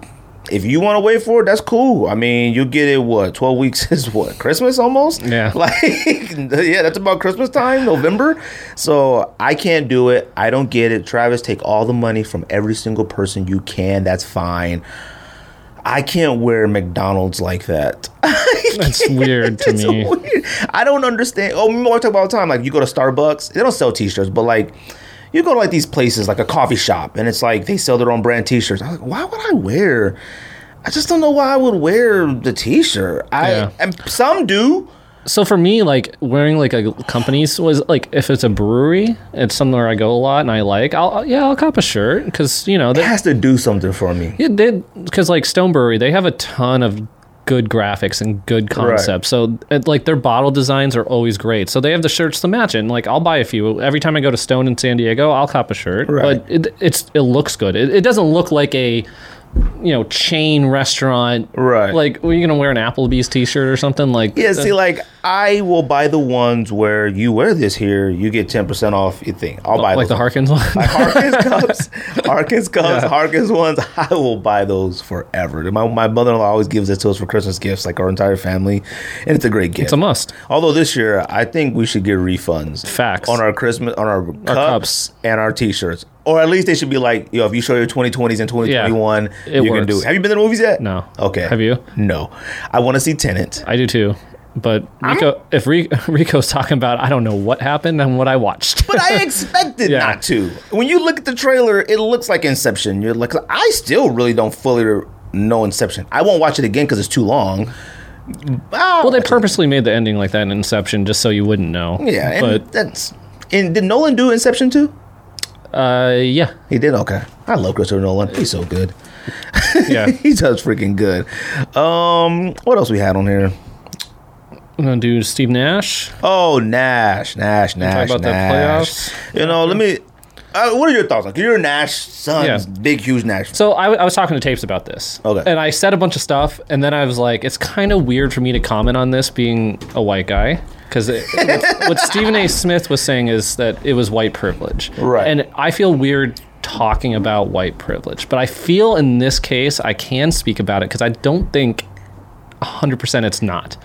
if you want to wait for it, that's cool. I mean, you get it. What twelve weeks [LAUGHS] is what Christmas almost? Yeah. [LAUGHS] like yeah, that's about Christmas time, November. So I can't do it. I don't get it. Travis, take all the money from every single person you can. That's fine. I can't wear McDonald's like that. [LAUGHS] That's weird to me. weird. I don't understand. Oh, I talk about all the time. Like you go to Starbucks, they don't sell T-shirts, but like you go to like these places, like a coffee shop, and it's like they sell their own brand T-shirts. I was like, why would I wear? I just don't know why I would wear the t-shirt. I Yeah. and some do. So for me, like wearing like a company's was like if it's a brewery, it's somewhere I go a lot and I like. I'll yeah, I'll cop a shirt because you know It they has to do something for me. Yeah, they because like Stone Brewery, they have a ton of good graphics and good concepts. So it, like their bottle designs are always great. So they have the shirts to match it. And like I'll buy a few every time I go to Stone in San Diego. I'll cop a shirt, Right. but it, it's it looks good. It, it doesn't look like a you know chain restaurant. Right. Like, are you gonna wear an Applebee's T-shirt or something? Like, Yeah, uh, see, like I will buy the ones where you wear this here, you get ten percent off your thing. I'll buy like the Harkins one. Like Harkins [LAUGHS] cups, Harkins cups, Yeah. Harkins ones. I will buy those forever. My my mother in law always gives it to us for Christmas gifts, like our entire family, and it's a great gift. it's a must. Although this year, I think we should get refunds. Facts. on our Christmas, on our cups, cups. and our T-shirts, or at least they should be like, yo, if you show your 2020s and 2021, it you can do it. Have you been to the movies yet? No. Okay. Have you? No. I want to see Tenet. I do too. But Rico, if Ri- [LAUGHS] Rico's talking about, I don't know what happened and what I watched. But I [LAUGHS] expected Yeah. not to. When you look at the trailer, it looks like Inception. You're like, I still really don't fully know Inception. I won't watch it again because it's too long. Ah. Well, they purposely made the ending like that in Inception just so you wouldn't know. yeah, and but that's. And did Nolan do Inception too? Uh, yeah, He did. Okay, I love Christopher Nolan. He's so good. yeah. [LAUGHS] he does freaking good. Um, what else we had on here? I'm gonna do Steve Nash. Oh, Nash, Nash, Nash, about the Nash. playoffs? You know, let me. Uh, what are your thoughts? Like, you're a Nash son, Yeah. big, huge Nash. So I, w- I was talking to Tapes about this. Okay. And I said a bunch of stuff, and then I was like, it's kind of weird for me to comment on this being a white guy. Because [LAUGHS] what, what Stephen A. Smith was saying is that it was white privilege. Right. And I feel weird talking about white privilege. But I feel in this case, I can speak about it because I don't think 100% it's not.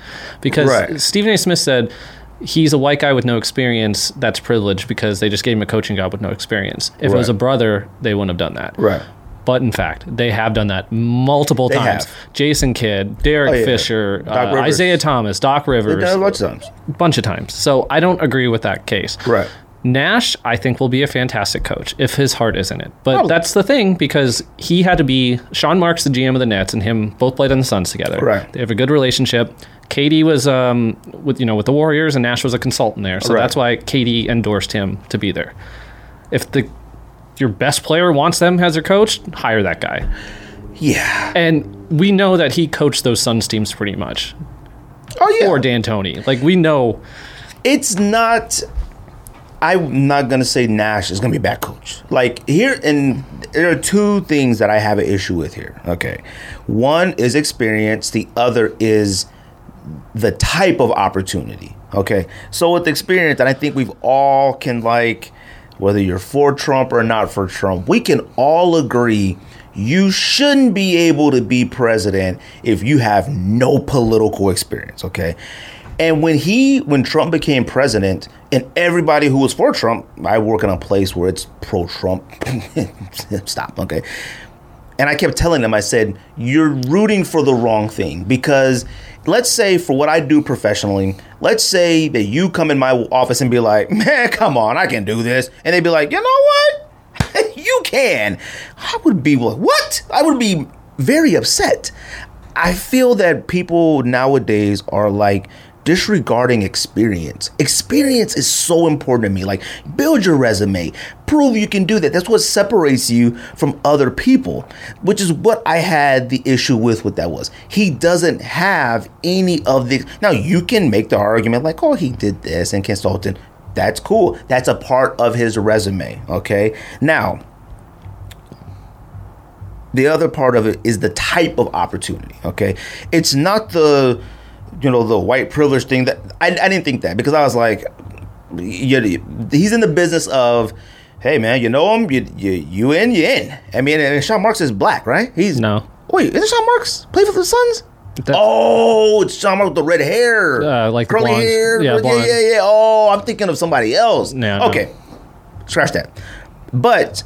Because Right. Stephen A. Smith said he's a white guy with no experience. That's privilege because they just gave him a coaching job with no experience. If it was a brother, they wouldn't have done that. Right. But in fact, they have done that multiple They times. have. Jason Kidd, Derek Oh, yeah. Fisher, uh, Isiah Thomas, Doc They've Rivers, done it a bunch of times. a bunch of times. So I don't agree with that case. Right. Nash, I think, will be a fantastic coach if his heart is in it. But Probably. that's the thing because he had to be Sean Marks, the GM of the Nets, and him both played on the Suns together. Right. They have a good relationship. Katie was um, with you know with the Warriors, and Nash was a consultant there, so Right. that's why Katie endorsed him to be there. If the your best player wants them as their coach, hire that guy. Yeah. And we know that he coached those Suns teams pretty much. Oh, yeah. Or D'Antoni. Like we know it's not. I'm not gonna say Nash is gonna be a bad coach. Like here, and there are two things that I have an issue with here. Okay, one is experience. The other is the type of opportunity. Okay, so with experience, and I think we've all can like, whether you're for Trump or not for Trump, we can all agree you shouldn't be able to be president if you have no political experience. Okay. And when he, when Trump became president, and everybody who was for Trump, I work in a place where it's pro Trump. [LAUGHS] Stop, okay. And I kept telling them, I said, you're rooting for the wrong thing because let's say for what I do professionally, let's say that you come in my office and be like, man, come on, I can do this. And they'd be like, you know what? [LAUGHS] you can. I would be like, what? I would be very upset. I feel that people nowadays are like disregarding experience. Experience is so important to me. Like, build your resume, prove you can do that. That's what separates you from other people, which is what I had the issue with. What that was, he doesn't have any of the. Now you can make the argument like, oh, he did this and consultant. That's cool. That's a part of his resume. Okay. Now, the other part of it is the type of opportunity. Okay, it's not the you know the white privilege thing that I, I didn't think that because I was like, you, he's in the business of. Hey man, you know him. You you you in, you in. I mean, and Sean Marks is black, right? He's No. Wait, is it Sean Marks play for the Suns? Oh, it's Sean Marks with the red hair, Uh, like curly blonde. hair. Yeah, Yeah, yeah, yeah. Oh, I'm thinking of somebody else. No, no. okay, scratch that. But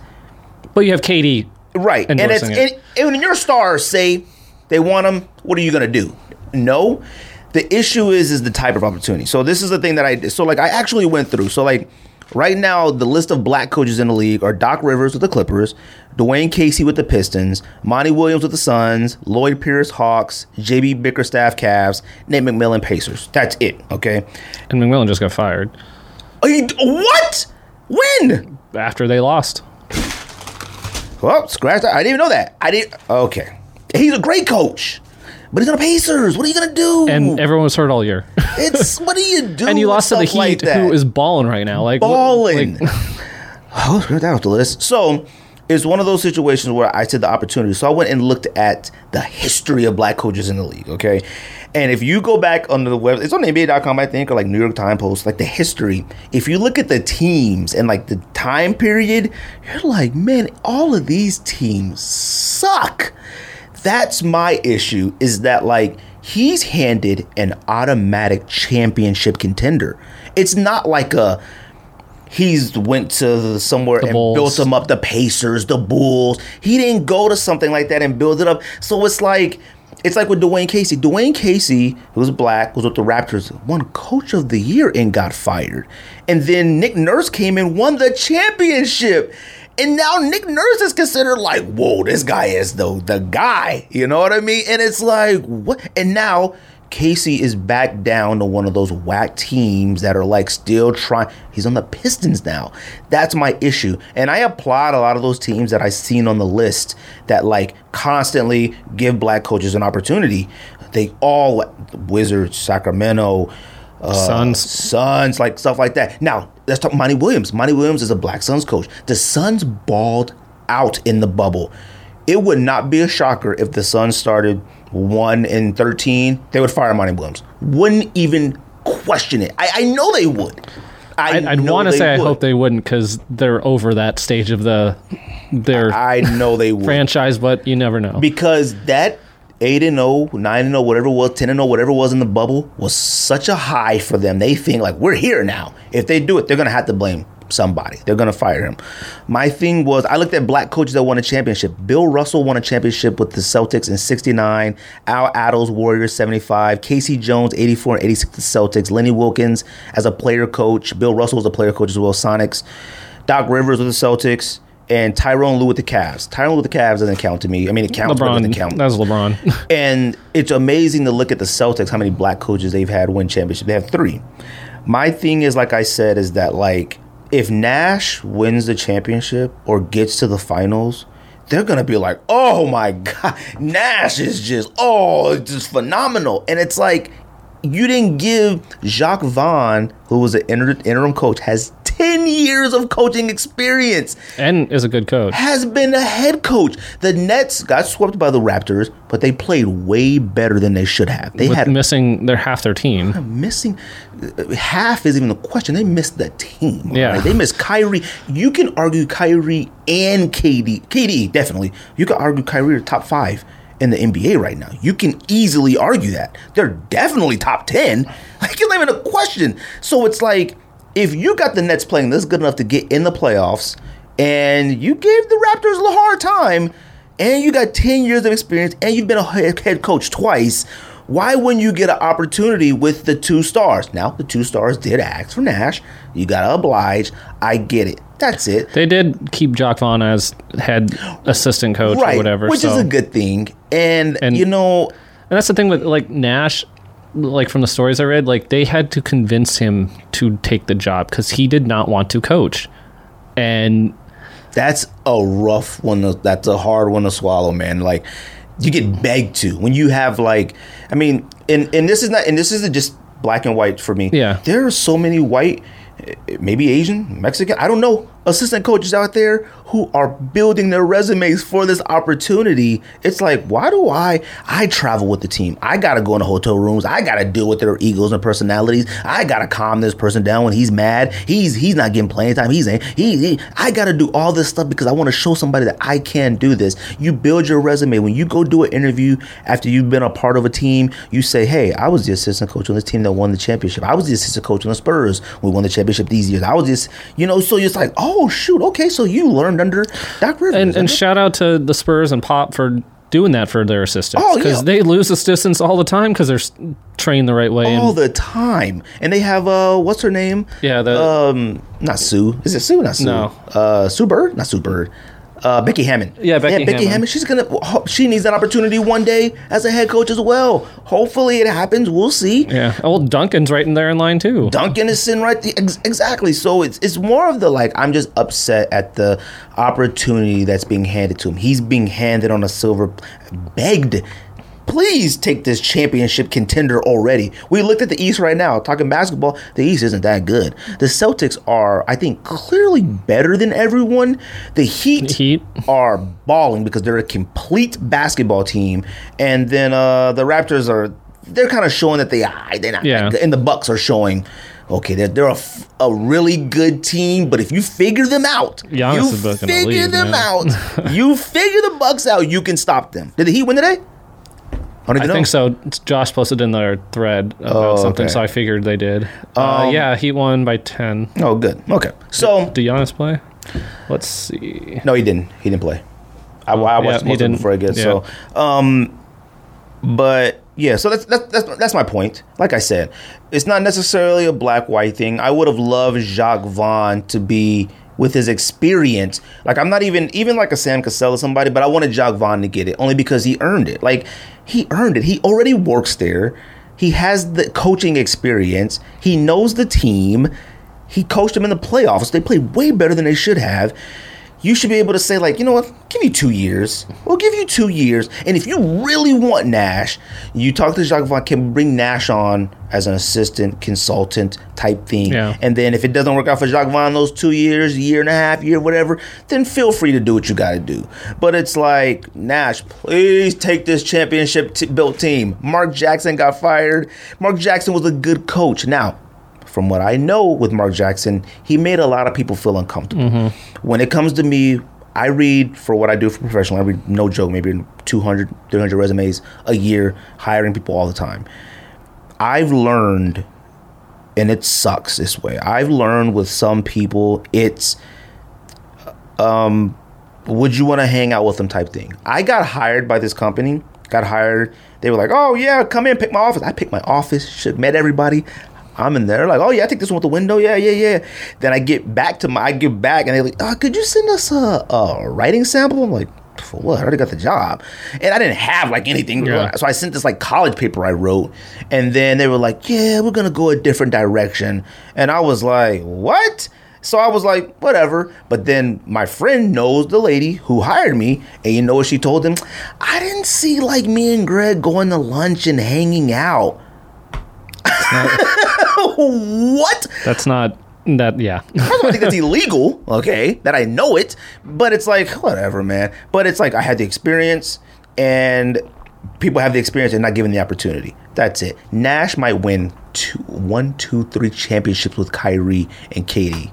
But you have Katie. Right. And it's endorsing and, and when your stars say they want him, what are you gonna do? No. The issue is is the type of opportunity. So this is the thing that I did. So like I actually went through. So like Right now, the list of black coaches in the league are Doc Rivers with the Clippers, Dwane Casey with the Pistons, Monty Williams with the Suns, Lloyd Pierce Hawks, JB Bickerstaff Cavs, Nate McMillan Pacers. That's it. Okay. And McMillan just got fired oh, you, what? When? after they lost. Well, scratch that. I didn't even know that. I didn't. Okay. He's a great coach, but he's on the Pacers. What are you gonna do? And everyone was hurt all year. it's what do you [LAUGHS] do? and you lost to the stuff like Heat, who is balling right now. Like balling. like- [LAUGHS] [LAUGHS] oh, that off the list. So it's one of those situations where I said the opportunity. So I went and looked at the history of black coaches in the league. Okay, and if you go back under the web, it's on NBA.com, I think, or like New York Times Post, like the history. If you look at the teams and like the time period, you're like, man, all of these teams suck. That's my issue. Is that like he's handed an automatic championship contender? It's not like a he's went to somewhere and Bulls. built them up the Pacers, the Bulls. He didn't go to something like that and build it up. So it's like it's like with Dwane Casey. Dwane Casey, who was black, was with the Raptors, won Coach of the Year and got fired. And then Nick Nurse came and won the championship. And now Nick Nurse is considered like, whoa, this guy is the the guy. You know what I mean? And it's like, what? And now Casey is back down to one of those whack teams that are like still trying. He's on the Pistons now. That's my issue. And I applaud a lot of those teams that I've seen on the list that like constantly give black coaches an opportunity. They all, Wizards, Sacramento, uh, Suns. Suns, like stuff like that. Now, let's talk Monty Williams. Monty Williams is a black Suns coach. The Suns balled out in the bubble. It would not be a shocker if the Suns started one in thirteen. They would fire Monty Williams. Wouldn't even question it. I, I know they would. I I'd, I'd want to say I hope they wouldn't because they're over that stage of the their I know they would. franchise, but you never know. because that 8 and 0, 9 and 0, whatever it was, 10 and 0, whatever was in the bubble was such a high for them. They think like we're here now. If they do it, they're going to have to blame somebody. They're going to fire him. My thing was I looked at black coaches that won a championship. Bill Russell won a championship with the Celtics in 69, Al Attles Warriors 75, K.C. Jones 84 and 86 the Celtics, Lenny Wilkens as a player coach, Bill Russell was a player coach as well, Sonics, Doc Rivers with the Celtics. And Tyronn Lue with the Cavs. Tyronn Lue with the Cavs doesn't count to me. I mean, it counts, but it doesn't count. that was LeBron. And it's amazing to look at the Celtics, how many black coaches they've had win championships. They have three. My thing is, like I said, is that like if Nash wins the championship or gets to the finals, they're gonna be like, oh my god, Nash is just oh, it's just phenomenal. And it's like you didn't give Jacques Vaughn, who was an inter- interim coach, has ten years of coaching experience and is a good coach. has been a head coach. The Nets got swept by the Raptors, but they played way better than they should have. They With had missing their half their team. missing uh, half is even the question. They missed the team. Yeah. right? They missed Kyrie. You can argue Kyrie and KD. KD, definitely. You can argue Kyrie are top five in the NBA right now. You can easily argue that. They're definitely top 10. [LAUGHS] Like, it's not even a question. So it's like, if you got the Nets playing this good enough to get in the playoffs, and you gave the Raptors a hard time, and you got 10 years of experience, and you've been a head head coach twice, why wouldn't you get an opportunity with the two stars? Now, the two stars did ask for Nash. You got to oblige. I get it. That's it. They did keep Jacques Vaughn as head assistant coach right. or whatever. Which so. is a good thing. And, And- you know, And that's the thing with like Nash, like from the stories I read, like they had to convince him to take the job because he did not want to coach. And that's a rough one. To, that's a hard one to swallow, man. Like you get begged to when you have like, I mean, and and this is not, and this isn't just black and white for me. Yeah. there are so many white, maybe Asian, Mexican, I don't know, assistant coaches out there who are building their resumes for this opportunity. It's like, why do I? I travel with the team. I gotta go in the hotel rooms. I gotta deal with their egos and personalities. I gotta calm this person down when he's mad. He's he's not getting playing time. He's. He, he I gotta do all this stuff because I want to show somebody that I can do this. You build your resume when you go do an interview after you've been a part of a team. You say, hey, I was the assistant coach on this team that won the championship. I was the assistant coach on the Spurs. We won the championship these years. I was just, you know, so it's like, oh shoot, okay, so you learned under Doc Rivers. and, and shout out to the Spurs and Pop for doing that for their assistants Oh, because yeah. they lose assistants all the time because they're trained the right way. all and, the time. And they have uh, what's her name? yeah, the Um, not Sue. Is it Sue? Not Sue. No. Uh, Sue Bird. Not Sue Bird. Uh, Becky Hammon. Yeah, Becky Becky Hammon. Hammon. She's gonna. She needs that opportunity one day as a head coach as well. Hopefully, it happens. We'll see. yeah. Oh, Duncan's right in there in line too. Duncan is sitting right the, ex- exactly. So it's it's more of the like I'm just upset at the opportunity that's being handed to him. He's being handed on a silver, begged. Please take this championship contender already. We looked at the East right now, talking basketball. The East isn't that good. The Celtics are, I think, clearly better than everyone. The Heat, Heat. are balling because they're a complete basketball team, and then uh, the Raptors are they're kind of showing that they ah, they're not Yeah. and the Bucks are showing okay they're, they're a, f- a really good team, but if you figure them out, Giannis you figure leave, them man. out, [LAUGHS] you figure the Bucks out, you can stop them. Did the Heat win today? I don't I know. think so. Josh posted in their thread about Oh, something, okay. so I figured they did. uh, Um, yeah, he won by ten. Oh, good. Okay, so Did Giannis play? Let's see. No, he didn't. He didn't play. I, I yeah, watched he most of it before I get Yeah. so. Um, but yeah, so that's, that's that's that's my point. Like I said, it's not necessarily a black white thing. I would have loved Jacques Vaughn to be with his experience. Like I'm not even even like a Sam Cassell or somebody, but I wanted Jacques Vaughn to get it only because he earned it. Like he earned it. He already works there. He has the coaching experience. He knows the team. He coached them in the playoffs. They played way better than they should have. You should be able to say, like, you know what? Give you two years. We'll give you two years. And if you really want Nash, you talk to Jacques Vaughn, can bring Nash on as an assistant, consultant type thing. Yeah. And then if it doesn't work out for Jacques Vaughn those two years, year and a half, year, whatever, then feel free to do what you got to do. But it's like, Nash, please take this championship t- built team. Mark Jackson got fired. Mark Jackson was a good coach. Now, from what I know with Mark Jackson, he made a lot of people feel uncomfortable. When it comes to me, I read for what I do for professional. I read no joke, maybe 200, 300 resumes a year, hiring people all the time. I've learned, and it sucks this way. I've learned with some people, it's, um, would you want to hang out with them type thing. I got hired by this company. Got hired. They were like, "Oh yeah, come in, pick my office." I picked my office. Should met everybody. I'm in there. Like, "Oh yeah, I take this one with the window." Yeah, yeah, yeah. Then I get back to my. I get back, and they're like, oh, "Could you send us a, a writing sample?" I'm like, "For what? I already got the job." And I didn't have like anything. Yeah. So I sent this like college paper I wrote, and then they were like, "Yeah, we're gonna go a different direction," and I was like, "What?" So I was like, whatever. But then my friend knows the lady who hired me, and you know what she told him? I didn't see like me and Greg going to lunch and hanging out. [LAUGHS] what? That's not that. Yeah, First of all, I think that's [LAUGHS] illegal, okay, that I know it, but it's like, whatever, man. But it's like I had the experience, and people have the experience and not given the opportunity. That's it. Nash might win two, one, two, three championships with Kyrie and Katie.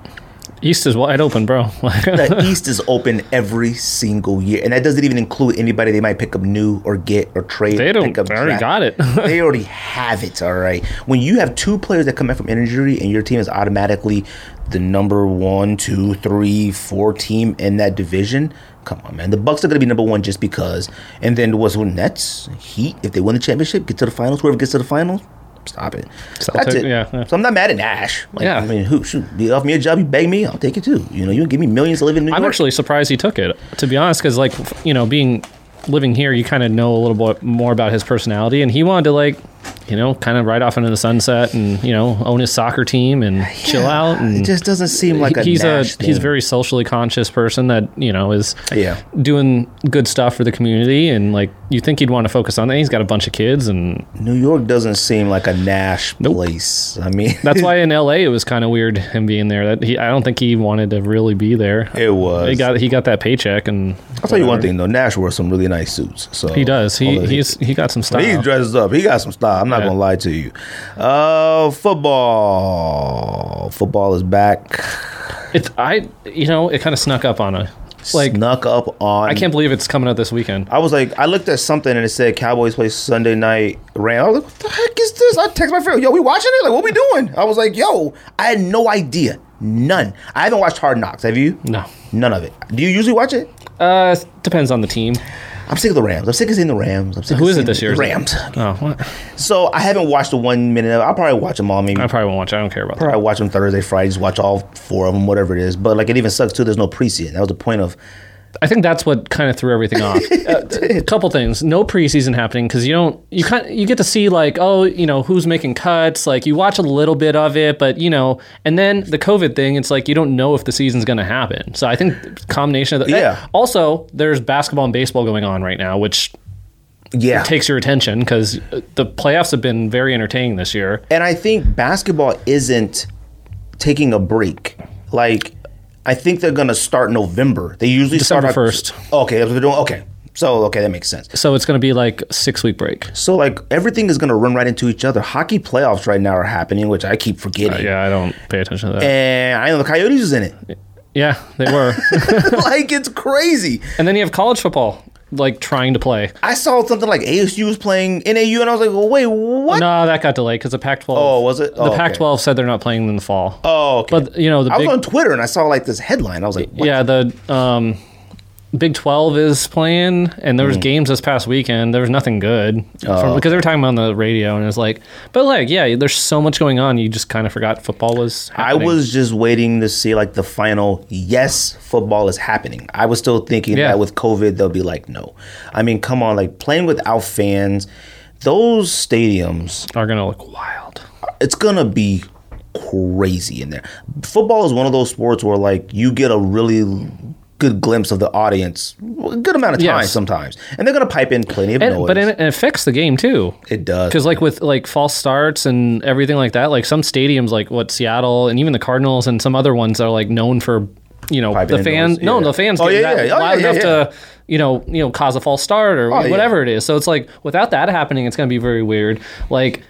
East is wide open, bro. [LAUGHS] The East is open every single year, and that doesn't even include anybody they might pick up new or get or trade. they don't. pick up They already draft. got it. [LAUGHS] they already have it. All right. When you have two players that come back from injury, and your team is automatically the number one, two, three, four team in that division. Come on, man. The Bucks are going to be number one just because. And then was who Nets, Heat. If they win the championship, get to the finals. Whoever gets to the finals, stop it. That's it. yeah, yeah. So I'm not mad at Nash. Like, Yeah. I mean, who shoot? You offer me a job, you beg me, I'll take it too. You know, you give me millions to live in New I'm York. actually surprised he took it. To be honest, because like you know, being living here, you kind of know a little bit more about his personality, and he wanted to like, you know, kind of ride off into the sunset and you know own his soccer team and chill out. And It just doesn't seem like a he's Nash a he's a very socially conscious person that you know is Yeah. doing good stuff for the community, and like you think he'd want to focus on that. He's got a bunch of kids, and New York doesn't seem like a Nash place. I mean, [LAUGHS] that's why [LAUGHS] in L.A. it was kind of weird him being there. That he, I don't think he wanted to really be there. it was. He got he got that paycheck, and I'll tell you one thing though. Nash wears some really nice suits. So he does. He he's he got some style. he dresses up. He got some style. I'm not Yeah. gonna lie to you. Uh, football. Football is back. It's I you know it kind of snuck up on us. like Snuck up on. I can't believe it's coming out this weekend. I was like, I looked at something and it said Cowboys play Sunday night Ram. I was like, what the heck is this? I text my friend, yo, we watching it? Like, what we doing? I was like, yo, I had no idea. None. I haven't watched Hard Knocks. Have you? No, None of it. Do you usually watch it? uh, depends on the team. I'm sick of the Rams. I'm sick of seeing the Rams. I'm sick Who of is it this year? The Rams. Oh, what? So I haven't watched the one minute. of- I'll probably watch them all. Maybe I probably won't watch. I don't care about that. probably watch them Thursday, Friday. Just watch all four of them, whatever it is. But like it even sucks too. There's no preseason. That was the point of. I think that's what kind of threw everything off. [LAUGHS] Uh, a couple things. No preseason happening because you don't you kind you get to see like oh you know who's making cuts. Like you watch a little bit of it, but you know, and then the COVID thing. It's like you don't know if the season's going to happen. So I think combination of the Yeah. Also, there's basketball and baseball going on right now, which Yeah. takes your attention because the playoffs have been very entertaining this year. And I think basketball isn't taking a break. Like, I think they're gonna start November. They usually December start 1st. Okay, that's what they're doing. Okay, so okay, that makes sense. So it's going to be like six week break. So like everything is gonna run right into each other. Hockey playoffs right now are happening, which I keep forgetting. Uh, yeah, I don't pay attention to that. And I know the Coyotes is in it. yeah, they were. [LAUGHS] like it's crazy. and then you have college football like trying to play. I saw something like ASU was playing NAU, and I was like, well, wait, what? No, that got delayed because the Pac-12. Oh, was it? The Oh, okay. Pac-12 said they're not playing in the fall. Oh, okay. But you know the I was on Twitter and I saw like this headline. I was like, what? yeah the um, Big 12 is playing, and there was Mm. games this past weekend. There was nothing good from, because they were talking about on the radio, and it was like, but like yeah, there's so much going on. You just kind of forgot football was. I was just waiting to see like the final. Yes, football is happening. I was still thinking Yeah. that with COVID they'll be like, no. I mean, come on, like playing without fans, those stadiums, are gonna look wild. it's gonna be crazy in there. Football is one of those sports where like you get a really good glimpse of the audience, a good amount of time Yes. sometimes, and they're gonna pipe in plenty of And, noise. but it, it affects the game too. it does. Because like with like false starts and everything like that, like some stadiums like what Seattle and even the Cardinals and some other ones are like known for you know Piping the fans. noise, No, yeah. the fans Oh, yeah, that yeah. Oh, loud yeah, enough to you know you know cause a false start or Oh, whatever it is. So it's like without that happening, it's going to be very weird. Like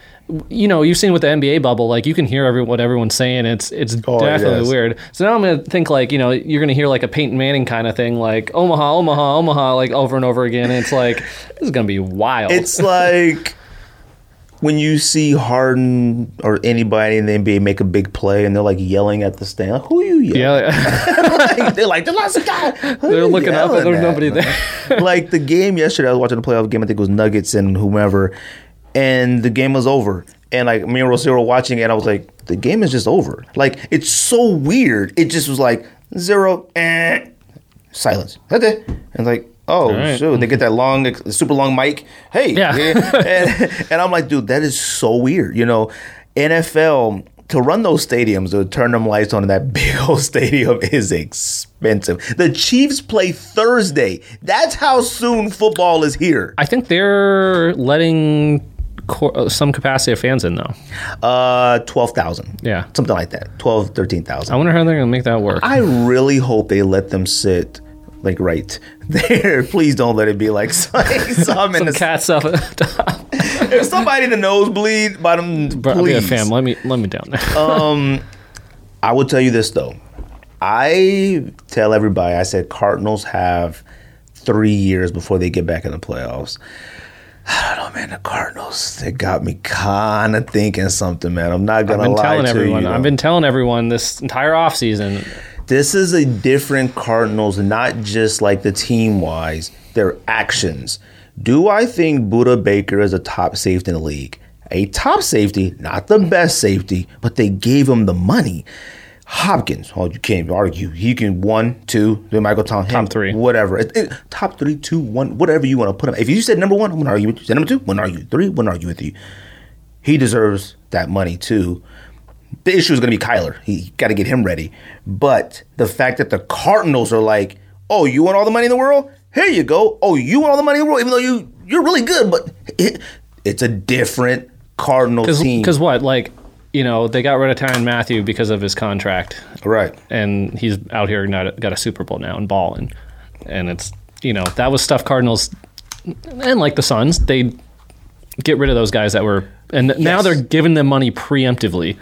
you know you've seen with the NBA bubble, like you can hear every, what everyone's saying. It's it's Oh, definitely yes. weird. So now I'm going to think like you know you're going to hear like a Peyton Manning kind of thing, like Omaha, Omaha, Omaha, like over and over again. And it's like [LAUGHS] this is going to be wild. It's like when you see Harden or anybody in the NBA make a big play and they're like yelling at the stand. Like, Who are you yelling? yeah. [LAUGHS] like, they're like, the last guy. [LAUGHS] Who They're looking up and there's at, nobody man? there. like the game yesterday, I was watching the playoff game. I think it was Nuggets and whomever, and the game was over. And like me and Rosie were watching it, and I was like, the game is just over. Like it's so weird. It just was like zero, eh, silence. It. And like, oh right. shoot, they get that long, super long mic. Hey, Yeah. [LAUGHS] and, and I'm like, dude, that is so weird. You know, NFL to run those stadiums to turn them lights on in that [LAUGHS] big old stadium is expensive. The Chiefs play Thursday. That's how soon football is here. I think they're letting cor- uh, some capacity of fans in though. Uh, twelve thousand. Yeah. something like that. 12, 13,000. I wonder how they're going to make that work. I really hope they let them sit like right there. [LAUGHS] Please don't let it be like [LAUGHS] some in some the cats up at the top. [LAUGHS] If somebody in the nosebleed, bottom, Bro, I'll a please. fam. Let me let me down there. I will tell you this though. I tell everybody, I said Cardinals have three years before they get back in the playoffs. I don't know, man. The Cardinals, they got me kind of thinking something, man. I'm not I've gonna been lie telling to everyone. you. I've been telling everyone this entire offseason. this is a different Cardinals, not just like the team wise, their actions. Do I think Budda Baker is a top safety in the league? A top safety, not the best safety, but they gave him the money. Hopkins, oh, you can't argue. He can one, two, then Michael Thomas, Top three. whatever. It- it- top three, two, one, whatever you want to put him. If you said number one, I'm gonna argue with you. Said number two, I'm gonna argue. Three, I'm gonna argue with you. He deserves that money too. The issue is going to be Kyler. He got to get him ready. But the fact that the Cardinals are like, "Oh, you want all the money in the world? Here you go. Oh, you want all the money in the world, even though you you're really good, but it, it's a different Cardinal team." Because what? Like, you know, they got rid of Tyrann Mathieu because of his contract, right, and he's out here not got a Super Bowl now and balling. And it's you know that was stuff Cardinals and like the Suns they get rid of those guys that were and now they're giving them money preemptively.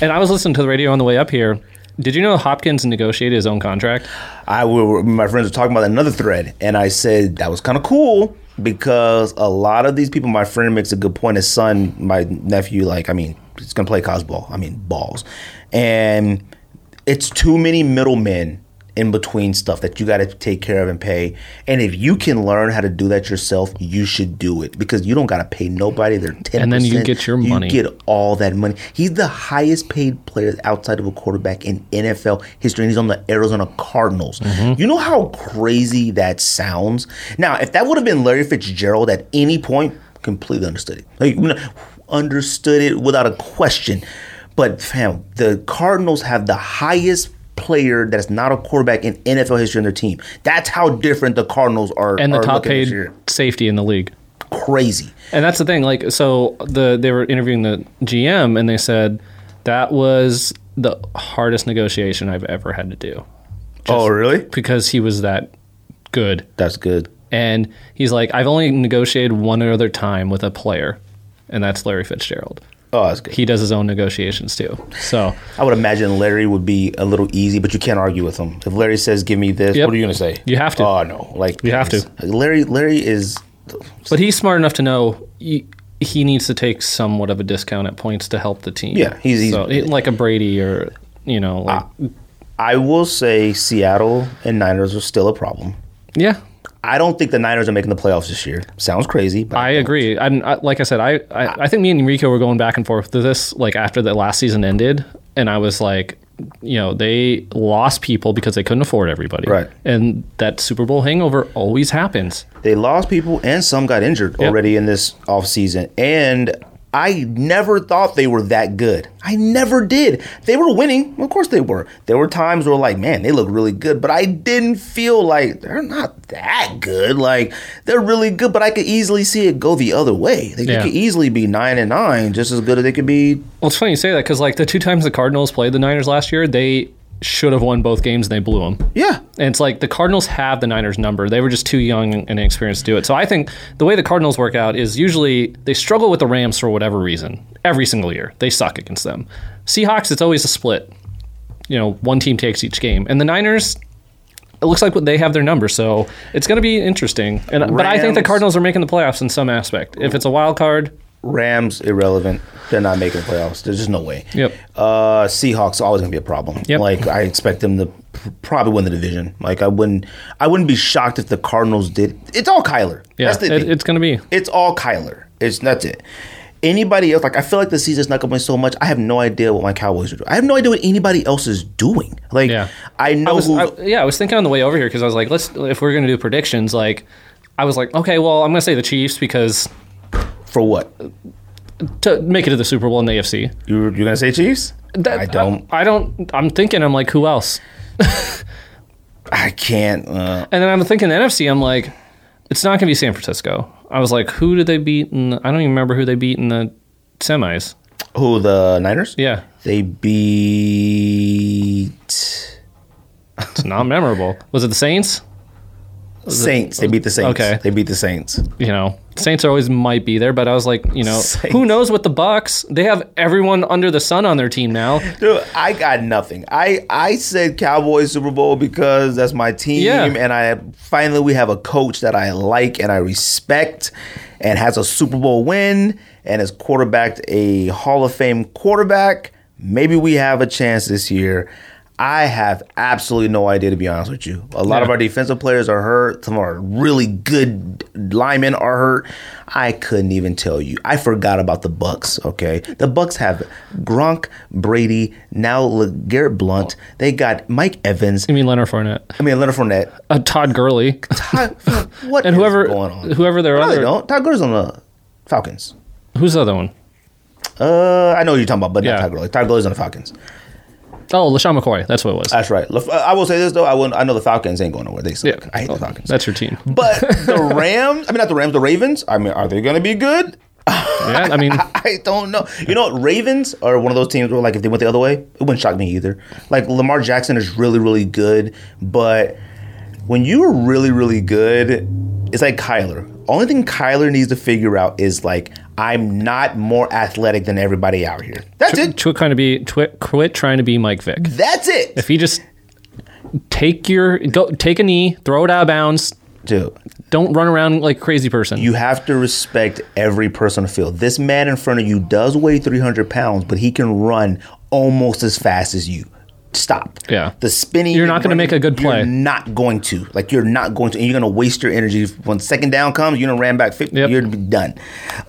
And I was listening to the radio on the way up here. Did you know Hopkins negotiated his own contract? I will. My friends were talking about another thread, and I said that was kind of cool because a lot of these people. My friend makes a good point. His son, my nephew, like I mean, he's gonna play college ball. I mean, balls, and it's too many middlemen in between stuff that you got to take care of and pay. And if you can learn how to do that yourself, you should do it because you don't got to pay nobody. They're ten, And then you get your money. You get all that money. He's the highest paid player outside of a quarterback in NFL history, and he's on the Arizona Cardinals. Mm-hmm. You know how crazy that sounds. Now, if that would have been Larry Fitzgerald at any point, completely understood it. Like, understood it without a question. But fam, the Cardinals have the highest player that is not a quarterback in NFL history on their team. That's how different the Cardinals are. and the are top paid safety in the league. Crazy. And that's the thing. Like, so the they were interviewing the GM, and they said that was the hardest negotiation I've ever had to do oh, really? because he was that good. That's good. And he's like, I've only negotiated one other time with a player, and that's Larry Fitzgerald. Oh, that's good. He does his own negotiations too. So I would imagine Larry would be a little easy, but you can't argue with him. If Larry says, "Give me this," Yep. what are you going to say? You have to. Oh no, like You have to. Larry, Larry is. But he's smart enough to know he, he needs to take somewhat of a discount at points to help the team. Yeah, he's- he's- so, like a Brady or you know, like I will say Seattle and Niners are still a problem. yeah. I don't think the Niners are making the playoffs this year. Sounds crazy, but I agree. I'm, I, like I said, I, I I think me and Enrico were going back and forth to this like after the last season ended, and I was like, you know, they lost people because they couldn't afford everybody, Right. And that Super Bowl hangover always happens. they lost people and some got injured Yep. already in this offseason. And I never thought they were that good. I never did. They were winning. Of course they were. There were times where like, man, they look really good, but I didn't feel like they're not that good. Like they're really good, but I could easily see it go the other way. They Yeah. could easily be 9 and 9 just as good as they could be Well, it's funny you say that because like the two times the Cardinals played the Niners last year, they should have won both games and they blew them. yeah. And it's like the Cardinals have the Niners number. They were just too young and inexperienced to do it. So I think the way the Cardinals work out is usually they struggle with the Rams for whatever reason. Every single year. They suck against them. Seahawks, it's always a split. You know, one team takes each game. And the Niners, it looks like they have their number. So it's going to be interesting. And But I think the Cardinals are making the playoffs in some aspect. If it's a wild card, Rams irrelevant. They're not making the playoffs. There's just no way. Yep. Uh, Seahawks always gonna be a problem. Yep. Like I expect them to pr- probably win the division. Like I wouldn't. I wouldn't be shocked if the Cardinals did. It's all Kyler. yeah, That's the it, it's going to be. It's all Kyler. It's that's it. Anybody else? Like I feel like the season's not going so much. I have no idea what my Cowboys are doing. I have no idea what anybody else is doing. Like Yeah. I know I was, who. I, yeah, I was thinking on the way over here because I was like, let's if we're gonna do predictions, like, I was like, okay, well, I'm gonna say the Chiefs because for what? to make it to the Super Bowl in the AFC. You you're gonna say Chiefs? That- I don't. I, don't. I'm thinking. I'm like, who else? [LAUGHS] I can't. Uh, And then I'm thinking the NFC. I'm like, it's not gonna be San Francisco. I was like, who did they beat? In, I don't even remember who they beat in the semis. who the Niners? Yeah, They beat it's not memorable. Was it the Saints? Saints. They beat the Saints. Okay. They beat the Saints. You know, Saints are always might be there, but I was like, you know, Saints. who knows what the Bucks? They have everyone under the sun on their team now. Dude, I got nothing. I I said Cowboys Super Bowl because that's my team, Yeah. and I finally we have a coach that I like and I respect, and has a Super Bowl win and has quarterbacked a Hall of Fame quarterback. Maybe we have a chance this year. I have absolutely no idea to be honest with you. A lot of our defensive players are hurt. Some of our really good linemen are hurt. I couldn't even tell you. I forgot about the Bucks. Okay, the Bucks have Gronk, Brady, now Garrett Blunt. They got Mike Evans. You mean Leonard Fournette, I mean Leonard Fournette. uh, Todd Gurley, Todd, what [LAUGHS] and whoever going on? whoever their No, they other don't. Todd Gurley's on the Falcons. who's the other one? Uh, I know what you're talking about, but Yeah. not Todd Gurley. Todd Gurley's on the Falcons. Oh, LeSean McCoy. That's what it was. That's right. Uh, I will say this though. I wouldn't, I know the Falcons ain't going nowhere. They suck. yeah, I hate Oh, the Falcons. That's your team. But the [LAUGHS] Rams, I mean, not the Rams, the Ravens. I mean, are they going to be good? Yeah, I mean, [LAUGHS] I don't know. You know, what? Ravens are one of those teams where, like, if they went the other way, it wouldn't shock me either. Like, Lamar Jackson is really, really good, but when you're really, really good, it's like Kyler. Only thing Kyler needs to figure out is like, I'm not more athletic than everybody out here. That's it. quit trying to be twi- quit trying to be Mike Vick. That's it, If you just take your go take a knee, throw it out of bounds, dude. don't run around like a crazy person. You have to respect every person on the field. This man in front of you does weigh 300 pounds, but he can run almost as fast as you. Stop. Yeah. The spinning. You're not gonna make a good play. You're not going to. Like you're not going to. And you're going to waste your energy. When second down comes, You're going to ran back 50. Yep. You're done.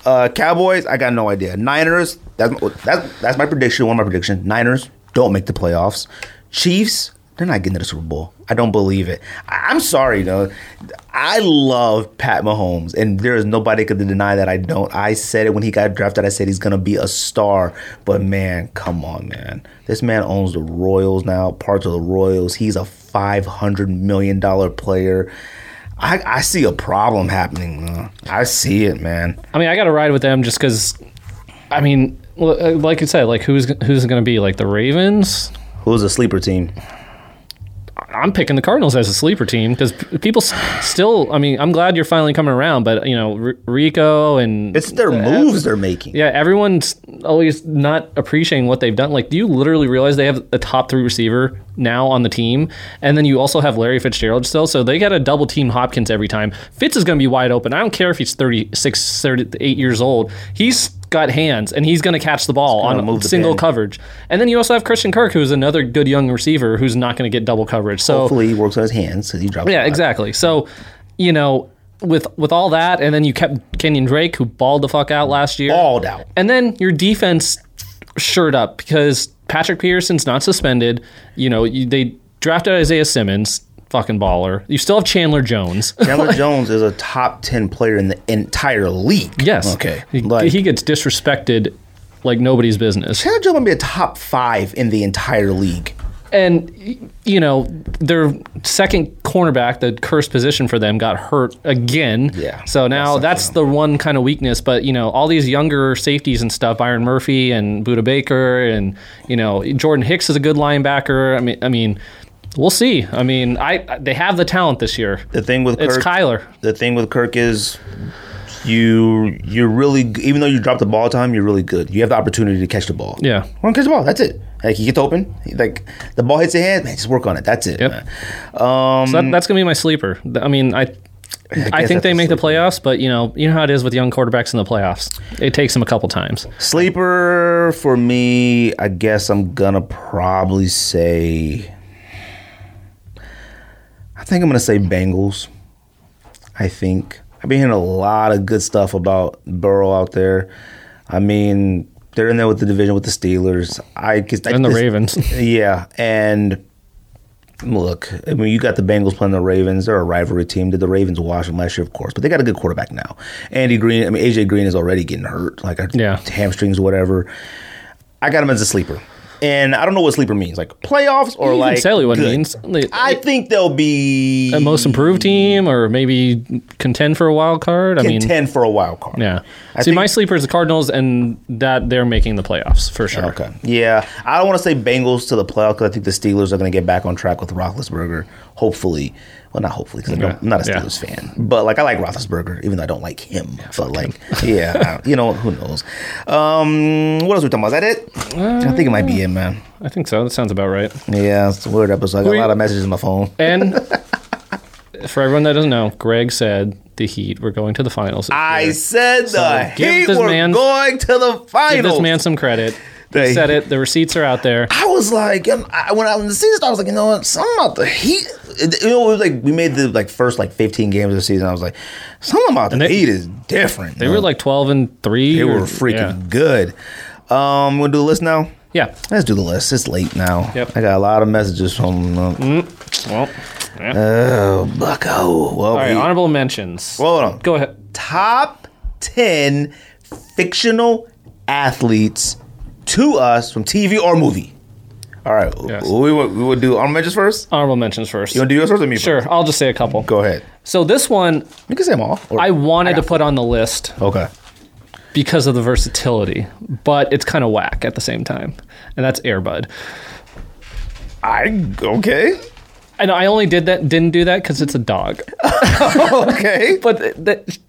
Uh, Cowboys, I got no idea. Niners, that's, that's, that's my prediction. One of my prediction. Niners don't make the playoffs. Chiefs, they're not getting to the Super Bowl. I don't believe it. I, I'm sorry, though. I love Pat Mahomes, and there is nobody could deny that I don't. I said it when he got drafted. I said he's gonna be a star. But man, come on, man. This man owns the Royals now, parts of the Royals. He's a five hundred million dollar player. I, I see a problem happening. man. I see it, man. I mean, I got to ride with them just because. I mean, uh, like you said, like who's who's going to be like the Ravens? Who's a sleeper team? I'm picking the Cardinals as a sleeper team because people still. I mean, I'm glad you're finally coming around, but you know, R- Rico and It's their uh, moves they're making. yeah, everyone's always not appreciating what they've done. Like, do you literally realize they have a top three receiver now on the team, and then you also have Larry Fitzgerald still, so they got to double team Hopkins every time. Fitz is going to be wide open. I don't care if he's 36, 38 years old. He's got hands, and he's going to catch the ball on single coverage. And then you also have Christian Kirk, who's another good young receiver who's not going to get double coverage. So Hopefully he works on his hands because he drops. yeah, exactly. So, you know, with with all that, and then you kept Kenyan Drake, who balled the fuck out last year, Balled out. and then your defense shirt up because Patrick Peterson's not suspended. You know, you, they drafted Isaiah Simmons, fucking baller. You still have Chandler Jones. [LAUGHS] Chandler Jones is a top ten player in the entire league. yes. Okay. He, Like, he gets disrespected like nobody's business. Chandler Jones might be a top five in the entire league. And you know, their second cornerback, the cursed position for them, got hurt again. Yeah, So now that's that's, the one kind of weakness. But you know, all these younger safeties and stuff, Byron Murphy and Budda Baker, and you know, Jordan Hicks is a good linebacker. I mean, I mean, we'll see. I mean, I they have the talent this year. The thing with It's Kirk, Kyler. the thing with Kirk is you you're really even though you drop the ball time, you're really good. You have the opportunity to catch the ball. Yeah. want to catch the ball. That's it. Like you get open, like the ball hits your hand, man. Just work on it. That's it. Yep. Um, So that, that's gonna be my sleeper. I mean, [SIGHS] I. I, guess think they make the playoffs, but you know, you know how it is with young quarterbacks in the playoffs. It takes them a couple times. Sleeper for me, I guess I'm gonna probably say. I think I'm gonna say Bengals. I think I've been hearing a lot of good stuff about Burrow out there. I mean, they're in there with the division with the Steelers. I cause And the Ravens. [LAUGHS] [LAUGHS] Yeah, and look, I mean, you got the Bengals playing the Ravens. They're a rivalry team. Did the Ravens wash them last year? Of course, but they got a good quarterback now. Andy Green. I mean, AJ Green is already getting hurt, like Yeah. hamstrings, or whatever. I got him as a sleeper, and I don't know what sleeper means, like playoffs or You like can tell you what good. it means. I think they'll be a most improved team, or maybe contend for a wild card. I mean, contend for a wild card. yeah. I See, think- my sleeper is the Cardinals, and that they're making the playoffs for sure. Okay. Yeah, I don't want to say Bengals to the playoff because I think the Steelers are going to get back on track with Roethlisberger. Hopefully, well, not hopefully because Yeah. I'm not a Yeah. Steelers fan, but like I like Roethlisberger, even though I don't like him. but like, [LAUGHS] yeah, you know, who knows? Um, what else we talking about? Is that it? I think it might be it, man. I think so. That sounds about right. Yeah, it's a weird episode. I got We- a lot of messages on my phone. And [LAUGHS] for everyone that doesn't know, Greg said the Heat were going to the finals. I year. said the Heat were man- going to the finals. Give this man some credit. They- said it. The receipts are out there. I was like, and I, when I when the season started, I was like, you know what, something about the Heat. It- You know, it was like we made the like first like 15 games of the season. I was like, something about the Heat is different. They were like twelve and three. they were freaking Yeah. good. Um, we'll do the list now. yeah. Let's do the list. It's late now. Yep. I got a lot of messages from. Uh, Well, yeah. Oh, Bucko. Well, all right. we- Honorable mentions. hold on. Go ahead. Top 10 fictional athletes to us from TV or movie. All right. Yes. We, would, we would do honorable mentions first. Honorable mentions first. You want to do yours first or me first? Sure. I'll just say a couple. Go ahead. So this one You can say them all. I wanted to got put on the list Okay. because of the versatility, but it's kind of whack at the same time, and that's Airbud. I okay. And I only did that, didn't do that because it's a dog, [LAUGHS] Okay. [LAUGHS] but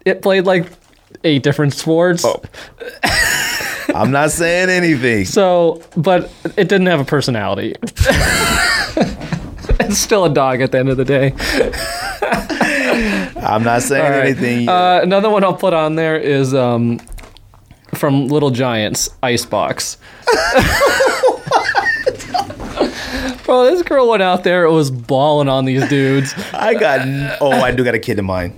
it played like eight different sports. Oh. [LAUGHS] I'm not saying anything. So, but it didn't have a personality. [LAUGHS] it's still a dog at the end of the day. [LAUGHS] I'm not saying right. anything. Uh, another one I'll put on there is um, from Little Giants Icebox. Bro, this girl went out there it was balling on these dudes. I got. Oh, I do got a kid in mind.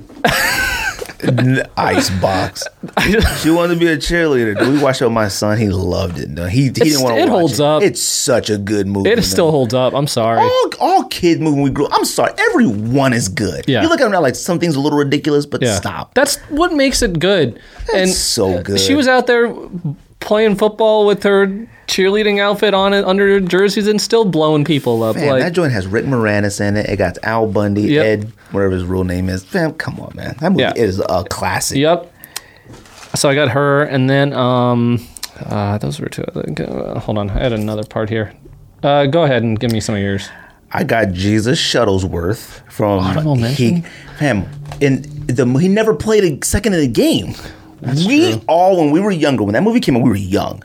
Ice box. [LAUGHS] She wanted to be a cheerleader. We watched it with my son. He loved it. No, he, he didn't want to it holds it. up. It's such a good movie. It still holds up. I'm sorry. all, all kid movie when we grew. I'm sorry, every one is good. Yeah. you look at them now like some things a little ridiculous, but Yeah. stop. That's what makes it good. and so good. She was out there playing football with her cheerleading outfit on it under jerseys and still blowing people up. Man, like that joint has Rick Moranis in it. It got Al Bundy, Yep. Ed, whatever his real name is. Fam, come on, man. That movie Yeah. is a classic. Yep. So I got her, and then um, uh, those were two. Uh, hold on, I had another part here. Uh, go ahead and give me some of yours. I got Jesus Shuttlesworth from he, fam. In the he never played a second in the game. We all when we were younger, when that movie came out, we were young.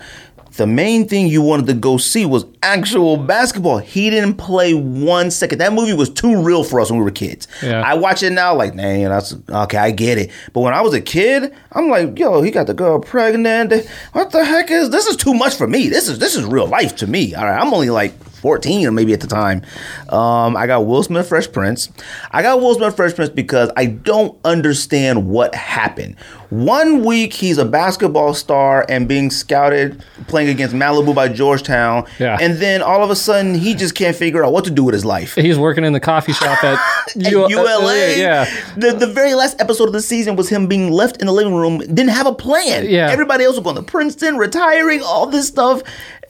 The main thing you wanted to go see was actual basketball. He didn't play one second. That movie was too real for us when we were kids. Yeah. I watch it now, like, man, that's okay. I get it. But when I was a kid, I'm like, yo, he got the girl pregnant. What the heck is this? Is too much for me. This is this is real life to me. All right, I'm only like 14 or maybe at the time. Um, I got Will Smith Fresh Prince. I got Will Smith Fresh Prince because I don't understand what happened. One week he's a basketball star and being scouted playing against Malibu by Georgetown. Yeah. And then all of a sudden he just can't figure out what to do with his life. He's working in the coffee shop at, [LAUGHS] At U- ULA. yeah. The the very last episode of the season was him being left in the living room, didn't have a plan. Yeah. Everybody else was going to Princeton, retiring, all this stuff.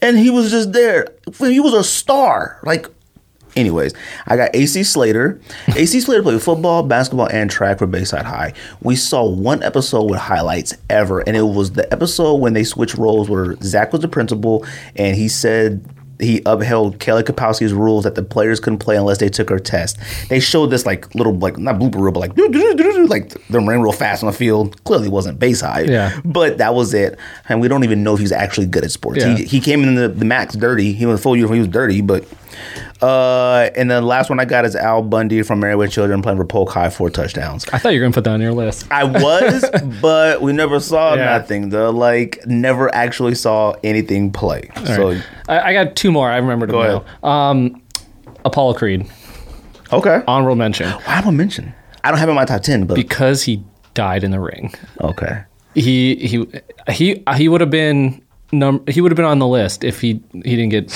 And he was just there. He was a star. Like, anyways, I got AC Slater. [LAUGHS] AC Slater played football, basketball, and track for Bayside High. We saw one episode with highlights ever, and it was the episode when they switched roles where Zach was the principal and he said he upheld Kelly Kapowski's rules that the players couldn't play unless they took her test. They showed this like little like not blooper reel, but like doo, doo, like them running real fast on the field. Clearly wasn't base high. Yeah. But that was it. And we don't even know if he's actually good at sports. Yeah. He, he came in the, the max dirty. He was full uniform, he was dirty, but uh and the last one I got is Al Bundy from Married with Children playing for Polk High, four touchdowns. I thought you were gonna put that on your list. I was, [LAUGHS] but we never saw Yeah. nothing. The like never actually saw anything play. So I, I got two more. I remember them Go now. Um, Apollo Creed, okay. honorable mention, Why am I mention? I don't have it in my top ten, but because he died in the ring. okay. He he he he would have been num- he would have been on the list if he he didn't get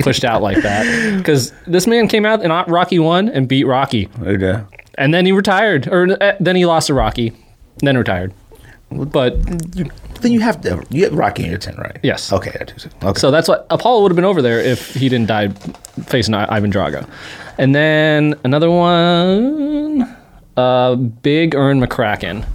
pushed out like that. Because this man came out in Rocky one and beat Rocky, Okay. and then he retired, or uh, then he lost to Rocky, then retired. But Then you have to you have Rocky in your ten, right? Yes. Okay. I do see. Okay. So that's what Apollo would have been over there if he didn't die facing I- Ivan Drago. And then another one, uh, Big Ern McCracken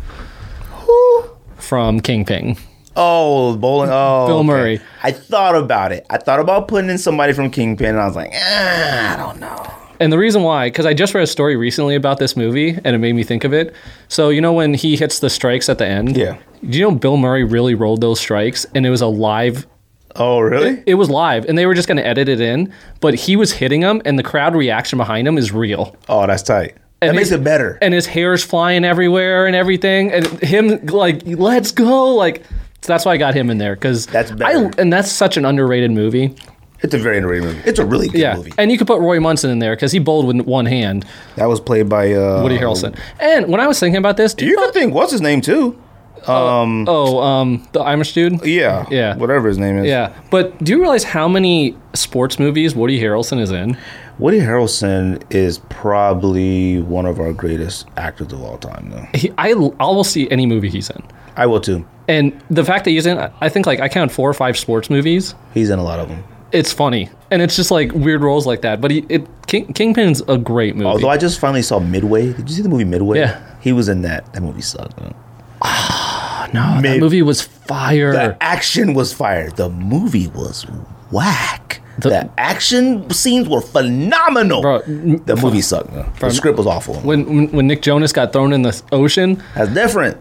from Kingpin. Oh, bowling. Oh, [LAUGHS] Bill okay. Murray. I thought about it. I thought about putting in somebody from Kingpin, and I was like, ah, I don't know. And the reason why, because I just read a story recently about this movie, and it made me think of it. So you know when he hits the strikes at the end? Yeah. Do you know Bill Murray really rolled those strikes, and it was a live Oh, really? it was live and they were just going to edit it in but he was hitting them and the crowd reaction behind him is real oh, that's tight. That And makes his- it better. and his hair's flying everywhere and everything and him like let's go like so that's why i got him in there because That's better. and that's such an underrated movie It's a very underrated movie. It's a really good yeah movie. and you could put roy munson in there because he bowled with one hand That was played by uh, woody harrelson and when i was thinking about this do You you could think what's his name too? oh um the irish dude Yeah, Yeah. whatever his name is. yeah but do you realize how many sports movies woody harrelson is in Woody Harrelson is probably one of our greatest actors of all time, though. he, I, I will see any movie he's in I will too. And the fact that he's in, I think like I count four or five sports movies. He's in a lot of them. It's funny, and it's just like weird roles like that. But he, it, King, Kingpin's a great movie. Although I just finally saw Midway. Did you see the movie Midway? Yeah. He was in that. That movie sucked. Man. Ah, no, that movie was fire. The action was fire. The movie was whack. The, The- action scenes were phenomenal. Bro, the movie sucked. Man. The script was awful. when, when when Nick Jonas got thrown in the ocean, That's different.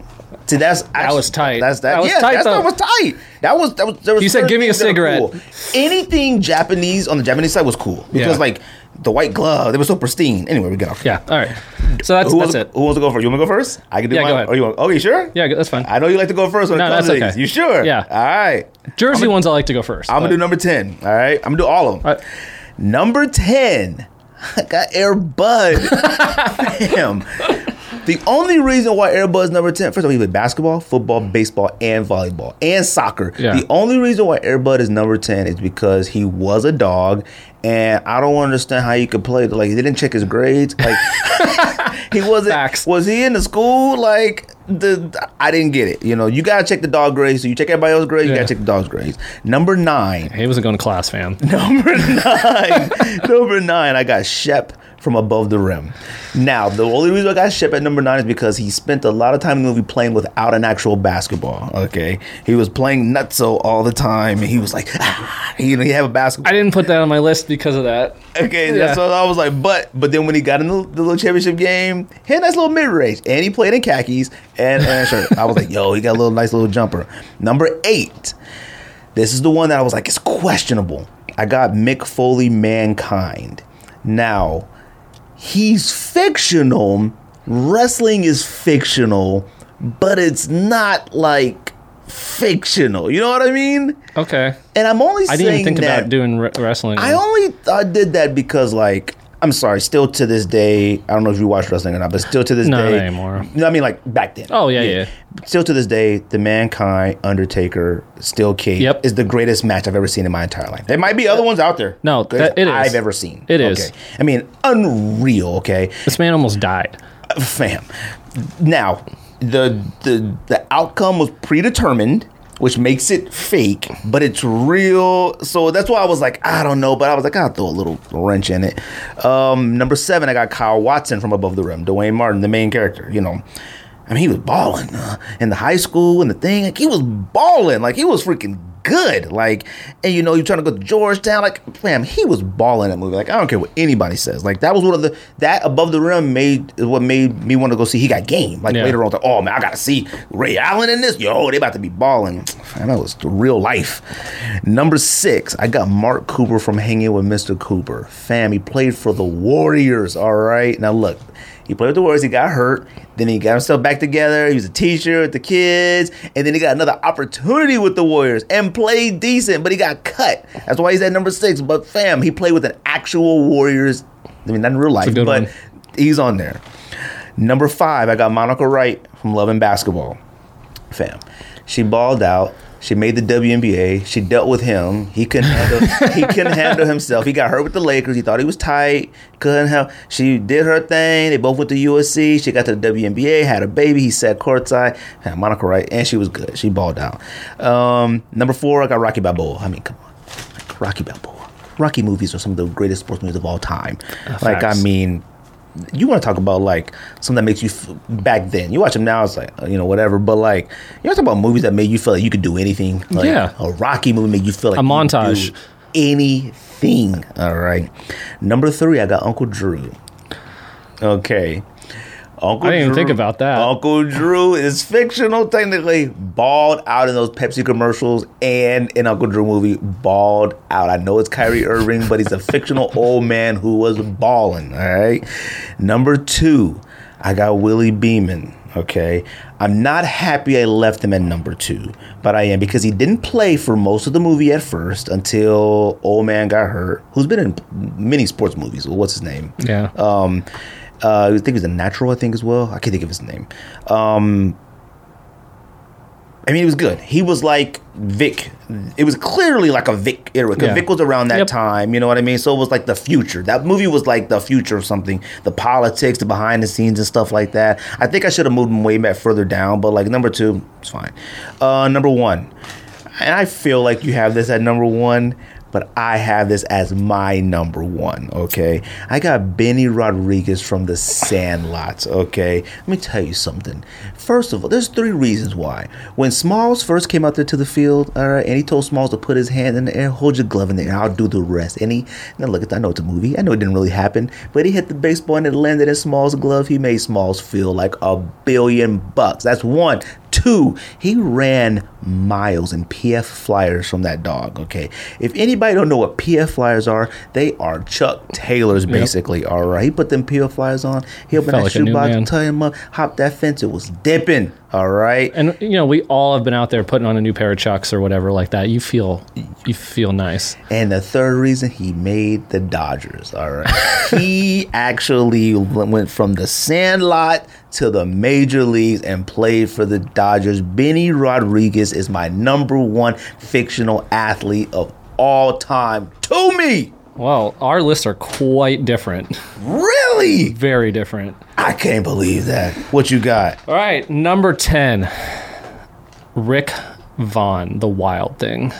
See, that's actually, was tight. That's that. That was yeah, tight, that's, that was tight. That was that was. There was He said, "Give me a that are cigarette." cool. Anything Japanese on the Japanese side was cool because Yeah. like the white glove, they were so pristine. Anyway, we get off. yeah. All right, so that's Who that's wants, it. who wants to go first? You want to go first? I can do Yeah, mine. go ahead. Or you want? Okay, sure. Yeah, that's fine. I know you like to go first when No, it comes that's to okay. these. You sure? Yeah. All right. Jersey ones I like to go 1st I'm gonna do number ten. All right. I'm gonna do all of them. All right. Number 10, [LAUGHS] I got Air Bud. [LAUGHS] Damn. The only reason why Airbud is number 10, first of all, he played basketball, football, baseball, and volleyball, and soccer. Yeah. The only reason why Airbud is number 10 is because he was a dog, and I don't understand how you could play. Like, he didn't check his grades. Like, [LAUGHS] he wasn't. Facts. Was he in the school? Like, the I didn't get it. You know, you gotta check the dog grades. So you check everybody else's grades, you gotta check the dog's grades. Number nine. He wasn't going to class, fam. [LAUGHS] Number nine. number nine, I got Shep from Above the Rim. Now, the only reason I got shipped at number nine is because he spent a lot of time in the movie playing without an actual basketball. Okay. He was playing nutso all the time, and he was like, ah, he, he have a basketball. I didn't put that on my list because of that. Okay, Yeah. so I was like, but but then when he got in the, the little championship game, he had a nice little mid range, and he played in khakis and, and shirt. [LAUGHS] I was like, yo, he got a little nice little jumper. Number eight, this is the one that I was like, it's questionable. I got Mick Foley, Mankind. Now, he's fictional. Wrestling is fictional, but it's not like fictional. You know what I mean? Okay. And I'm only I didn't even think that about doing re- wrestling. I only I did that because like I'm sorry, still to this day, I don't know if you watch wrestling or not, but still to this Not day anymore. No, I mean like back then. Oh, yeah, yeah. Still to this day, the Mankind Undertaker Steel Cage Yep. is the greatest match I've ever seen in my entire life. There might be other ones out there. No, that- it is. I've ever seen. It is. Okay. I mean, unreal. Okay, this man almost died. fam. Now, the the the outcome was predetermined, which makes it fake, but it's real. So that's why I was like, I don't know, but I was like, I'll throw a little wrench in it. Um, number seven, I got Kyle Watson from Above the Rim, Duane Martin, the main character. You know. I mean, he was balling uh, in the high school and the thing. Like he was balling, like he was freaking good. Like, and you know, you're trying to go to Georgetown. Like, fam, he was balling that movie. Like, I don't care what anybody says. Like, that was one of the that above the rim made what made me want to go see. He got game. Like Yeah. later on, I like, oh man, I gotta see Ray Allen in this. Yo, they about to be balling. Man, that was the real life. Number six, I got Mark Cooper from Hanging with Mr. Cooper. Fam, he played for the Warriors. All right, now look. He played with the Warriors. He got hurt. Then he got himself back together. He was a teacher with the kids. And then he got another opportunity with the Warriors and played decent, but he got cut. That's why he's at number six. But fam, he played with an actual Warriors. I mean, not in real life, but one. he's on there. Number five, I got Monica Wright from Love and Basketball. Fam, she balled out. She made the WNBA. She dealt with him. He couldn't handle. he [LAUGHS] couldn't handle himself. He got hurt with the Lakers. He thought he was tight. Couldn't help. She did her thing. They both went to USC. She got to the WNBA. Had a baby. He sat courtside. Had Monica Wright, and she was good. She balled out. Um, number four, I got Rocky Balboa. I mean, come on, Like, Rocky Balboa. Rocky movies are some of the greatest sports movies of all time. like, I mean, you want to talk about like something that makes you f- back then. You watch them now, it's like uh, you know whatever. But like you want to talk about movies that made you feel like you could do anything. Like, Yeah. a Rocky movie made you feel like A you could montage. do anything. All right. Number three, I got Uncle Drew. Okay. Uncle I didn't even Drew- think about that. Uncle Drew is fictional, technically. Balled out in those Pepsi commercials and in Uncle Drew movie, balled out. I know it's Kyrie Irving, but he's a fictional [LAUGHS] old man who was balling. All right. Number two, I got Willie Beamen. Okay. I'm not happy I left him at number two, but I am because he didn't play for most of the movie at first until old man got hurt, who's been in many sports movies. What's his name? Yeah. Um, uh, I think it was a natural. I think as well. I can't think of his name. Um, I mean, he was good. He was like Vic. It was clearly like a Vic era because Yeah. Vic was around that Yep. time. You know what I mean? So it was like the future. That movie was like the future of something. The politics, the behind the scenes, and stuff like that. I think I should have moved him way back further down. But like number two, it's fine. Uh, number one, and I feel like you have this at number one, but I have this as my number one. Okay, I got Benny Rodriguez from The Sandlots. Okay, let me tell you something. First of all, there's three reasons why. When Smalls first came out there to the field, all right, and he told Smalls to put his hand in the air, hold your glove in there, and I'll do the rest. And he, now look, at that. I know it's a movie. I know it didn't really happen, but he hit the baseball and it landed in Smalls' glove. He made Smalls feel like a billion bucks. That's one. Two, he ran miles in PF flyers from that dog. Okay, if anybody don't know what PF flyers are, they are Chuck Taylors basically. All right, he put them PF flyers on. He opened that like shoebox, tie him up, hopped that fence. It was dipping. All right. And you know, we all have been out there putting on a new pair of chucks or whatever like that. You feel you feel nice. And the third reason he made the Dodgers. All right. [LAUGHS] he actually went from the sandlot to the major leagues and played for the Dodgers. Benny Rodriguez is my number one fictional athlete of all time to me. Well, our lists are quite different. Really? Very different. I can't believe that. What you got? All right, number 10. Rick Vaughn, the wild thing.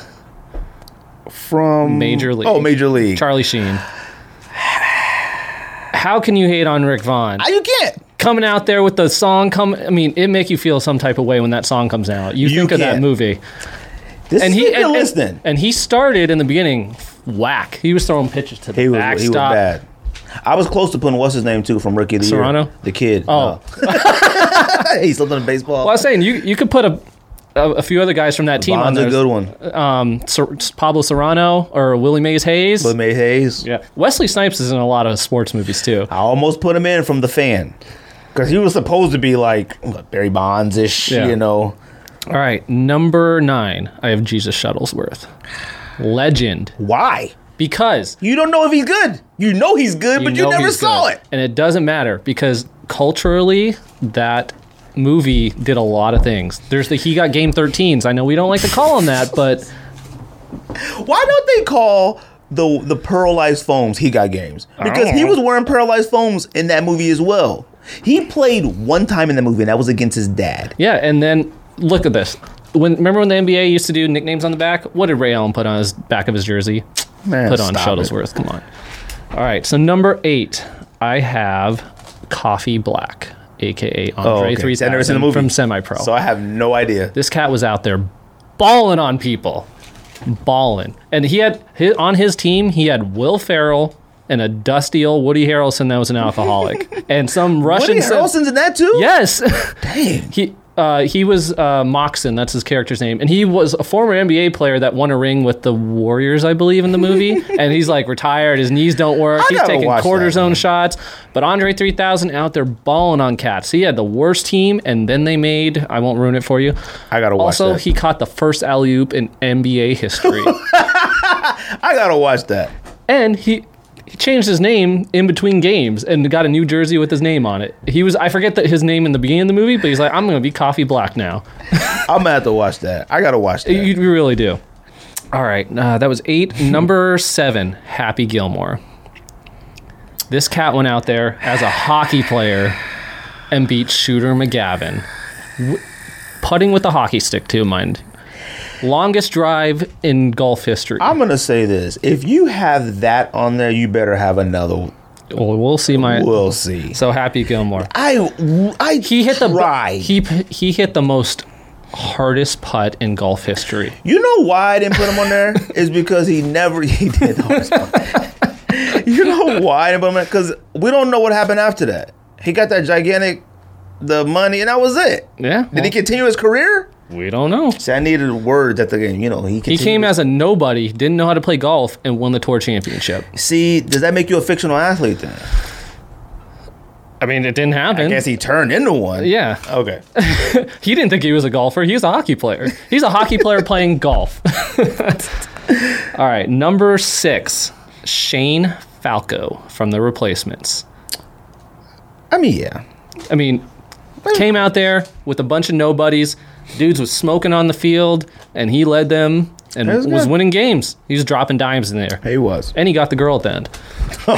From Major League. Oh, Major League. Charlie Sheen. How can you hate on Rick Vaughn? Ah, you can't. Coming out there with the song come I mean, it make you feel some type of way when that song comes out. You, You think of that can't. movie. This And is he and, and- listening. and he started in the beginning whack. He was throwing pitches to the He was, backstop. he was bad. I was close to putting what's his name too from Rookie of the Cerrano? Year. The kid. Oh. No. [LAUGHS] he slipped on the baseball. Well, I was saying you you could put a a, a few other guys from that team on Bond's a there. good one. Um, Ser- Pablo Cerrano or Willie Mays Hayes. But May Hayes. Yeah, Wesley Snipes is in a lot of sports movies too. I almost put him in from the fan. Because he was supposed to be like Barry Bonds ish, Yeah. you know. All right, number nine. I have Jesus Shuttlesworth, legend. Why? Because You don't know if he's good. You know he's good, but you never saw good. it. and it doesn't matter because culturally that movie did a lot of things. There's the he got game 13s. I know we don't like to call him that, but [LAUGHS] Why don't they call the the pearlized foams he got games? Because he was wearing pearlized foams in that movie as well. He played one time in that movie, and that was against his dad. yeah. And then look at this. When remember when the NBA used to do nicknames on the back? What did Ray Allen put on his back of his jersey? Man, put on stop it. Shuttlesworth. Come on. All right. So number eight, I have Coffee Black, aka oh, Andre Oh, okay. Three See, I've never the movie. from Semi Pro. So I have no idea. this cat was out there balling on people, balling, and he had his, on his team he had Will Ferrell and a dusty old Woody Harrelson that was an alcoholic, [LAUGHS] and some Russian. Woody Harrelson's in that too. Yes. Dang. [LAUGHS] He uh, he was uh, Moxon, that's his character's name, and he was a former NBA player that won a ring with the Warriors, I believe, in the movie. [LAUGHS] and he's like retired, his knees don't work, I he's taking quarter that, cortisone man. shots. But Andre 3000 out there balling on cats. He had the worst team, and then they made. I won't ruin it for you. I gotta watch Also, that. he caught the first alley oop in NBA history, [LAUGHS] I gotta watch that. and he. He changed his name in between games and got a new jersey with his name on it. He was I forget that his name in the beginning of the movie, but he's like, I'm gonna be Coffee Black now. [LAUGHS] I'm gonna have to watch that. I gotta watch that. You, you really do. All right, uh, that was eight. [LAUGHS] Number seven, Happy Gilmore. This cat went out there as a hockey player and beat Shooter McGavin, w- putting with a hockey stick too, mind. Longest drive in golf history. I'm gonna say this: if you have that on there, you better have another. well, we'll see my. We'll see. So Happy Gilmore. I I He hit the try. he he hit the most hardest putt in golf history. You know why I didn't put him on there? [LAUGHS] is because he never he did the hardest part. [LAUGHS] You know why I didn't put him on Because we don't know what happened after that. He got that gigantic, the money, and that was it. Yeah. Did he continue his career? We don't know. See, I needed words at the game. You know, he He came as a nobody, didn't know how to play golf, and won the tour championship. See, does that make you a fictional athlete then? I mean, it didn't happen. I guess he turned into one. yeah, Okay. [LAUGHS] he didn't think he was a golfer. He was a hockey player. He's a hockey player [LAUGHS] playing golf. [LAUGHS] All right, number six, Shane Falco from The Replacements. I mean, yeah. I mean, came out there with a bunch of nobodies. Dudes was smoking on the field, and he led them and was was, winning games. He was dropping dimes in there, He was. and he got the girl at the end. [LAUGHS] Oh,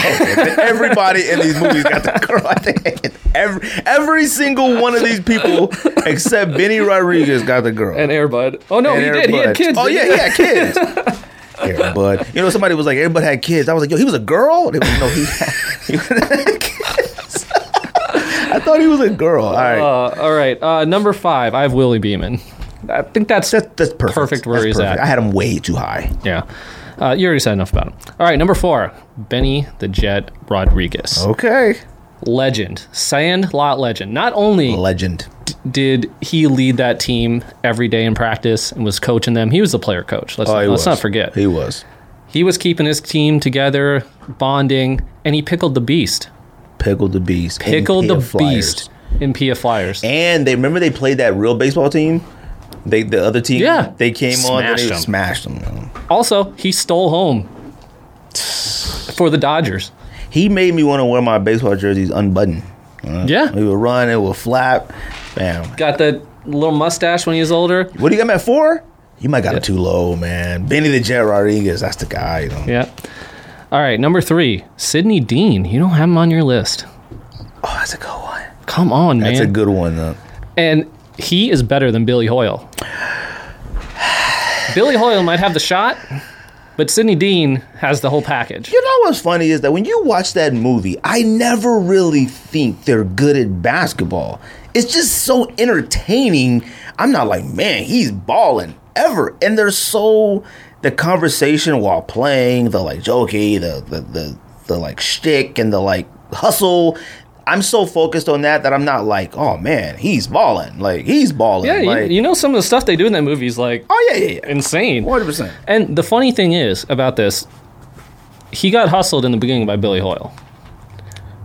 everybody in these movies got the girl at the end. Every, every single one of these people, except Benny Rodriguez, got the girl. And Airbud. Oh no, And he did. He had kids. Oh yeah, he had kids. [LAUGHS] Airbud. You know, somebody was like, everybody had kids. I was like, yo, he was a girl. They was, no, he had, [LAUGHS] he had kids. I thought he was a girl. All right, Uh, all right. Uh, number five, I have Willie Beamen. I think that's that, that's perfect. perfect where That's he's perfect. at. I had him way too high. yeah. Uh, you already said enough about him. All right, number four, Benny the Jet Rodriguez, Okay, legend, sand lot legend. Not only legend. did he lead that team every day in practice and was coaching them, he was the player coach. Let's, Oh, he let's was. not forget. He was He was keeping his team together, bonding, and he pickled the beast. Pickled the beast. and Pickled the beast. in PF Flyers. And they remember they played that real baseball team. They the other team. Yeah. they came on and Smashed they 'em. smashed them. man. Also, he stole home for the Dodgers. He made me want to wear my baseball jerseys unbuttoned. Uh, Yeah. we would run, it would flap. Bam. Got the little mustache when he was older. What do you got him at four? You might got him too low, man. Benny the Jet Rodriguez, that's the guy. You know? Yeah. All right, number three, Sidney Dean. You don't have him on your list. Oh, that's a good one. Come on, man. That's a good one. Though. and he is better than Billy Hoyle. Billy Hoyle might have the shot, but Sidney Dean has the whole package. You know what's funny is that when you watch that movie, I never really think they're good at basketball. It's just so entertaining. I'm not like, man, he's balling ever. And they're so the conversation while playing, the like jokey, the the the, the like shtick and the like hustle. I'm so focused on that that I'm not like, oh man, he's balling. Like he's balling. Yeah, like, you, you know some of the stuff they do in that movie is like oh yeah, yeah, yeah. insane. 100%. And the funny thing is about this, he got hustled in the beginning by Billy Hoyle.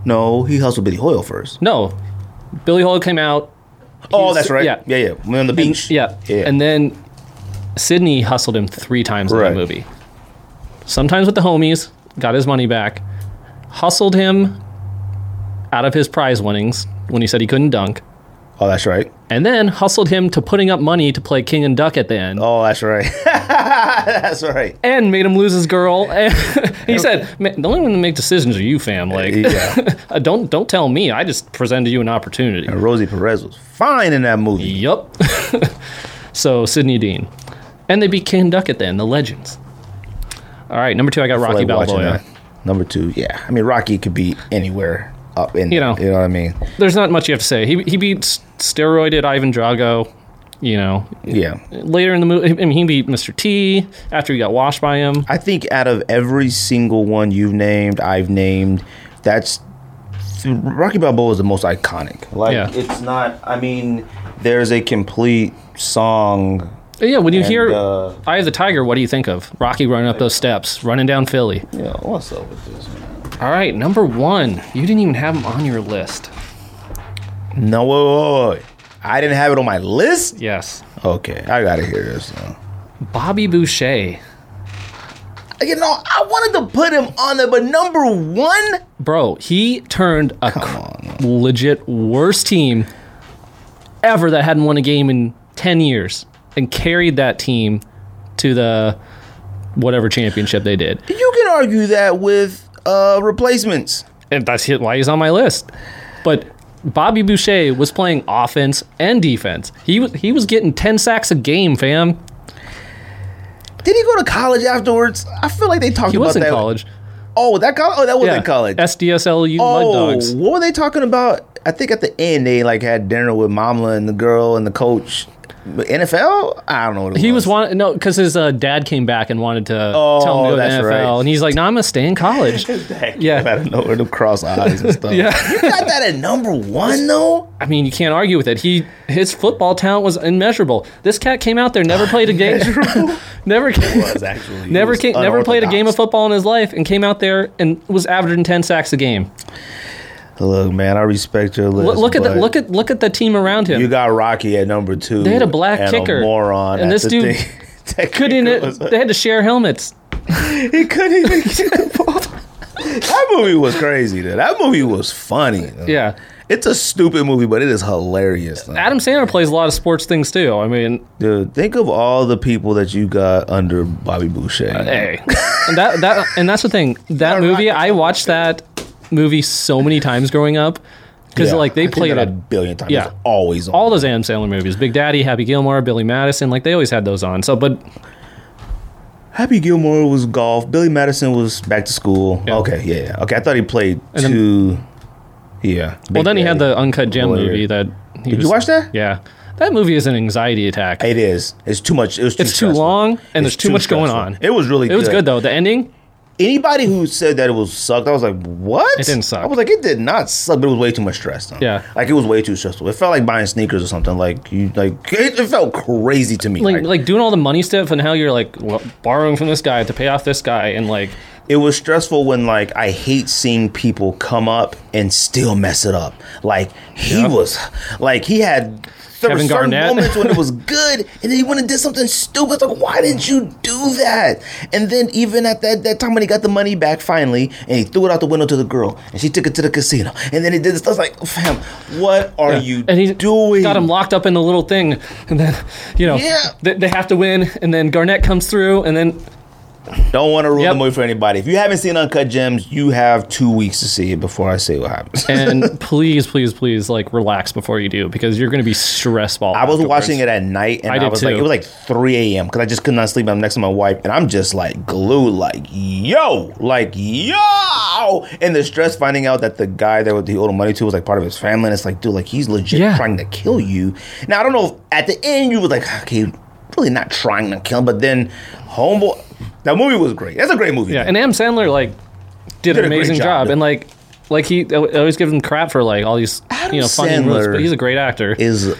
No, he hustled Billy Hoyle first. No, Billy Hoyle came out. Oh, was- that's right. yeah. Yeah, yeah. We're on the beach. Yeah. Yeah. And then Sidney hustled him three times in the movie. Sometimes with the homies, got his money back. Hustled him out of his prize winnings when he said he couldn't dunk. oh, that's right. And then hustled him to putting up money to play King and Duck at the end. Oh, that's right. [LAUGHS] that's right. And made him lose his girl. [LAUGHS] And he said, "The only one to make decisions are you, fam. Like, Yeah. [LAUGHS] uh, don't don't tell me. I just presented you an opportunity." And Rosie Perez was fine in that movie. Yup. so Sidney Dean, and they beat King and Duck at the end. The legends. All right, number two, I got I Rocky like Balboa. Number two, yeah. I mean, Rocky could be anywhere up in. You know. you know what I mean? There's not much you have to say. He he beats steroided Ivan Drago. You know, Yeah. later in the movie, I mean, he beat Mr. T after he got washed by him. I think out of every single one you've named, I've named, that's Rocky Balboa is the most iconic. Like Yeah. it's not. I mean, there's a complete song. Yeah, when you And, hear uh, "Eye of the Tiger," what do you think of Rocky running up those steps, running down Philly? Yeah, what's up with this? Man? All right, number one, you didn't even have him on your list. No, wait, wait, wait. I didn't have it on my list. Yes, Okay, I gotta hear this. Now. Bobby Boucher. You know, I wanted to put him on there, but number one, Bro, he turned a cr- on. legit worst team ever that hadn't won a game in 10 years and carried that team to the whatever championship they did. you can argue that with uh, replacements. And that's why he's on my list. But Bobby Boucher was playing offense and defense. He was he was getting 10 sacks a game, fam. Did he go to college afterwards? I feel like they talked He about was in that. college. Oh, that college. Oh, that was Yeah. in college. SDSLU Mud oh, Dogs. what were they talking about? I think at the end they like had dinner with Mama and the girl and the coach. NFL? I don't know what it He was. was want no because his uh, dad came back and wanted to Oh, tell him to go to the NFL, right. and he's like, "No, I'm gonna stay in college." [LAUGHS] Yeah. I don't know where to cross eyes and stuff. [LAUGHS] Yeah. you got that at number one though. I mean, you can't argue with it. He his football talent was immeasurable. This cat came out there, never played a game, [LAUGHS] never Was actually He never was came, never played a game of football in his life, and came out there and was averaging ten sacks a game. Look, man, I respect your list. Look, look at the look at look at the team around him. You got Rocky at number two. They had a black and kicker. a moron. And this dude [LAUGHS] couldn't. was- They had to share helmets. [LAUGHS] He couldn't even get the ball. That movie was crazy. Dude. That movie was funny. Yeah. It's a stupid movie, but it is hilarious. though. Adam Sandler plays a lot of sports things too. I mean, Dude, think of all the people that you got under Bobby Boucher. hey, and that that and that's the thing. [LAUGHS] That movie, I watched that movie so many times growing up because Yeah, like they played it a billion times. Yeah. It's always on. all those Adam Sandler movies. Big Daddy, Happy Gilmore, Billy Madison, like they always had those on. So, but Happy Gilmore was golf. Billy Madison was back to school. Yeah. Okay, yeah, yeah. Okay, I thought he played And then- two. yeah. well, Big then he had the Uncut Gem movie that. He Did was- you watch that? Yeah, that movie is an anxiety attack. It is. It's too much. It was too it's too long and It's there's too, much going on. It was really. It was good though. The ending, anybody who said that it was sucked, I was like, what? It didn't suck. I was like, it did not suck, but it was way too much stress. Though. Yeah. like it was way too stressful. It felt like buying sneakers or something. Like you, like it, it felt crazy to me. like Like, like doing all the money stuff and how you're like well, borrowing from this guy to pay off this guy and like it was stressful when like I hate seeing people come up and still mess it up. Like he Yep. was, like he had. There Kevin were certain Garnett. moments when it was [LAUGHS] good, and then he went and did something stupid. It's Like, why didn't you do that? And then even at that, that time when he got the money back finally, and he threw it out the window to the girl, and she took it to the casino, and then he did this. I was like, fam, what are you doing? and he doing? got him locked up in the little thing and then you know Yeah. they, they have to win and then Garnett comes through and then Don't want to ruin Yep. the movie for anybody. If you haven't seen Uncut Gems, you have two weeks to see it before I say what happens. and [LAUGHS] please please please like relax before you do because you're going to be stressed ball I was watching it at night, and I I, was like, it was like 3 a.m. because I just could not sleep. I'm next to my wife, and I'm just like glued, like yo, like yo, and the stress finding out that the guy that he owed money to was like part of his family, and it's like, dude, like he's legit Yeah. trying to kill you. Now I don't know if at the end you were like, okay, really not trying to kill him, but then homeboy, that movie was great. That's a great movie. yeah man. and Adam Sandler like did, Did an amazing job, job, and like like he I always give him crap for like all these Adam you know funny moves Sandler but he's a great actor is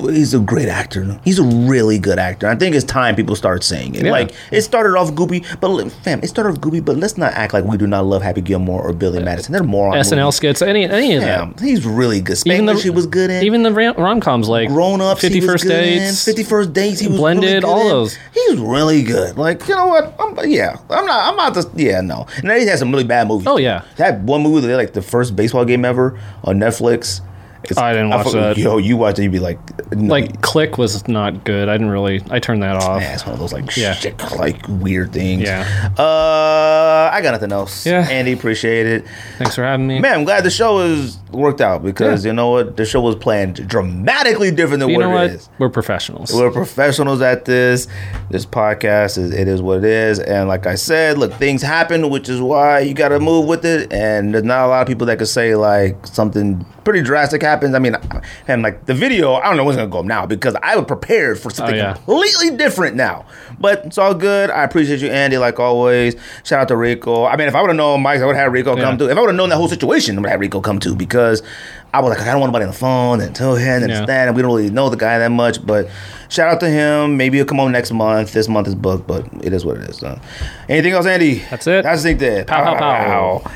he's a great actor. He's a really good actor. I think it's time people start saying it. Yeah. Like it started off goopy, but fam, it started off goopy. But let's not act like we do not love Happy Gilmore or Billy Madison. They're more SNL skits any any of them. He's really good. even the he was good in. even the rom coms like Grown ups, Fifty First Dates. Fifty First Dates, he was Blended, really all in. those. He's really good. Like you know what? I'm, yeah, I'm not. I'm not just. Yeah, no. And then he had some really bad movies. Oh, yeah. that one movie that they like the first baseball game ever on Netflix. It's- I didn't watch fuck- that. Yo, you watch it, you'd be like, no, like Click was not good I didn't really I turned that off Yeah, it's one of those like Yeah. shit, like weird things. Yeah. Uh, I got nothing else. Yeah. Andy, appreciate it. thanks for having me Man, I'm glad the show is worked out because Yeah. you know what, the show was planned dramatically different than you what know it what is. we're professionals We're professionals at this. This podcast is it is what it is, and like I said, look, things happen, which is why you got to move with it. And there's not a lot of people that could say like something pretty drastic happens. I mean, and like the video, I don't know what's gonna go up now because I was prepared for something Oh, yeah. completely different now. But it's all good. I appreciate you, Andy, like always. Shout out to Rico. I mean, if I would have known Mike, I would have had Rico Yeah. come too. If I would have known that whole situation, I would have had Rico come too because I was like, I don't want nobody on the phone and tell him and Yeah. that, and we don't really know the guy that much. But shout out to him. Maybe he'll come on next month. This month is booked, but it is what it is. So. Anything else, Andy? That's it. That's it. There. Pow, pow, pow.